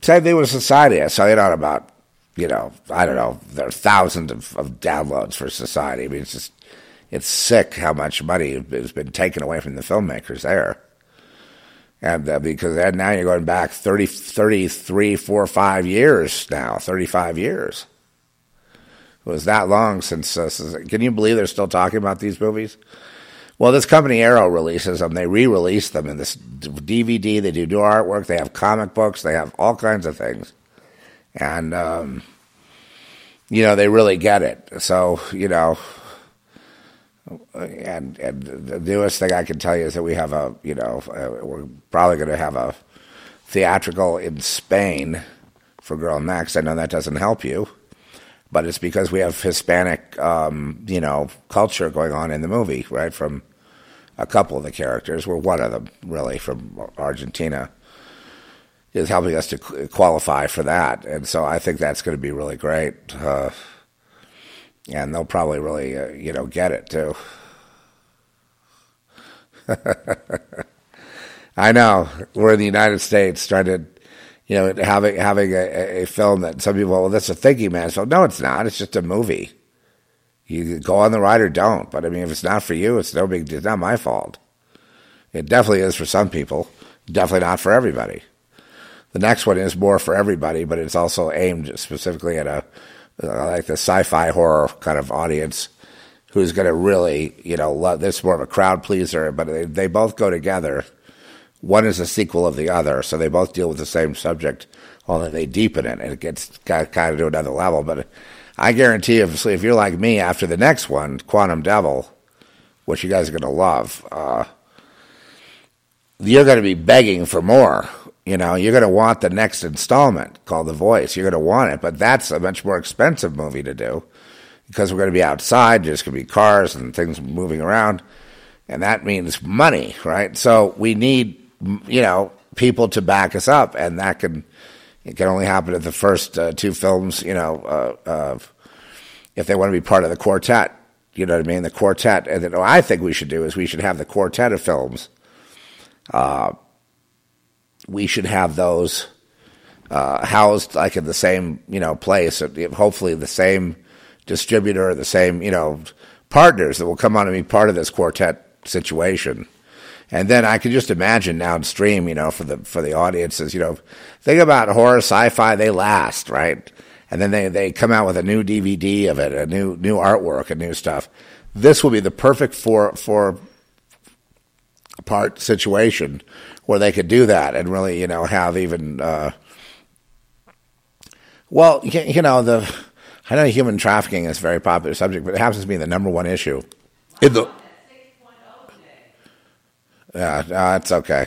Same thing with Society. I saw it on about, you know, I don't know, there are thousands of, of downloads for Society. I mean, it's just, it's sick how much money has been taken away from the filmmakers there and uh, because now you're going back 30, 33, 4, 5 years now, 35 years. It was that long since, uh, since, can you believe they're still talking about these movies? Well, this company Arrow releases them. They re-release them in this DVD. They do new artwork. They have comic books. They have all kinds of things, and um, you know they really get it. So you know, and and the newest thing I can tell you is that we have a you know uh, we're probably going to have a theatrical in Spain for Girl Next. I know that doesn't help you, but it's because we have Hispanic um, you know culture going on in the movie, right? From a couple of the characters, we're one of them really from Argentina is helping us to qualify for that, and so I think that's going to be really great. Uh, and they'll probably really, uh, you know, get it too. I know we're in the United States trying to, you know, having having a, a film that some people, well, that's a thinking man's film. No, it's not. It's just a movie. You go on the ride or don't. But I mean, if it's not for you, it's no big. It's not my fault. It definitely is for some people. Definitely not for everybody. The next one is more for everybody, but it's also aimed specifically at a uh, like the sci-fi horror kind of audience who's going to really, you know, love this more of a crowd pleaser, but they, they both go together. One is a sequel of the other, so they both deal with the same subject, only they deepen it and it gets kind of to another level. But I guarantee if, if you're like me after the next one, Quantum Devil, which you guys are going to love, uh, you're going to be begging for more. You know, you're going to want the next installment called The Voice. You're going to want it, but that's a much more expensive movie to do because we're going to be outside. There's going to be cars and things moving around, and that means money, right? So we need, you know, people to back us up, and that can it can only happen at the first uh, two films. You know, uh, uh, if they want to be part of the quartet, you know what I mean? The quartet, and then what I think we should do is we should have the quartet of films. Uh, we should have those uh, housed like in the same you know place, hopefully the same distributor, the same you know partners that will come on and be part of this quartet situation. And then I can just imagine downstream, you know, for the for the audiences, you know, think about horror, sci-fi, they last, right? And then they, they come out with a new DVD of it, a new new artwork, and new stuff. This will be the perfect four four part situation where they could do that and really, you know, have even, uh, well, you know, the, I know human trafficking is a very popular subject, but it happens to be the number one issue. In the, yeah, no, that's okay.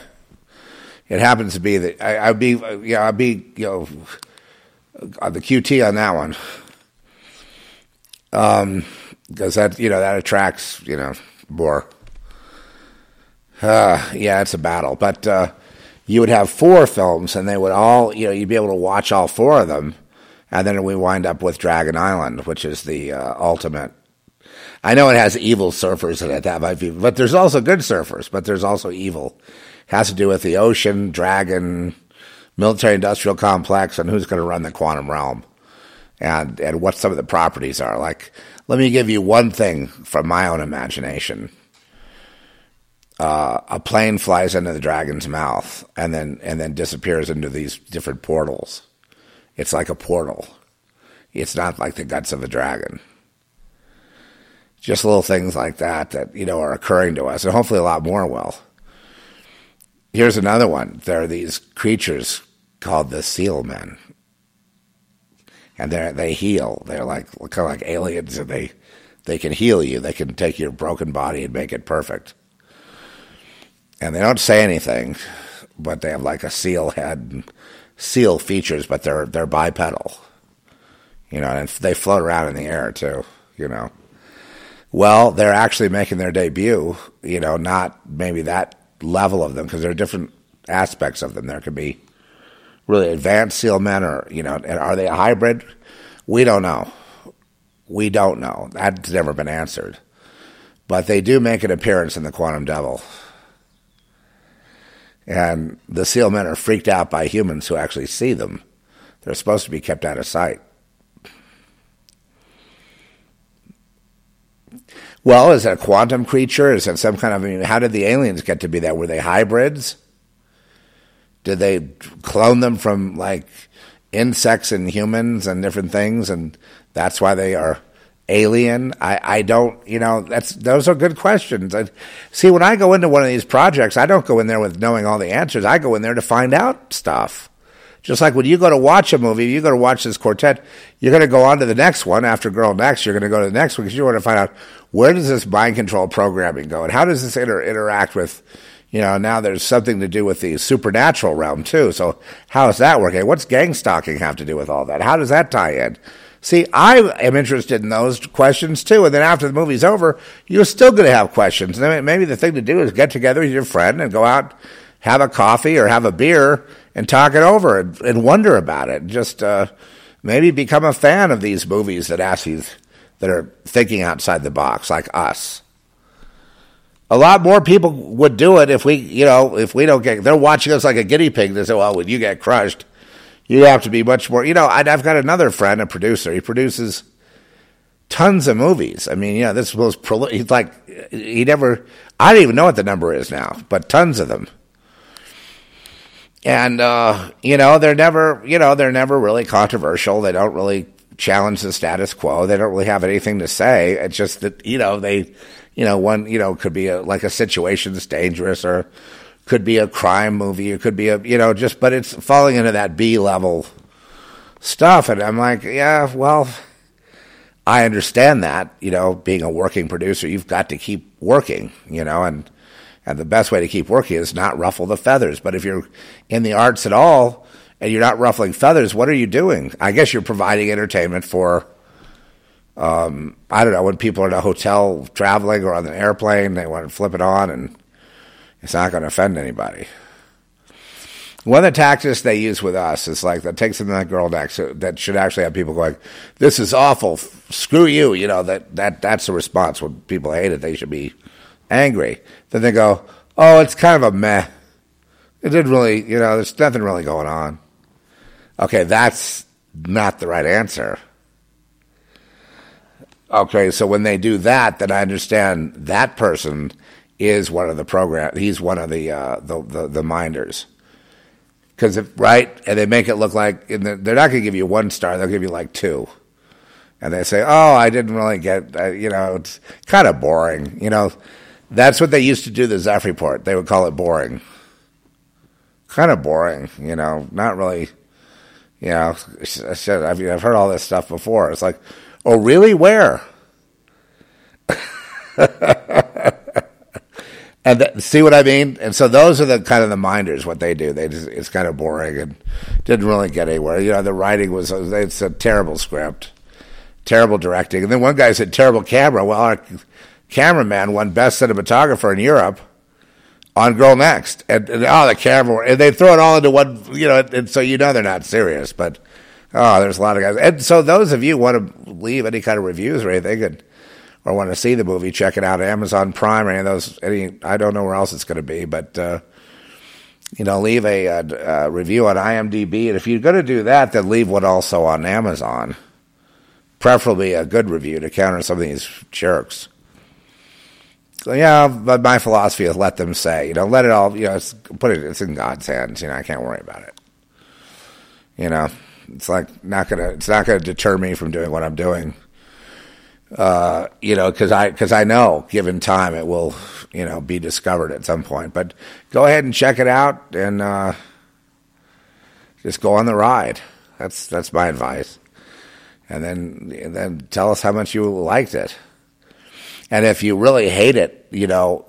It happens to be that I, I'd be, yeah, I'd be, you know, on the QT on that one. Um, because that, you know, that attracts, you know, more uh, yeah, it's a battle. But, uh, you would have four films, and they would all, you know, you'd be able to watch all four of them, and then we wind up with Dragon Island, which is the uh, ultimate. I know it has evil surfers in it, that might be, but there's also good surfers, but there's also evil. It has to do with the ocean, dragon, military industrial complex, and who's going to run the quantum realm, and and what some of the properties are. Like, let me give you one thing from my own imagination uh, a plane flies into the dragon's mouth and then and then disappears into these different portals. It's like a portal. It's not like the guts of a dragon. Just little things like that that you know are occurring to us, and hopefully a lot more will. Here's another one. There are these creatures called the seal men, and they they heal. They're like kind of like aliens, and they they can heal you. They can take your broken body and make it perfect and they don't say anything, but they have like a seal head and seal features, but they're they're bipedal. You know, and they float around in the air too. You know, well, they're actually making their debut. You know, not maybe that level of them because there are different aspects of them. There could be really advanced seal men, or you know, and are they a hybrid? We don't know. We don't know. That's never been answered. But they do make an appearance in the Quantum Devil. And the seal men are freaked out by humans who actually see them. They're supposed to be kept out of sight. Well, is it a quantum creature? Is it some kind of? I mean, how did the aliens get to be that? Were they hybrids? Did they clone them from like insects and humans and different things, and that's why they are alien? I, I don't, you know, that's those are good questions. I, see, when I go into one of these projects, I don't go in there with knowing all the answers. I go in there to find out stuff. Just like when you go to watch a movie, you go to watch this quartet, you're going to go on to the next one after Girl Next. You're going to go to the next one because you want to find out where does this mind control programming go and how does this inter- interact with, you know, now there's something to do with the supernatural realm too. So how is that working? What's gang stalking have to do with all that? How does that tie in? See, I am interested in those questions too. And then after the movie's over, you're still going to have questions. And maybe the thing to do is get together with your friend and go out, have a coffee or have a beer and talk it over and, and wonder about it. Just uh, maybe become a fan of these movies that ask you that are thinking outside the box, like us. A lot more people would do it if we, you know, if we don't get. They're watching us like a guinea pig. They say, "Well, when you get crushed." You have to be much more. You know, I've got another friend, a producer. He produces tons of movies. I mean, you know, this was he's like he never. I don't even know what the number is now, but tons of them. And uh, you know, they're never. You know, they're never really controversial. They don't really challenge the status quo. They don't really have anything to say. It's just that you know they. You know, one you know could be a, like a situation that's dangerous or could be a crime movie, it could be a you know just but it's falling into that B level stuff, and I'm like, yeah, well, I understand that you know being a working producer, you've got to keep working, you know, and and the best way to keep working is not ruffle the feathers. But if you're in the arts at all and you're not ruffling feathers, what are you doing? I guess you're providing entertainment for. Um, I don't know when people are in a hotel traveling or on an airplane, they want to flip it on and it's not going to offend anybody. One of the tactics they use with us is like that takes to that girl next that should actually have people going, "This is awful. Screw you." You know that that that's the response when people hate it. They should be angry. Then they go, "Oh, it's kind of a meh. It didn't really, you know, there's nothing really going on." Okay, that's not the right answer. Okay, so when they do that, then I understand that person is one of the program. He's one of the uh, the, the, the minders. Because right, and they make it look like the, they're not going to give you one star; they'll give you like two, and they say, "Oh, I didn't really get," uh, you know, it's kind of boring. You know, that's what they used to do the Zeph report. They would call it boring, kind of boring. You know, not really. You know, I've, I've heard all this stuff before. It's like, oh, really? Where? And th- see what I mean? And so those are the kind of the minders. What they do, they just, it's kind of boring and didn't really get anywhere. You know, the writing was it's a terrible script, terrible directing, and then one guy said terrible camera. Well, our cameraman won best cinematographer in Europe on Girl Next, and, and oh, the camera, and they throw it all into one, you know, and, and so you know they're not serious, but oh, there's a lot of guys, and so those of you want to leave any kind of reviews or anything, and, or want to see the movie, check it out, Amazon Prime or any of those. Any, I don't know where else it's going to be, but. Uh, you know, leave a, a, a, review on IMDb. And if you're going to do that, then leave one also on Amazon. Preferably a good review to counter some of these jerks. So, yeah, but my philosophy is let them say, you know, let it all, you know, put it, it's in God's hands. You know, I can't worry about it. You know, it's like not gonna, it's not gonna deter me from doing what I'm doing. Uh, you know, because I because I know, given time, it will, you know, be discovered at some point. But go ahead and check it out, and uh, just go on the ride. That's that's my advice. And then and then tell us how much you liked it. And if you really hate it, you know,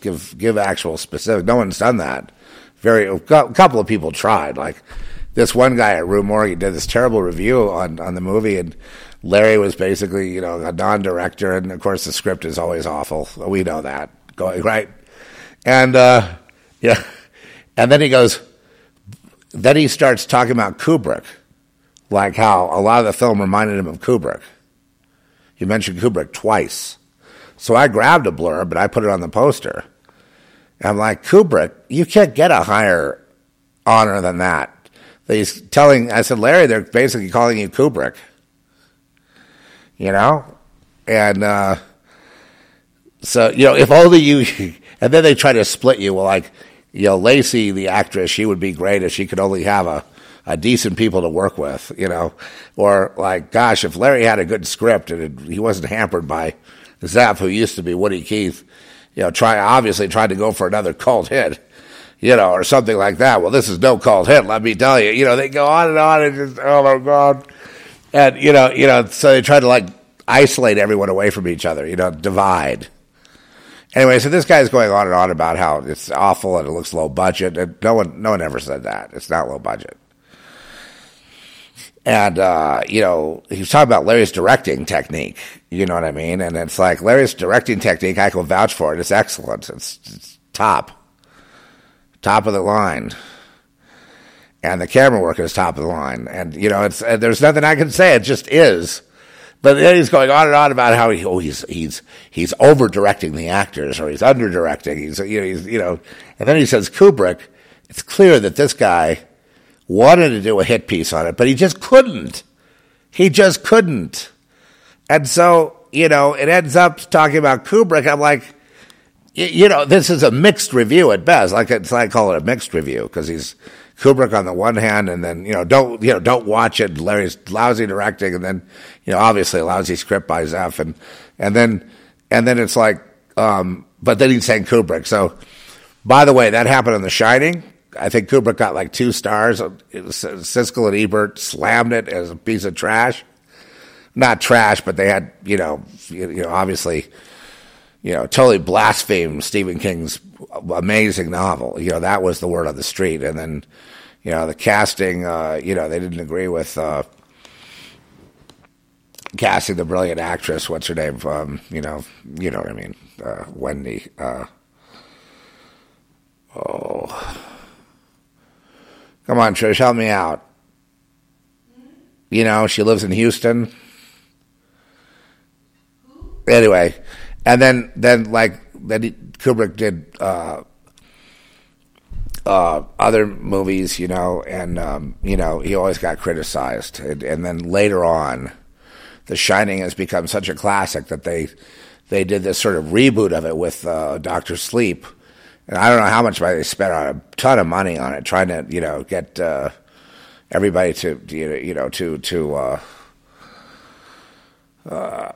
give give actual specific. No one's done that. Very a couple of people tried. Like this one guy at Rue Morgue did this terrible review on on the movie and Larry was basically, you know, a non-director, and of course the script is always awful. We know that, going right, and uh, yeah, and then he goes, then he starts talking about Kubrick, like how a lot of the film reminded him of Kubrick. He mentioned Kubrick twice, so I grabbed a blurb, but I put it on the poster. And I'm like, Kubrick, you can't get a higher honor than that. He's telling, I said, Larry, they're basically calling you Kubrick you know? And uh, so, you know, if only you, and then they try to split you. Well, like, you know, Lacey, the actress, she would be great if she could only have a, a decent people to work with, you know? Or, like, gosh, if Larry had a good script and it, he wasn't hampered by Zeph, who used to be Woody Keith, you know, try, obviously tried to go for another cult hit you know, or something like that. Well, this is no cult hit, let me tell you. You know, they go on and on and just, oh my God and you know, you know, so they try to like isolate everyone away from each other, you know, divide. Anyway, so this guy's going on and on about how it's awful and it looks low budget, and no one, no one ever said that. It's not low budget. And uh, you know, he was talking about Larry's directing technique. You know what I mean? And it's like Larry's directing technique. I can vouch for it. It's excellent. It's, it's top, top of the line and the camera work is top of the line. And you know, it's uh, there's nothing I can say. It just is. But then he's going on and on about how he, oh, he's he's he's over directing the actors or he's under directing. He's you know he's you know, and then he says Kubrick. It's clear that this guy wanted to do a hit piece on it, but he just couldn't. He just couldn't. And so you know, it ends up talking about Kubrick. I'm like, you know, this is a mixed review at best. Like it's I call it a mixed review because he's Kubrick on the one hand, and then you know don't you know don't watch it. Larry's lousy directing, and then you know obviously lousy script by Zeph, and and then and then it's like, um, but then he's saying Kubrick. So, by the way, that happened in The Shining. I think Kubrick got like two stars. Siskel and Ebert slammed it as a piece of trash. Not trash, but they had you know you know obviously you know totally blasphemed Stephen King's amazing novel. You know that was the word on the street, and then you know, the casting, uh, you know, they didn't agree with uh, casting the brilliant actress. What's her name? Um, you know, you know what I mean, uh, Wendy. Uh, oh, come on, Trish, help me out. You know, she lives in Houston. Anyway, and then then like then Kubrick did uh, other movies, you know, and um, you know he always got criticized, and, and, then later on, The Shining has become such a classic that they they did this sort of reboot of it with uh, Doctor Sleep, and I don't know how much money they spent on a ton of money on it, trying to you know get uh, everybody to you know to to uh, uh,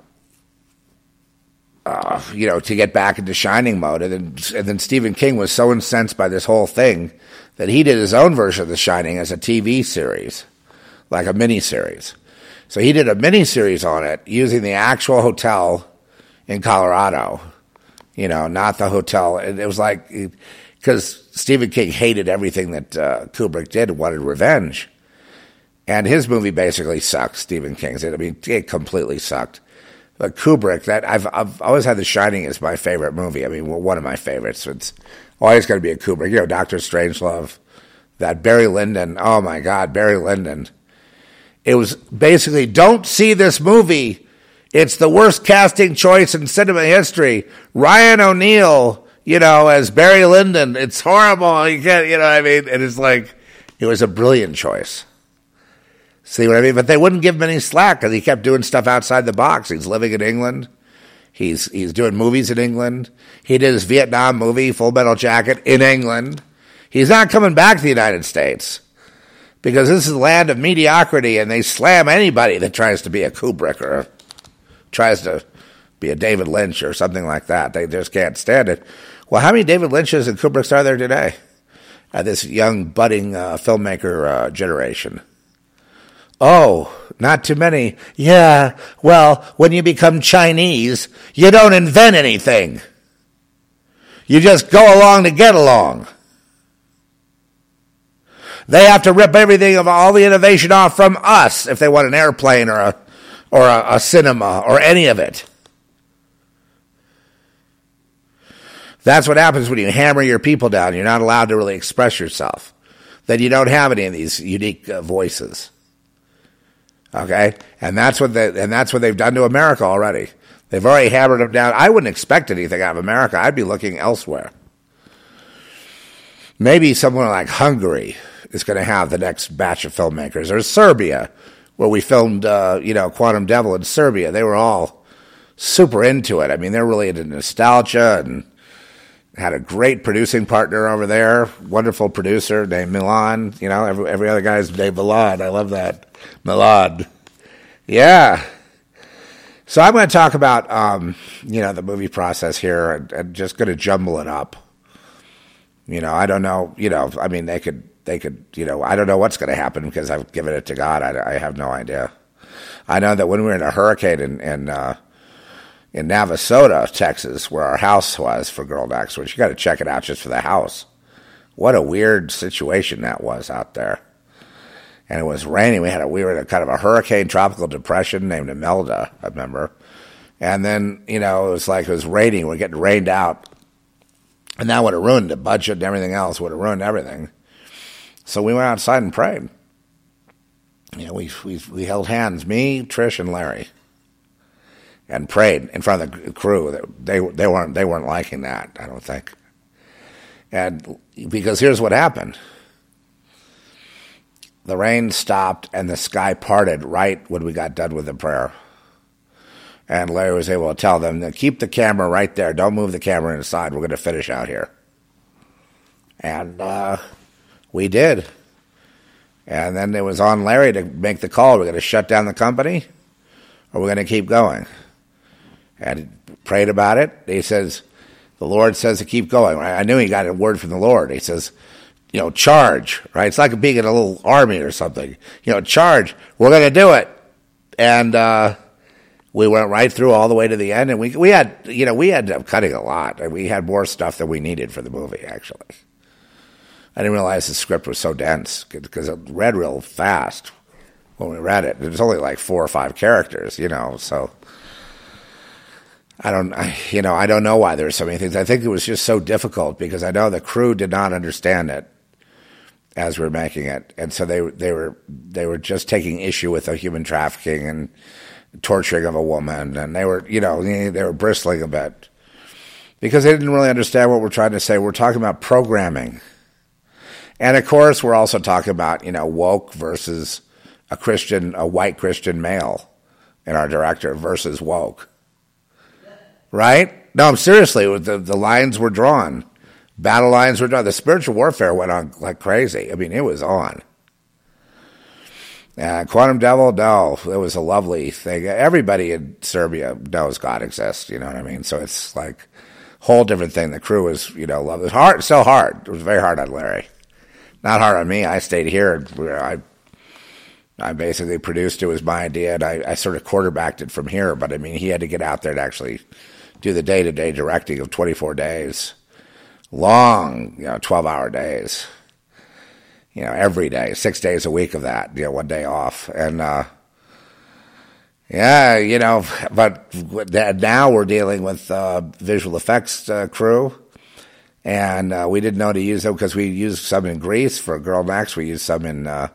uh, you know, to get back into shining mode. And then, and then Stephen King was so incensed by this whole thing that he did his own version of The Shining as a TV series, like a mini series. So he did a mini series on it using the actual hotel in Colorado, you know, not the hotel. It, it was like, because Stephen King hated everything that uh, Kubrick did and wanted revenge. And his movie basically sucked, Stephen King's. I mean, it completely sucked. But Kubrick, that I've I've always had The Shining as my favorite movie. I mean, one of my favorites. It's always going to be a Kubrick. You know, Doctor Strangelove, that Barry Lyndon. Oh my God, Barry Lyndon. It was basically don't see this movie. It's the worst casting choice in cinema history. Ryan O'Neal, you know, as Barry Lyndon. It's horrible. You can't, you know I mean? And it's like, it was a brilliant choice. See what I mean? But they wouldn't give him any slack because he kept doing stuff outside the box. He's living in England. He's he's doing movies in England. He did his Vietnam movie, Full Metal Jacket, in England. He's not coming back to the United States because this is the land of mediocrity, and they slam anybody that tries to be a Kubrick or tries to be a David Lynch or something like that. They just can't stand it. Well, how many David Lynches and Kubricks are there today? Uh, this young budding uh, filmmaker uh, generation. Oh, not too many. Yeah, well, when you become Chinese, you don't invent anything. You just go along to get along. They have to rip everything of all the innovation off from us if they want an airplane or a or a, a cinema or any of it. That's what happens when you hammer your people down. You're not allowed to really express yourself. Then you don't have any of these unique uh, voices. Okay, and that's what they, and that's what they've done to America already. They've already hammered them down. I wouldn't expect anything out of America. I'd be looking elsewhere. Maybe somewhere like Hungary is going to have the next batch of filmmakers, or Serbia, where we filmed, uh, you know, Quantum Devil in Serbia. They were all super into it. I mean, they're really into nostalgia and had a great producing partner over there, wonderful producer named Milan. You know, every, every other guy's named Milan. I love that. Milan. Yeah. So I'm going to talk about, um, you know, the movie process here and, and just going to jumble it up. You know, I don't know. You know, I mean, they could, they could, you know, I don't know what's going to happen because I've given it to God. I, I, have no idea. I know that when we were in a hurricane in, in, uh, in Navasota, Texas, where our house was for Girl Next, which you got to check it out just for the house. What a weird situation that was out there and it was raining. We had a we were in a kind of a hurricane tropical depression named Imelda, I remember. And then, you know, it was like it was raining, we are getting rained out. And that would have ruined the budget and everything else, would have ruined everything. So we went outside and prayed. You know, we we we held hands, me, Trish, and Larry, and prayed in front of the crew. They they weren't they weren't liking that, I don't think. And because here's what happened the rain stopped and the sky parted right when we got done with the prayer. And Larry was able to tell them keep the camera right there. Don't move the camera inside. We're going to finish out here. And uh, we did. And then it was on Larry to make the call. We're going to shut down the company or we're going to keep going. And prayed about it. He says, the Lord says to keep going. I knew he got a word from the Lord. He says, you know, charge, right? It's like being in a little army or something. You know, charge. We're going to do it. And uh, we went right through all the way to the end, and we we had you know we ended up cutting a lot, and we had more stuff than we needed for the movie. Actually, I didn't realize the script was so dense because it read real fast when we read it. It was only like four or five characters, you know, so. I don't, I, you know, I don't know why there there's so many things. I think it was just so difficult because I know the crew did not understand it as we are making it, and so they they were they were just taking issue with the human trafficking and torturing of a woman, and they were you know they were bristling a bit because they didn't really understand what we're trying to say. We're talking about programming, and of course we're also talking about you know woke versus a Christian, a white Christian male in our director versus woke, right? No, I'm seriously. The the lines were drawn Battle lines were drawn. The spiritual warfare went on like crazy. I mean, it was on. Uh, Quantum Devil, no, it was a lovely thing. Everybody in Serbia knows God exists. You know what I mean? So it's like a whole different thing. The crew was, you know, love it. Hard, so hard. It was very hard on Larry. Not hard on me. I stayed here. I I basically produced it was my idea, and I, I sort of quarterbacked it from here. But I mean, he had to get out there to actually do the day to day directing of 24 days long, you know, 12 hour days, you know, every day, six days a week of that, you know, one day off. And, uh, Yeah, you know, but now we're dealing with uh, visual effects uh, crew, and uh, we didn't know to use them because we used some in Greece for Girl Next. We used some in uh,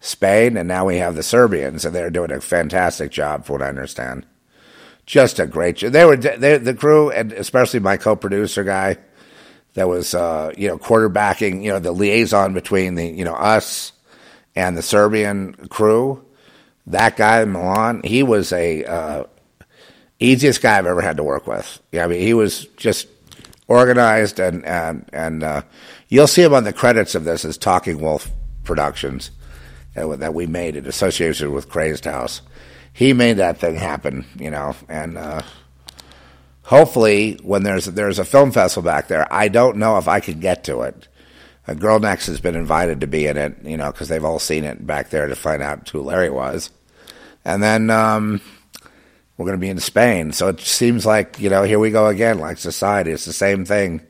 Spain, and now we have the Serbians, and they're doing a fantastic job, for what I understand. Just a great job. They were they, the crew, and especially my co-producer guy, that was uh, you know quarterbacking, you know, the liaison between the you know us and the Serbian crew that guy in Milan, he was a uh, easiest guy I've ever had to work with. Yeah, I mean, he was just organized and and and uh, you'll see him on the credits of this as Talking Wolf Productions that we made in association with Crazed House. He made that thing happen, you know, and uh, hopefully when there's there's a film festival back there, I don't know if I can get to it. A Girl Next has been invited to be in it, you know, because they've all seen it back there to find out who Larry was. And then um, we're going to be in Spain. So it seems like, you know, here we go again, like society. It's the same thing.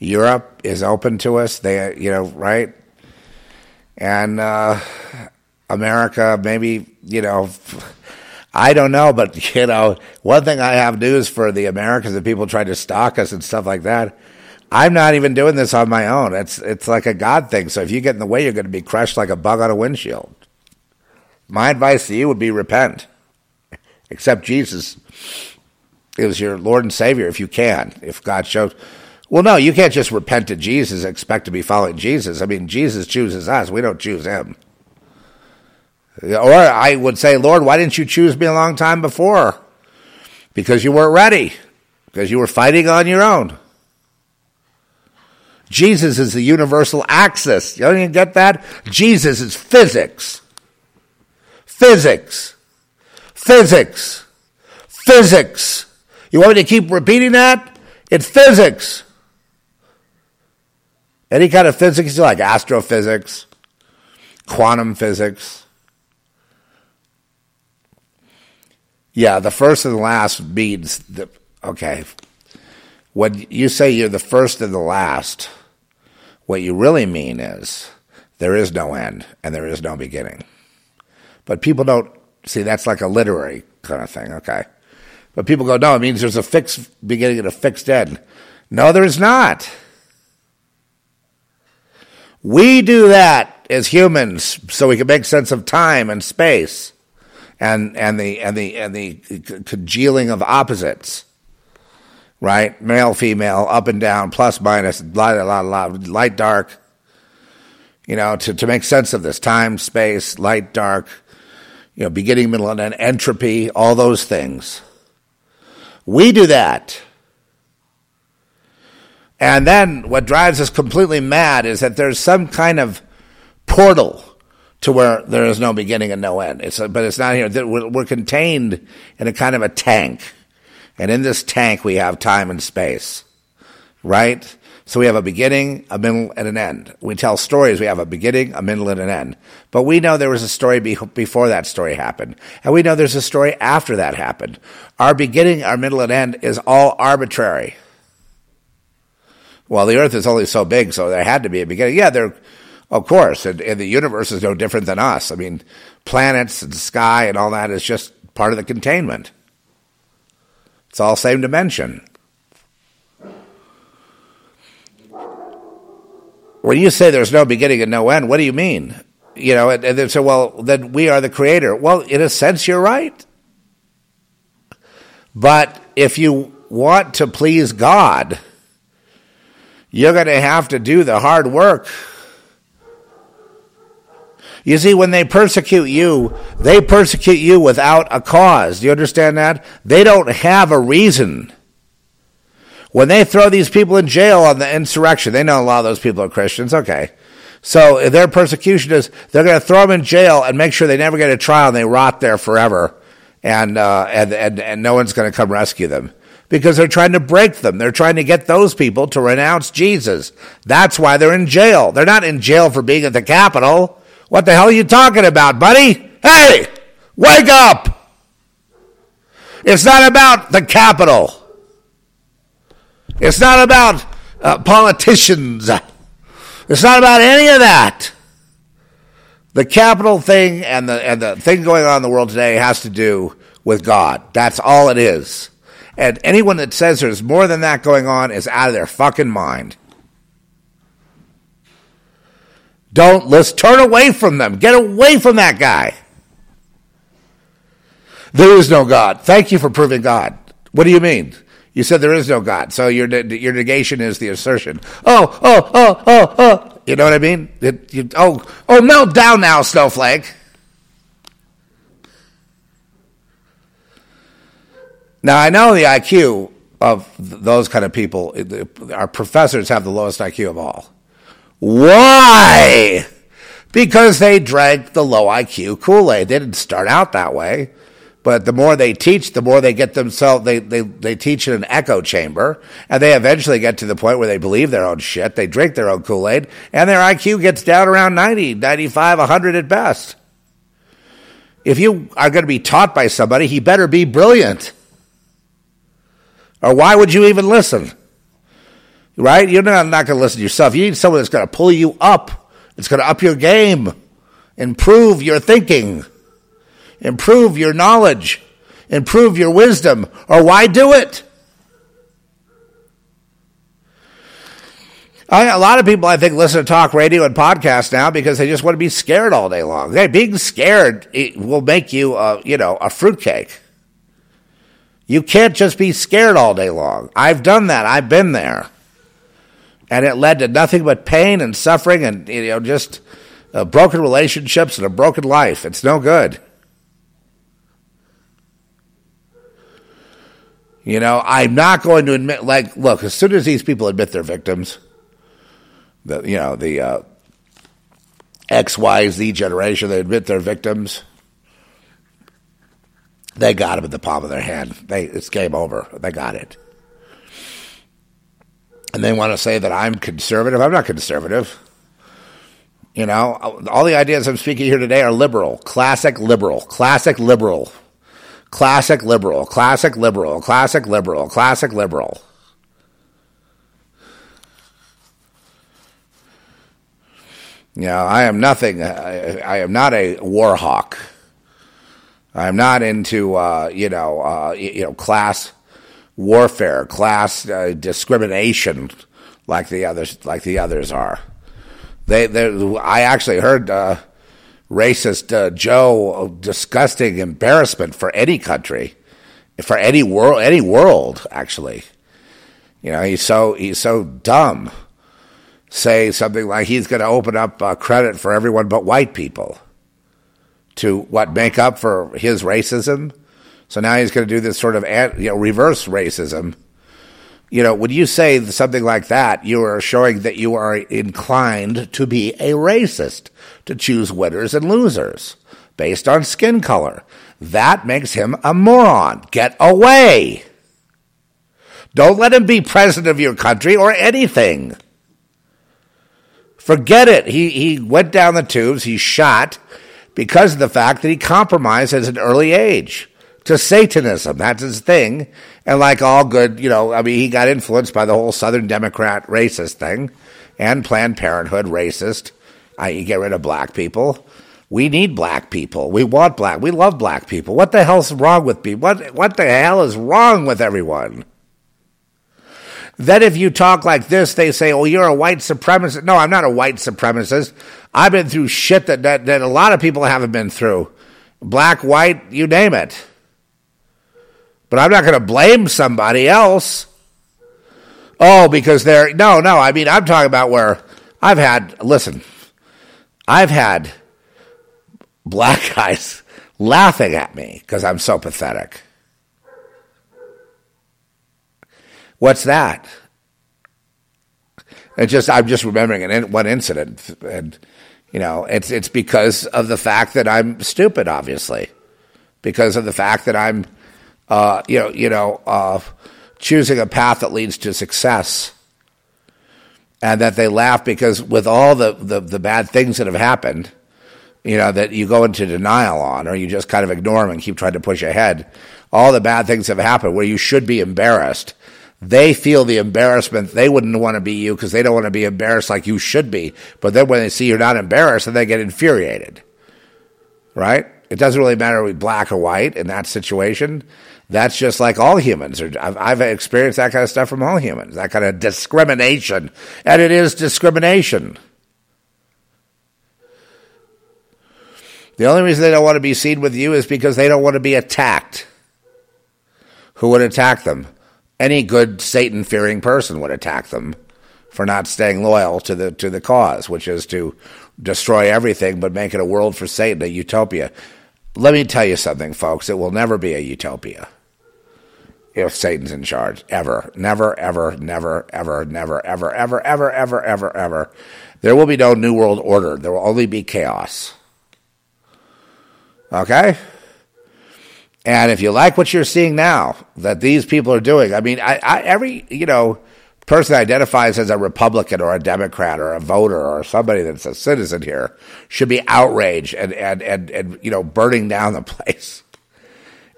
Europe is open to us. They, you know, right? And uh, America, maybe, you know, I don't know, but, you know, one thing I have news for the Americans that people try to stalk us and stuff like that I'm not even doing this on my own. It's it's like a God thing. So if you get in the way, you're going to be crushed like a bug on a windshield. My advice to you would be repent. Accept Jesus as your Lord and Savior if you can. If God shows, well, no, you can't just repent to Jesus expect to be following Jesus. I mean, Jesus chooses us. We don't choose Him. Or I would say, Lord, why didn't you choose me a long time before? Because you weren't ready. Because you were fighting on your own. Jesus is the universal axis. You don't even get that? Jesus is physics. Physics. Physics. Physics. You want me to keep repeating that? It's physics. Any kind of physics, like astrophysics, quantum physics. Yeah, the first and the last means the, okay. When you say you're the first and the last, what you really mean is there is no end and there is no beginning. But people don't see that's like a literary kind of thing, okay? But people go, no, it means there's a fixed beginning and a fixed end. No, there's not. We do that as humans so we can make sense of time and space and, and the and the and the congealing of opposites right? Male, female, up and down, plus, minus, blah blah blah, light dark. You know, to, to make sense of this time, space, light, dark, you know, beginning, middle, and end, entropy, all those things. We do that. And then what drives us completely mad is that there's some kind of portal to where there is no beginning and no end. It's, but it's not here. We're, we're contained in a kind of a tank. And in this tank, we have time and space, right? So we have a beginning, a middle, and an end. We tell stories. We have a beginning, a middle, and an end. But we know there was a story be- before that story happened. And we know there's a story after that happened. Our beginning, our middle, and end is all arbitrary. Well, the earth is only so big, so there had to be a beginning. Yeah, there, of course, and, and the universe is no different than us. I mean, planets and sky and all that is just part of the containment. It's all same dimension. When you say there's no beginning and no end, what do you mean? You know, and, and they say, well, then we are the creator. Well, in a sense, you're right. But if you want to please God, you're going to have to do the hard work you see, when they persecute you, they persecute you without a cause. Do you understand that? They don't have a reason. When they throw these people in jail on the insurrection, they know a lot of those people are Christians. Okay. So their persecution is they're going to throw them in jail and make sure they never get a trial and they rot there forever. And, uh, and, and, and no one's going to come rescue them because they're trying to break them. They're trying to get those people to renounce Jesus. That's why they're in jail. They're not in jail for being at the Capitol. What the hell are you talking about, buddy? Hey, wake up! It's not about the capital. It's not about uh, politicians. It's not about any of that. The capital thing and the and the thing going on in the world today has to do with God. That's all it is. And anyone that says there's more than that going on is out of their fucking mind. Don't let's turn away from them. Get away from that guy. There is no God. Thank you for proving God. What do you mean? You said there is no God, so your your negation is the assertion. Oh, oh, oh, oh, oh. You know what I mean? It, you, oh, oh, melt down now, snowflake. Now I know the IQ of those kind of people. Our professors have the lowest IQ of all. Why? Because they drank the low IQ Kool Aid. They didn't start out that way. But the more they teach, the more they get themselves, they, they, they teach in an echo chamber, and they eventually get to the point where they believe their own shit, they drink their own Kool Aid, and their IQ gets down around 90, 95, 100 at best. If you are going to be taught by somebody, he better be brilliant. Or why would you even listen? Right? You're not, not going to listen to yourself. You need someone that's going to pull you up. It's going to up your game, improve your thinking, improve your knowledge, improve your wisdom. Or why do it? I, a lot of people, I think, listen to talk radio and podcasts now because they just want to be scared all day long. Hey, being scared will make you, uh, you know, a fruitcake. You can't just be scared all day long. I've done that. I've been there and it led to nothing but pain and suffering and you know just uh, broken relationships and a broken life. It's no good. You know, I'm not going to admit. Like, look, as soon as these people admit they're victims, the you know the uh, X, Y, Z generation, they admit they're victims. They got them in the palm of their hand. They, it's game over. They got it and they want to say that I'm conservative. I'm not conservative. You know, all the ideas I'm speaking here today are liberal, classic liberal, classic liberal, classic liberal, classic liberal, classic liberal, classic liberal. You know, I am nothing. I, I am not a war hawk. I'm not into uh, you know uh, you know class warfare, class uh, discrimination, like the others, like the others are. They, I actually heard uh, racist uh, Joe disgusting embarrassment for any country, for any world, any world actually. You know, he's so he's so dumb. Say something like he's going to open up uh, credit for everyone but white people to what make up for his racism so now he's going to do this sort of you know reverse racism. You know, when you say something like that, you are showing that you are inclined to be a racist, to choose winners and losers based on skin color. That makes him a moron. Get away. Don't let him be president of your country or anything. Forget it. He, he went down the tubes. He shot because of the fact that he compromised at an early age to Satanism. That's his thing. And like all good, you know, I mean, he got influenced by the whole Southern Democrat racist thing and Planned Parenthood racist, i.e., get rid of black people. We need black people. We want black. We love black people. What the hell's wrong with people? What, what the hell is wrong with everyone? Then if you talk like this, they say, oh, you're a white supremacist. No, I'm not a white supremacist. I've been through shit that, that, that a lot of people haven't been through. Black, white, you name it. But I'm not going to blame somebody else. Oh, because they're. No, no. I mean, I'm talking about where I've had. Listen, I've had black guys laughing at me because I'm so pathetic. What's that? It just I'm just remembering an, one incident, and you know, it's it's because of the fact that I'm stupid, obviously, because of the fact that I'm uh, you know, you know, uh, choosing a path that leads to success, and that they laugh because with all the, the, the bad things that have happened, you know, that you go into denial on, or you just kind of ignore them and keep trying to push ahead. All the bad things have happened where you should be embarrassed. They feel the embarrassment. They wouldn't want to be you because they don't want to be embarrassed like you should be. But then when they see you're not embarrassed, then they get infuriated. Right? It doesn't really matter if we black or white in that situation. That's just like all humans. I've, I've experienced that kind of stuff from all humans, that kind of discrimination. And it is discrimination. The only reason they don't want to be seen with you is because they don't want to be attacked. Who would attack them? Any good Satan fearing person would attack them for not staying loyal to the to the cause, which is to destroy everything but make it a world for Satan, a utopia. Let me tell you something, folks. It will never be a utopia if Satan's in charge. Ever. Never, ever, never, ever, never, ever, ever, ever, ever, ever, ever. There will be no new world order. There will only be chaos. Okay? And if you like what you're seeing now, that these people are doing, I mean, I, I, every, you know, person that identifies as a Republican or a Democrat or a voter or somebody that's a citizen here should be outraged and, and, and, and you know, burning down the place.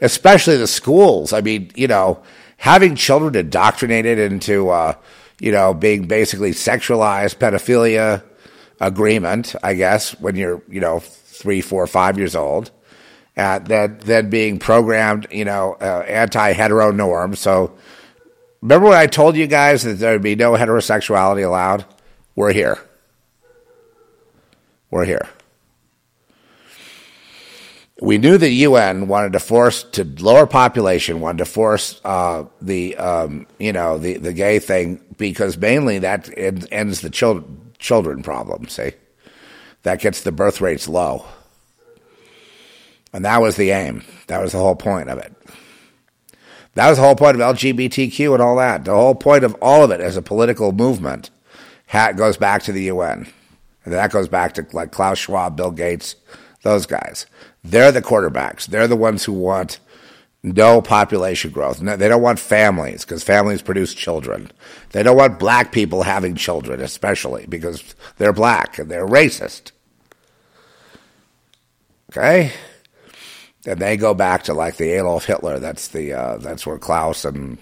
Especially the schools. I mean, you know, having children indoctrinated into, uh, you know, being basically sexualized pedophilia agreement, I guess, when you're, you know, three, four, five years old uh, that then being programmed, you know, uh, anti-hetero norms. So remember when I told you guys that there would be no heterosexuality allowed? We're here. We're here. We knew the UN wanted to force to lower population, wanted to force uh, the um, you know the the gay thing because mainly that ends the children children problem. See, that gets the birth rates low. And that was the aim. That was the whole point of it. That was the whole point of LGBTQ and all that. The whole point of all of it as a political movement goes back to the UN. And that goes back to like Klaus Schwab, Bill Gates, those guys. They're the quarterbacks. They're the ones who want no population growth. No, they don't want families because families produce children. They don't want black people having children, especially because they're black and they're racist. Okay? and they go back to like the Adolf Hitler. That's the uh, that's where Klaus and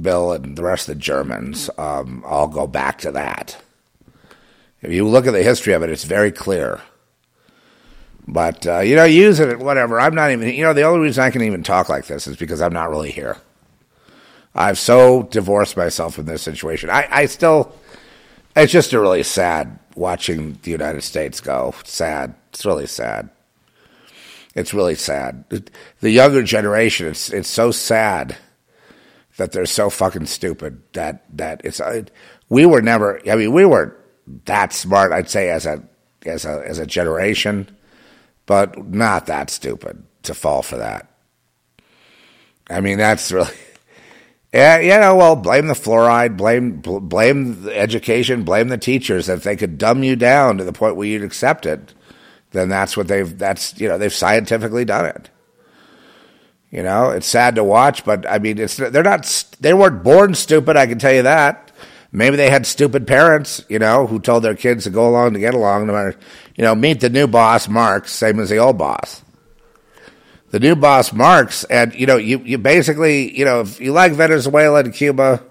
Bill and the rest of the Germans um, all go back to that. If you look at the history of it, it's very clear. But uh, you know, use it, whatever. I'm not even. You know, the only reason I can even talk like this is because I'm not really here. I've so divorced myself from this situation. I, I still. It's just a really sad watching the United States go. Sad. It's really sad. It's really sad. The younger generation, it's it's so sad that they're so fucking stupid that that it's. Uh, we were never. I mean, we were that smart. I'd say as a as a as a generation, but not that stupid to fall for that. I mean, that's really. Yeah, you know, well, blame the fluoride, blame blame the education, blame the teachers. If they could dumb you down to the point where you'd accept it, then that's what they've that's you know they've scientifically done it. You know, it's sad to watch, but I mean, it's they're not they weren't born stupid. I can tell you that. Maybe they had stupid parents, you know, who told their kids to go along to get along, no matter, you know, meet the new boss, Marx, same as the old boss. The new boss, Marx, and you know, you you basically, you know, if you like Venezuela and Cuba,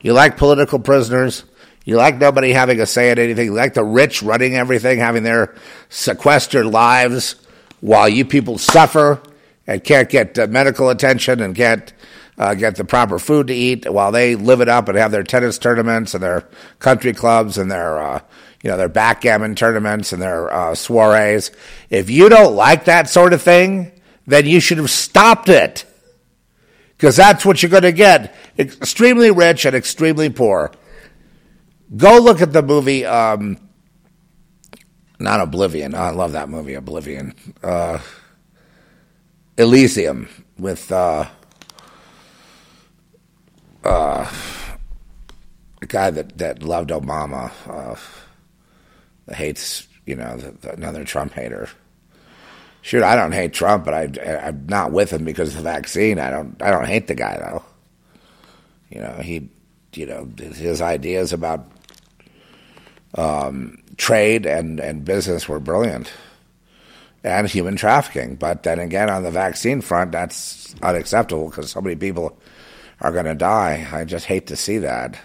you like political prisoners, you like nobody having a say in anything. You like the rich running everything, having their sequestered lives while you people suffer and can't get uh, medical attention and can't uh, get the proper food to eat while they live it up and have their tennis tournaments and their country clubs and their uh, you know their backgammon tournaments and their uh, soirees. If you don't like that sort of thing, then you should have stopped it because that's what you're going to get: extremely rich and extremely poor. Go look at the movie. Um, not Oblivion. Oh, I love that movie, Oblivion. Uh, Elysium with uh, uh, the guy that, that loved Obama, uh, hates you know the, the, another Trump hater. Shoot, I don't hate Trump, but I, I'm not with him because of the vaccine. I don't I don't hate the guy though. You know he, you know his ideas about um, trade and, and business were brilliant, and human trafficking. But then again, on the vaccine front, that's unacceptable because so many people are going to die. I just hate to see that.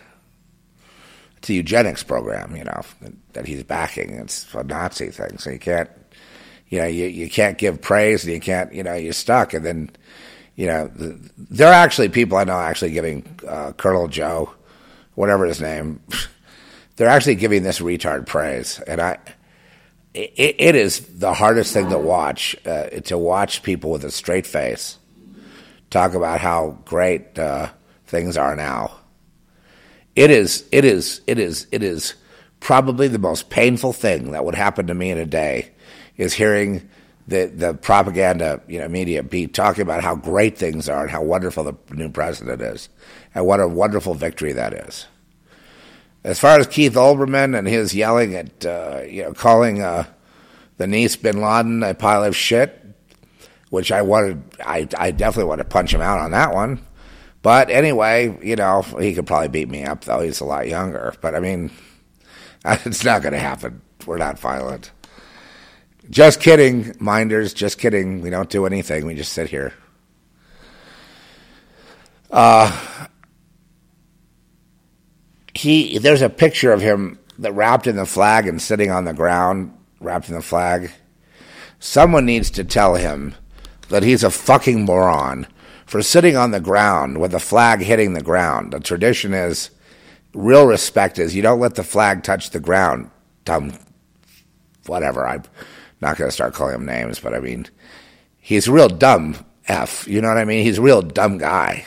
It's a eugenics program, you know, that he's backing. It's a Nazi thing, so you can't you know, you, you can't give praise and you can't, you know, you're stuck. And then, you know, the, there are actually people I know actually giving uh, Colonel Joe, whatever his name, they're actually giving this retard praise. And I, it, it is the hardest thing to watch, uh, to watch people with a straight face talk about how great uh, things are now. It is, it is, it is, it is probably the most painful thing that would happen to me in a day is hearing the the propaganda you know media be talking about how great things are and how wonderful the new president is and what a wonderful victory that is. As far as Keith Olbermann and his yelling at uh, you know calling uh, the niece Bin Laden a pile of shit, which I wanted, I I definitely want to punch him out on that one. But anyway, you know he could probably beat me up though. He's a lot younger. But I mean, it's not going to happen. We're not violent. Just kidding, minders. Just kidding. We don't do anything. We just sit here. Uh, he there's a picture of him that wrapped in the flag and sitting on the ground, wrapped in the flag. Someone needs to tell him that he's a fucking moron for sitting on the ground with the flag hitting the ground. The tradition is real respect is you don't let the flag touch the ground. Dumb, whatever. I'm not going to start calling him names, but I mean, he's real dumb F. You know what I mean? He's a real dumb guy.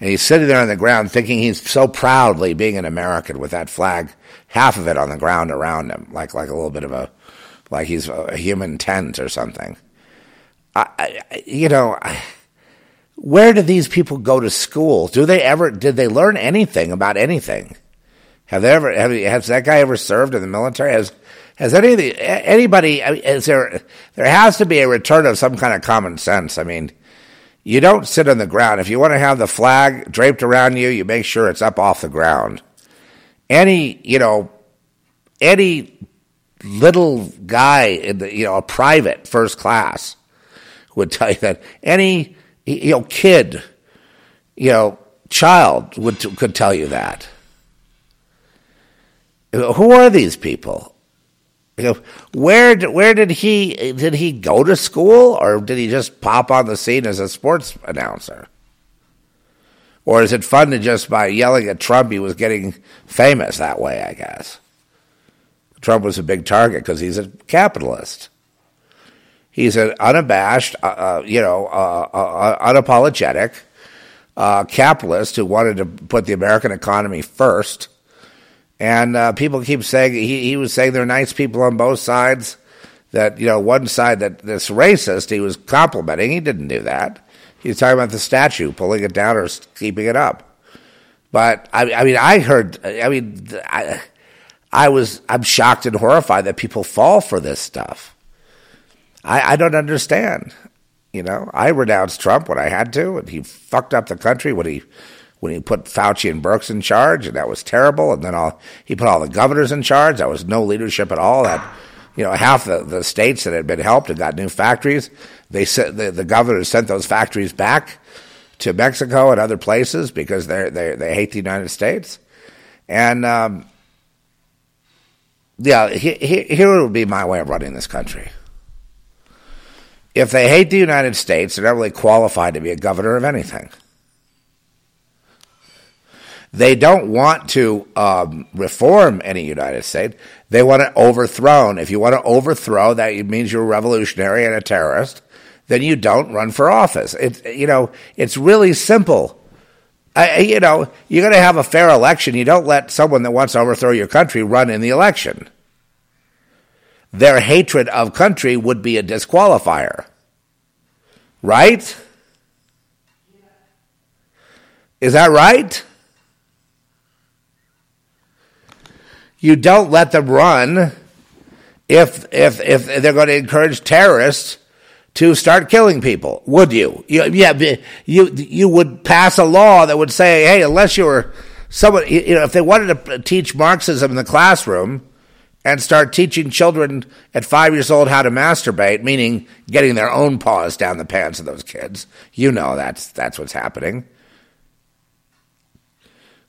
And he's sitting there on the ground thinking he's so proudly being an American with that flag, half of it on the ground around him, like, like a little bit of a, like he's a human tent or something. I, I you know, where do these people go to school? Do they ever, did they learn anything about anything? Have they ever, have, has that guy ever served in the military? Has, has any anybody, is there, there has to be a return of some kind of common sense. I mean, you don't sit on the ground. If you want to have the flag draped around you, you make sure it's up off the ground. Any, you know, any little guy in the, you know, a private first class would tell you that. Any, you know, kid, you know, child would could tell you that. Who are these people? You know, where where did he did he go to school or did he just pop on the scene as a sports announcer? Or is it fun to just by yelling at Trump he was getting famous that way, I guess. Trump was a big target because he's a capitalist. He's an unabashed, uh, uh, you know, uh, uh, unapologetic capitalist who wanted to put the American economy first and people keep saying he, he was saying there are nice people on both sides. That you know, one side that this racist he was complimenting. He didn't do that. He was talking about the statue, pulling it down or keeping it up. But I, I mean, I heard. I mean, I, I was. I'm shocked and horrified that people fall for this stuff. I, I don't understand. You know, I renounced Trump when I had to, and he fucked up the country when he when he put Fauci and Birx in charge, and that was terrible. And then all, he put all the governors in charge. That was no leadership at all. That you know, half the, the states that had been helped and got new factories, they sent the, the governors sent those factories back to Mexico and other places because they they they hate the United States. And um, yeah, he, he, here would be my way of running this country. If they hate the United States, they're not really qualified to be a governor of anything. They don't want to um, reform any United States. They want it overthrown. If you want to overthrow, that means you're a revolutionary and a terrorist. Then you don't run for office. It's you know it's really simple. I, you know you're going to have a fair election. You don't let someone that wants to overthrow your country run in the election. Their hatred of country would be a disqualifier, right? Is that right? you don't let them run if if if they're going to encourage terrorists to start killing people, would you? you yeah, you you would pass a law that would say, hey, unless you were someone, you know, if they wanted to teach Marxism in the classroom and start teaching children at five years old how to masturbate, meaning getting their own paws down the pants of those kids, you know that's that's what's happening.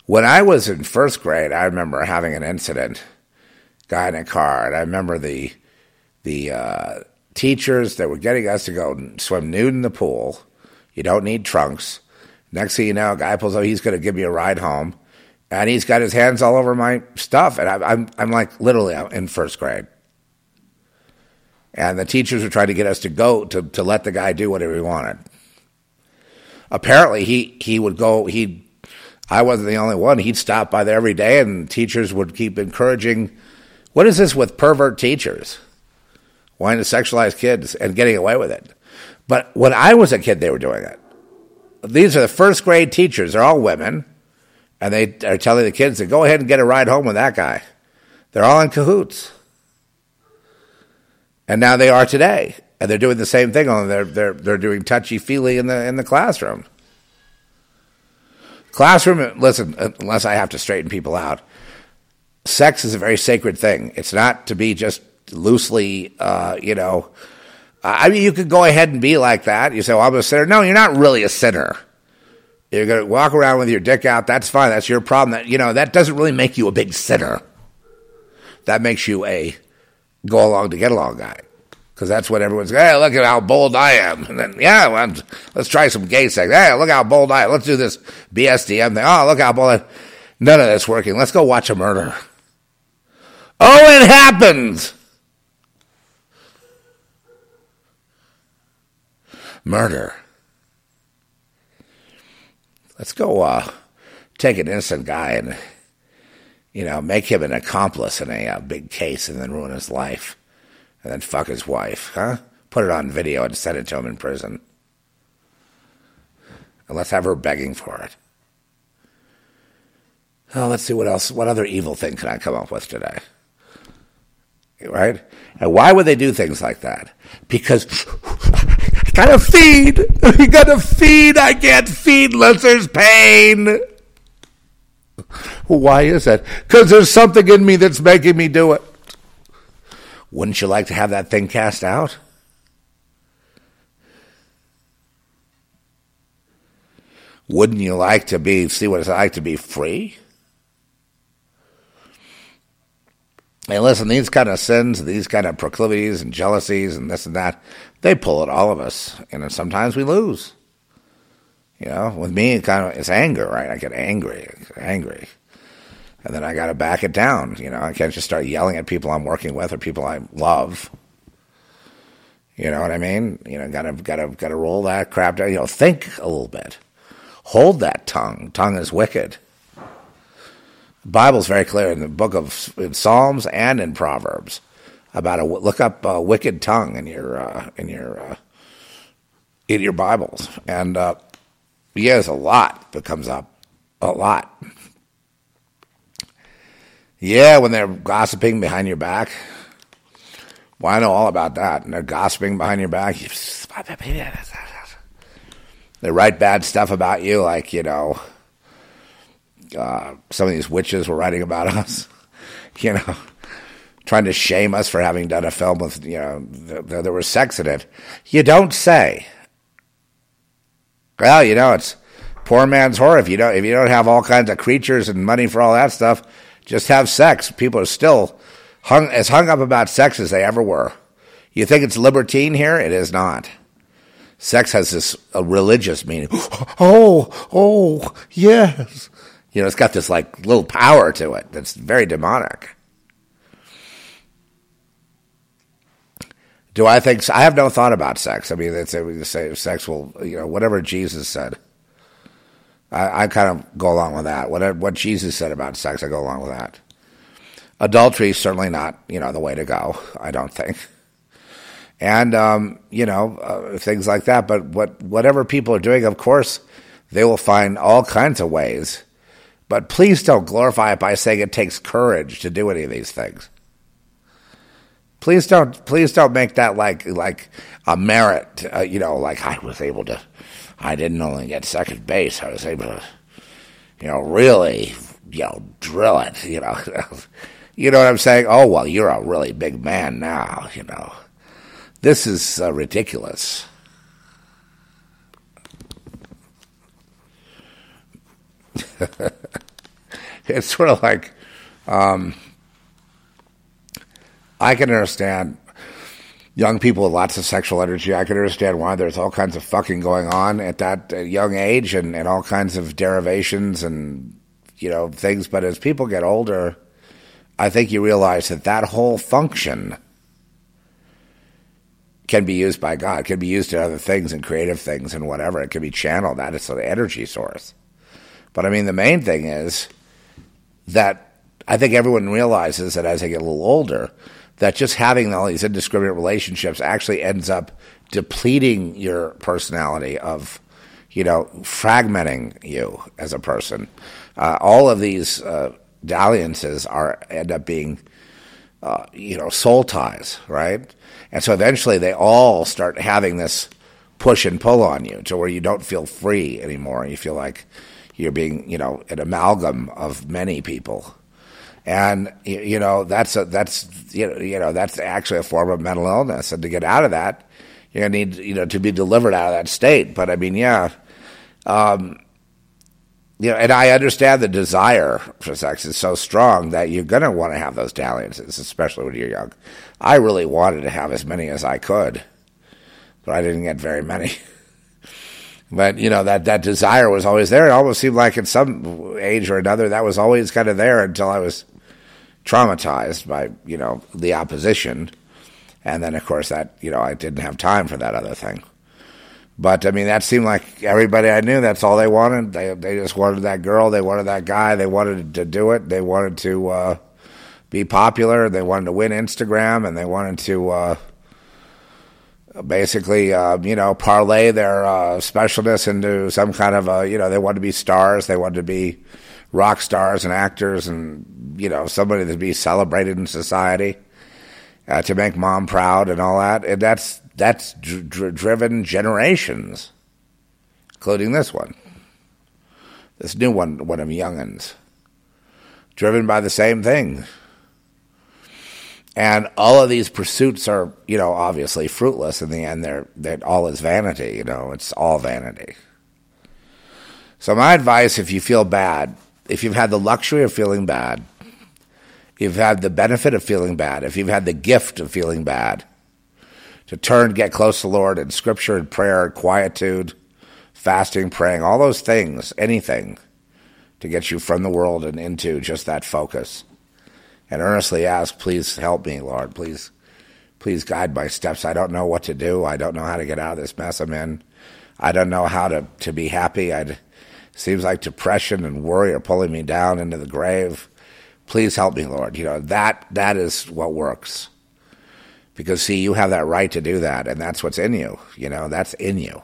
When I was in first grade, I remember having an incident, guy in a car, and I remember the the uh, teachers that were getting us to go swim nude in the pool. You don't need trunks. Next thing you know, a guy pulls up, he's going to give me a ride home. And he's got his hands all over my stuff. And I'm, I'm, I'm like literally in first grade. And the teachers were trying to get us to go to, to let the guy do whatever he wanted. Apparently, he, he would go, he I wasn't the only one. He'd stop by there every day, and teachers would keep encouraging. What is this with pervert teachers? Wanting to sexualize kids and getting away with it. But when I was a kid, they were doing it. These are the first grade teachers. They're all women. And they are telling the kids to go ahead and get a ride home with that guy. They're all in cahoots. And now they are today. And they're doing the same thing, only they're, they're, they're doing touchy feely in the, in the classroom. Classroom, listen, unless I have to straighten people out, sex is a very sacred thing. It's not to be just loosely, uh, you know. I mean, you could go ahead and be like that. You say, well, I'm a sinner. No, you're not really a sinner. You're going to walk around with your dick out. That's fine. That's your problem. That, you know, that doesn't really make you a big sinner. That makes you a go along to get along guy because that's what everyone's. Hey, look at how bold I am. And then, yeah, well, let's try some gay sex. Hey, look how bold I am. Let's do this BSDM thing. Oh, look how bold. I... None of that's working. Let's go watch a murder. Oh, it happens. Murder. Let's go uh, take an innocent guy and, you know, make him an accomplice in a uh, big case and then ruin his life and then fuck his wife, huh? Put it on video and send it to him in prison. And let's have her begging for it. Oh, let's see what else. What other evil thing can I come up with today? Right? And why would they do things like that? Because gotta feed. You gotta feed. I can't feed unless there's pain. Why is that? Because there's something in me that's making me do it. Wouldn't you like to have that thing cast out? Wouldn't you like to be see what it's like to be free? And listen, these kind of sins, these kind of proclivities and jealousies and this and that, they pull at all of us. And sometimes we lose. You know, with me, it kind of it's anger, right? I get angry, angry and then I got to back it down. You know, I can't just start yelling at people I'm working with or people I love. You know what I mean? You know, gotta gotta gotta roll that crap down. You know, think a little bit. Hold that tongue. Tongue is wicked. The Bible's very clear in the book of in Psalms and in Proverbs about a look up a wicked tongue in your uh, in your uh, in your Bibles, and uh, yeah, there's a lot that comes up, a lot. Yeah, when they're gossiping behind your back. Well, I know all about that. And they're gossiping behind your back. They write bad stuff about you, like, you know, uh, some of these witches were writing about us, you know, trying to shame us for having done a film with, you know, th- there was sex in it. You don't say. Well, you know, it's poor man's horror. If you don't, if you don't have all kinds of creatures and money for all that stuff, just have sex. People are still hung as hung up about sex as they ever were. You think it's libertine here? It is not. Sex has this a religious meaning. Oh, oh, yes. You know, it's got this like little power to it that's very demonic. Do I think I have no thought about sex? I mean, they say sex will, you know, whatever Jesus said. I, I kind of go along with that. What what Jesus said about sex, I go along with that. Adultery is certainly not, you know, the way to go. I don't think. And um, you know uh, things like that. But what whatever people are doing, of course, they will find all kinds of ways. But please don't glorify it by saying it takes courage to do any of these things. Please don't. Please don't make that like like a merit. Uh, you know, like I was able to I didn't only get second base, I was able to, you know, really, you know, drill it, you know. you know what I'm saying? Oh, well, you're a really big man now, you know. This is uh, ridiculous. it's sort of like um, I can understand young people with lots of sexual energy. I can understand why there's all kinds of fucking going on at that uh, young age and, and all kinds of derivations and, you know, things. But as people get older, I think you realize that that whole function can be used by God, can be used in other things and creative things and whatever. It can be channeled. That is an energy source. But I mean, the main thing is that I think everyone realizes that as they get a little older, that just having all these indiscriminate relationships actually ends up depleting your personality of, you know, fragmenting you as a person. Uh, all of these uh, dalliances are end up being, uh, you know, soul ties, right? And so eventually they all start having this push and pull on you to where you don't feel free anymore. You feel like you're being, you know, an amalgam of many people and you know that's a, that's you know, you know that's actually a form of mental illness, and to get out of that, gonna need you know to be delivered out of that state. But I mean, yeah, um, you know, and I understand the desire for sex is so strong that you're gonna want to have those dalliances, especially when you're young. I really wanted to have as many as I could, but I didn't get very many. but you know that that desire was always there. It almost seemed like at some age or another that was always kind of there until I was traumatized by you know the opposition, and then of course that you know I didn't have time for that other thing. But I mean, that seemed like everybody I knew. That's all they wanted. They they just wanted that girl. They wanted that guy. They wanted to do it. They wanted to uh, be popular. They wanted to win Instagram, and they wanted to uh, basically, uh, you know, parlay their uh, specialness into some kind of a, you know, they wanted to be stars. They wanted to be rock stars and actors and, you know, somebody to be celebrated in society, uh, to make mom proud and all that. And that's, that's dr- dr- driven generations, including this one. This new one, one of youngins, driven by the same thing. And all of these pursuits are, you know, obviously fruitless in the end. They're that all is vanity. You know, it's all vanity. So my advice, if you feel bad, if you've had the luxury of feeling bad, you've had the benefit of feeling bad, if you've had the gift of feeling bad, to turn, get close to the Lord in scripture and prayer, quietude, fasting, praying, all those things, anything to get you from the world and into just that focus. And earnestly ask, please help me, Lord. Please, please guide my steps. I don't know what to do. I don't know how to get out of this mess I'm in. I don't know how to, to be happy. I'd, Seems like depression and worry are pulling me down into the grave. Please help me, Lord. You know, that that is what works. Because see, you have that right to do that, and that's what's in you. You know, that's in you.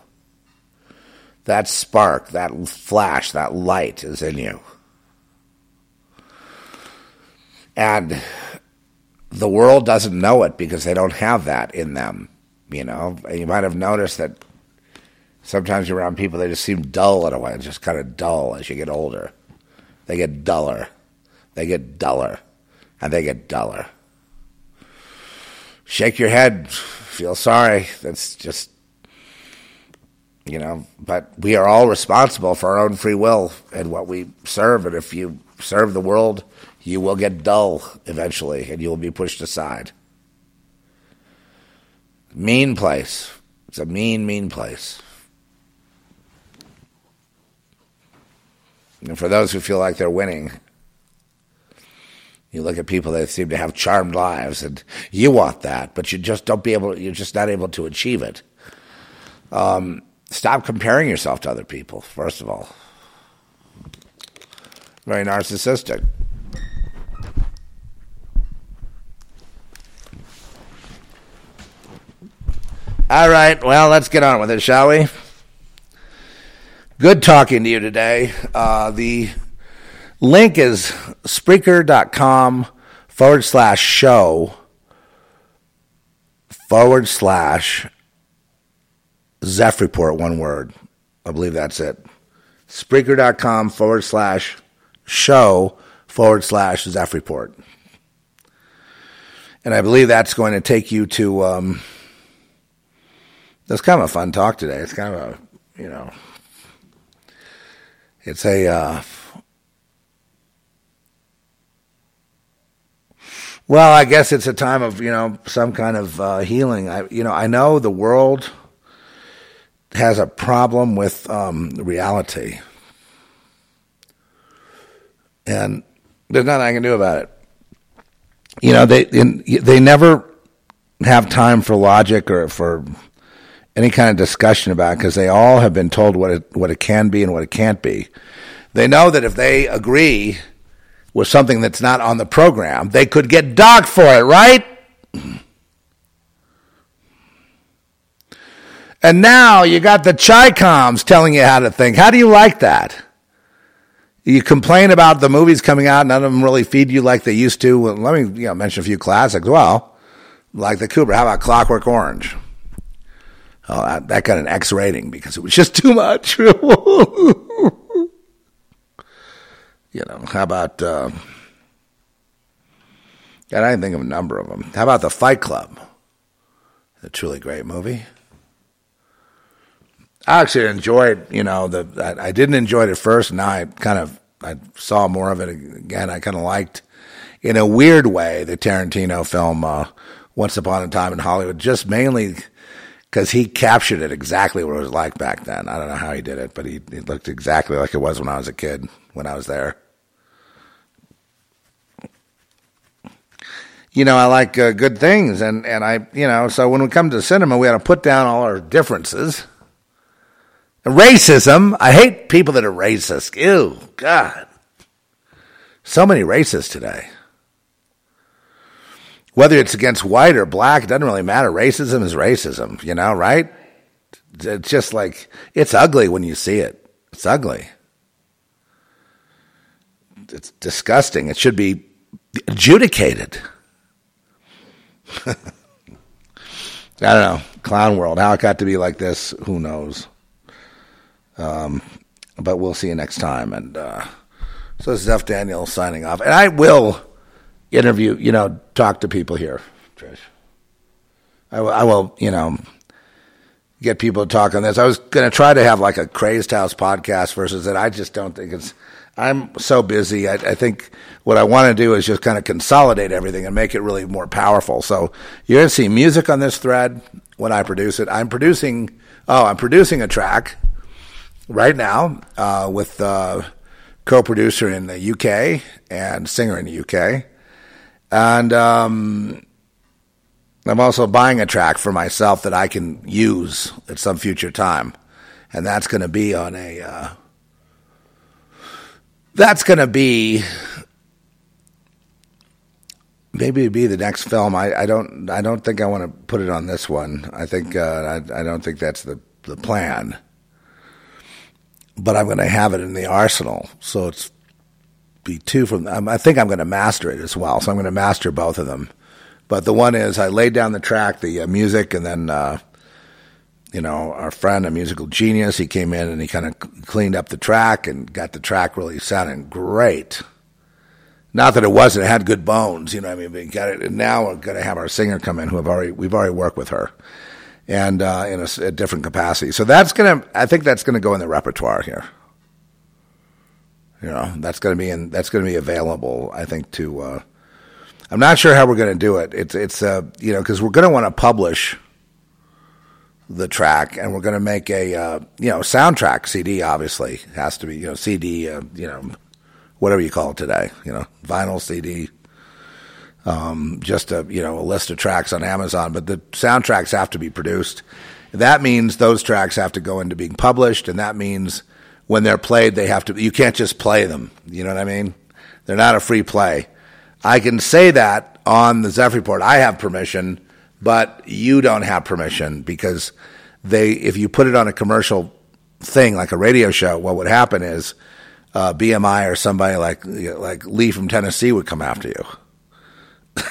That spark, that flash, that light is in you. And the world doesn't know it because they don't have that in them. You know, you might have noticed that Sometimes you're around people, they just seem dull in a way, It's just kind of dull as you get older. They get duller. They get duller. And they get duller. Shake your head. Feel sorry. That's just, you know, but we are all responsible for our own free will and what we serve. And if you serve the world, you will get dull eventually and you will be pushed aside. Mean place. It's a mean, mean place. And for those who feel like they're winning, you look at people that seem to have charmed lives, and you want that, but you just don't be able. You're just not able to achieve it. Um, stop comparing yourself to other people. First of all, very narcissistic. All right, well, let's get on with it, shall we? Good talking to you today. Uh, the link is Spreaker.com forward slash show forward slash Zeph Report, one word. I believe that's it. Spreaker.com forward slash show forward slash Zeph Report. And I believe that's going to take you to. Um, that's kind of a fun talk today. It's kind of a, you know, it's a uh, Well, I guess it's a time of you know some kind of uh, healing. I you know I know the world has a problem with um, reality, and there's nothing I can do about it. You know they they never have time for logic or for any kind of discussion about because they all have been told what it what it can be and what it can't be. They know that if they agree with something that's not on the program, they could get docked for it, right? And now you got the Chi-Coms telling you how to think. How do you like that? You complain about the movies coming out, none of them really feed you like they used to. Well, let me you know, mention a few classics. Well, like the Kubrick. How about Clockwork Orange? Oh, that got an X rating because it was just too much. You know, how about, uh, I can think of a number of them. How about The Fight Club? A truly great movie. I actually enjoyed, you know, the I, I didn't enjoy it at first. Now I kind of I saw more of it again. I kind of liked, in a weird way, the Tarantino film uh, Once Upon a Time in Hollywood, just mainly because he captured it exactly what it was like back then. I don't know how he did it, but he it looked exactly like it was when I was a kid when I was there. You know, I like uh, good things, and and I, you know, so when we come to cinema, we got to put down all our differences. Racism. I hate people that are racist. Ew, God. So many racists today. Whether it's against white or black, it doesn't really matter. Racism is racism, you know, right? It's just like, it's ugly when you see it. It's ugly it's disgusting. It should be adjudicated. I don't know. Clown world. How it got to be like this, who knows? Um, but we'll see you next time. And uh, so this is Zeph Daniel signing off. And I will interview, you know, talk to people here, Trish. I will, you know, get people to talk on this. I was going to try to have like a Crazed House podcast versus that. I just don't think it's I'm so busy. I, I think what I want to do is just kind of consolidate everything and make it really more powerful. So you're going to see music on this thread when I produce it. I'm producing. Oh, I'm producing a track right now uh, with uh, co-producer in the UK and singer in the UK, and um, I'm also buying a track for myself that I can use at some future time, and that's going to be on a. Uh, that's going to be maybe it'd be the next film. I, I don't I don't think I want to put it on this one. I think uh, I, I don't think that's the the plan. But I'm going to have it in the arsenal, so it's be two from. Um, I think I'm going to master it as well, so I'm going to master both of them. But the one is I laid down the track, the uh, music, and then uh, you know, our friend, a musical genius, he came in and he kind of cleaned up the track and got the track really sounding great. Not that it wasn't; it had good bones, you know. I mean, we got it. And now we're going to have our singer come in, who have already we've already worked with her, and uh, in a, a, different capacity. So that's to, I think that's going to go in the repertoire here. You know, that's going to be in, that's going to be available. I think to. Uh, I'm not sure how we're going to do it. It's it's uh, you know because we're going to want to publish the track, and we're going to make a uh, you know soundtrack CD. Obviously, it has to be you know CD. Uh, you know, whatever you call it today. You know, vinyl CD. Um, just a you know a list of tracks on Amazon, but the soundtracks have to be produced. That means those tracks have to go into being published, and that means when they're played, they have to. You can't just play them. You know what I mean? They're not a free play. I can say that on the Zeph Report. I have permission but you don't have permission because they if you put it on a commercial thing like a radio show, what would happen is uh, BMI or somebody like like Lee from Tennessee would come after you.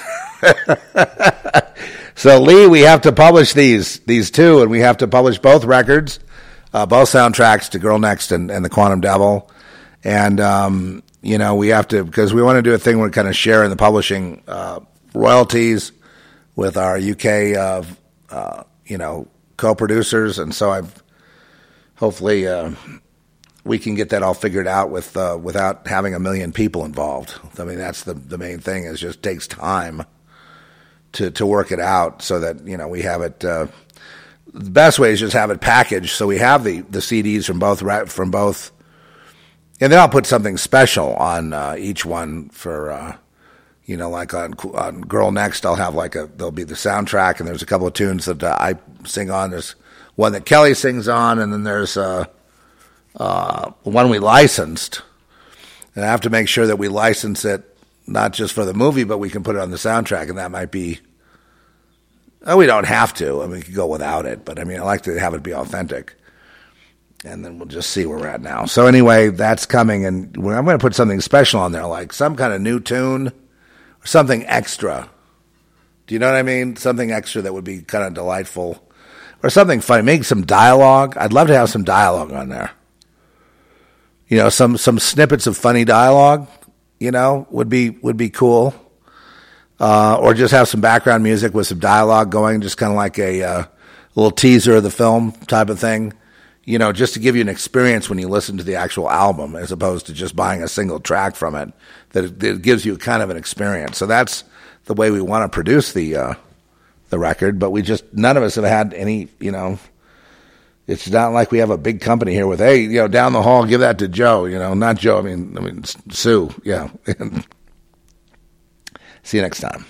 so Lee, we have to publish these these two, and we have to publish both records, uh, both soundtracks to Girl Next and, and the Quantum Devil, and um, you know we have to because we want to do a thing where we kind of share in the publishing uh, royalties with our UK, uh, uh, you know, co-producers, and so I've hopefully uh, we can get that all figured out with uh, without having a million people involved. I mean, that's the the main thing. Is just takes time to to work it out so that you know we have it. The best way is just have it packaged so we have the the CDs from both from both, and then I'll put something special on uh, each one for. Uh, you know, like on, on Girl Next, I'll have like a, there'll be the soundtrack, and there's a couple of tunes that uh, I sing on. There's one that Kelly sings on, and then there's uh, uh, one we licensed. And I have to make sure that we license it not just for the movie, but we can put it on the soundtrack, and that might be. We don't have to. I mean, we could go without it, but I mean, I like to have it be authentic. And then we'll just see where we're at now. So anyway, that's coming, and I'm going to put something special on there, like some kind of new tune something extra. Do you know what I mean? Something extra that would be kind of delightful or something funny. Make some dialogue. I'd love to have some dialogue on there. You know, some some snippets of funny dialogue. You know, would be would be cool. Uh, or just have some background music with some dialogue going, just kind of like a uh, little teaser of the film type of thing. You know, just to give you an experience when you listen to the actual album, as opposed to just buying a single track from it that it, it gives you kind of an experience. So that's the way we want to produce the uh, the record. But we just none of us have had any, you know. It's not like we have a big company here with, hey, you know, down the hall, give that to Joe. You know, not Joe. I mean, I mean Sue. Yeah. See you next time.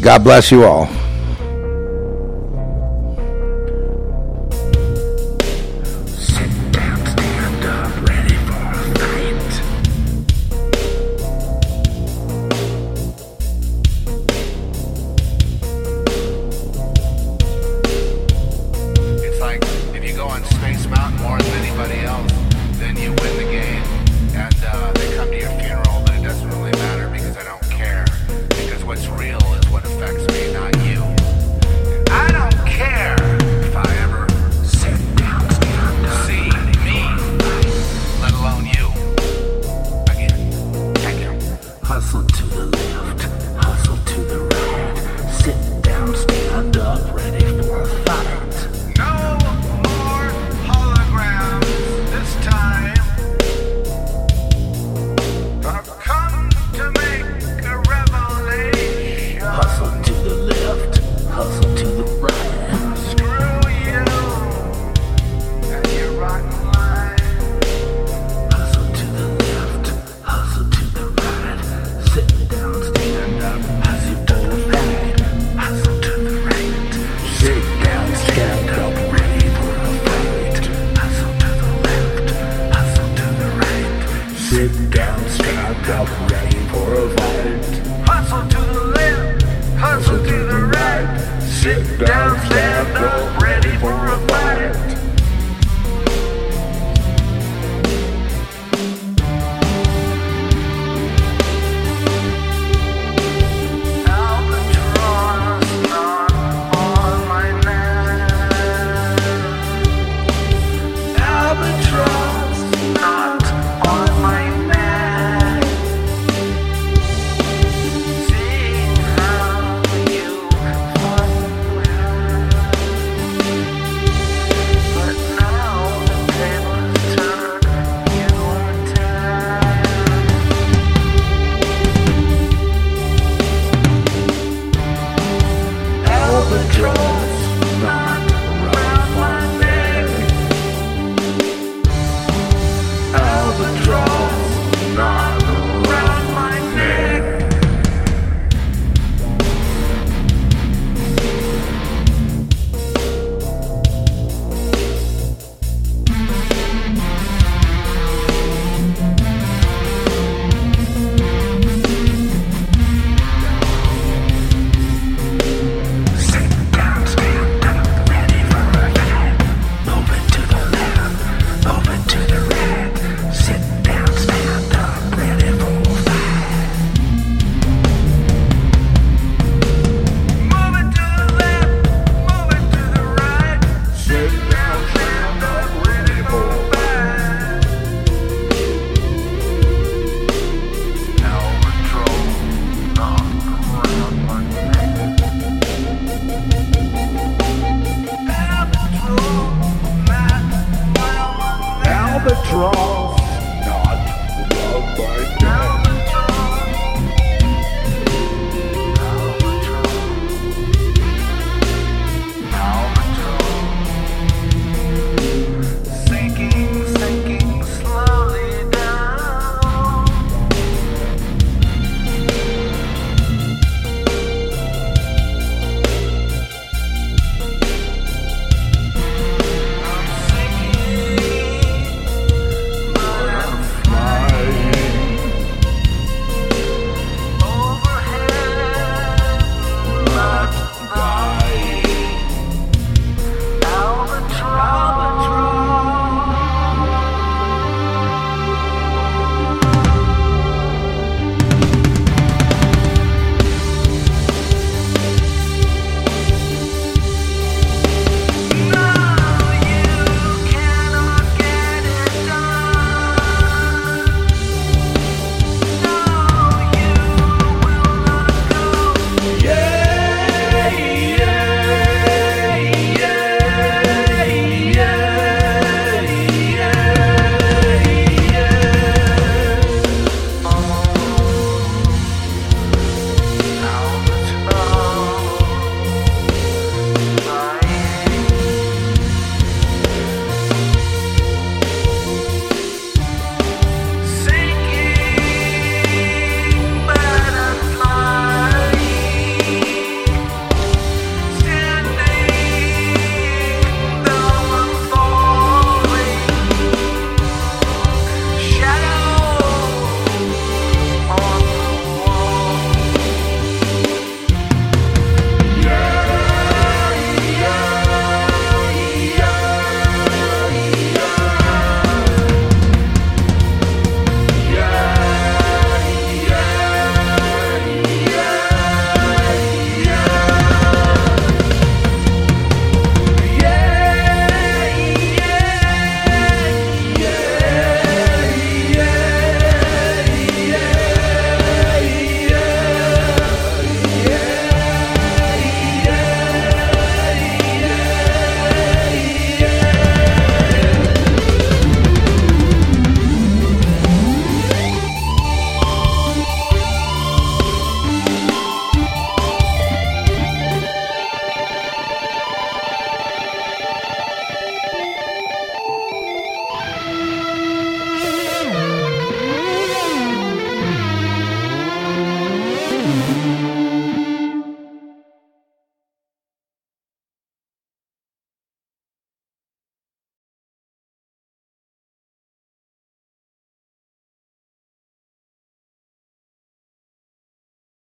God bless you all.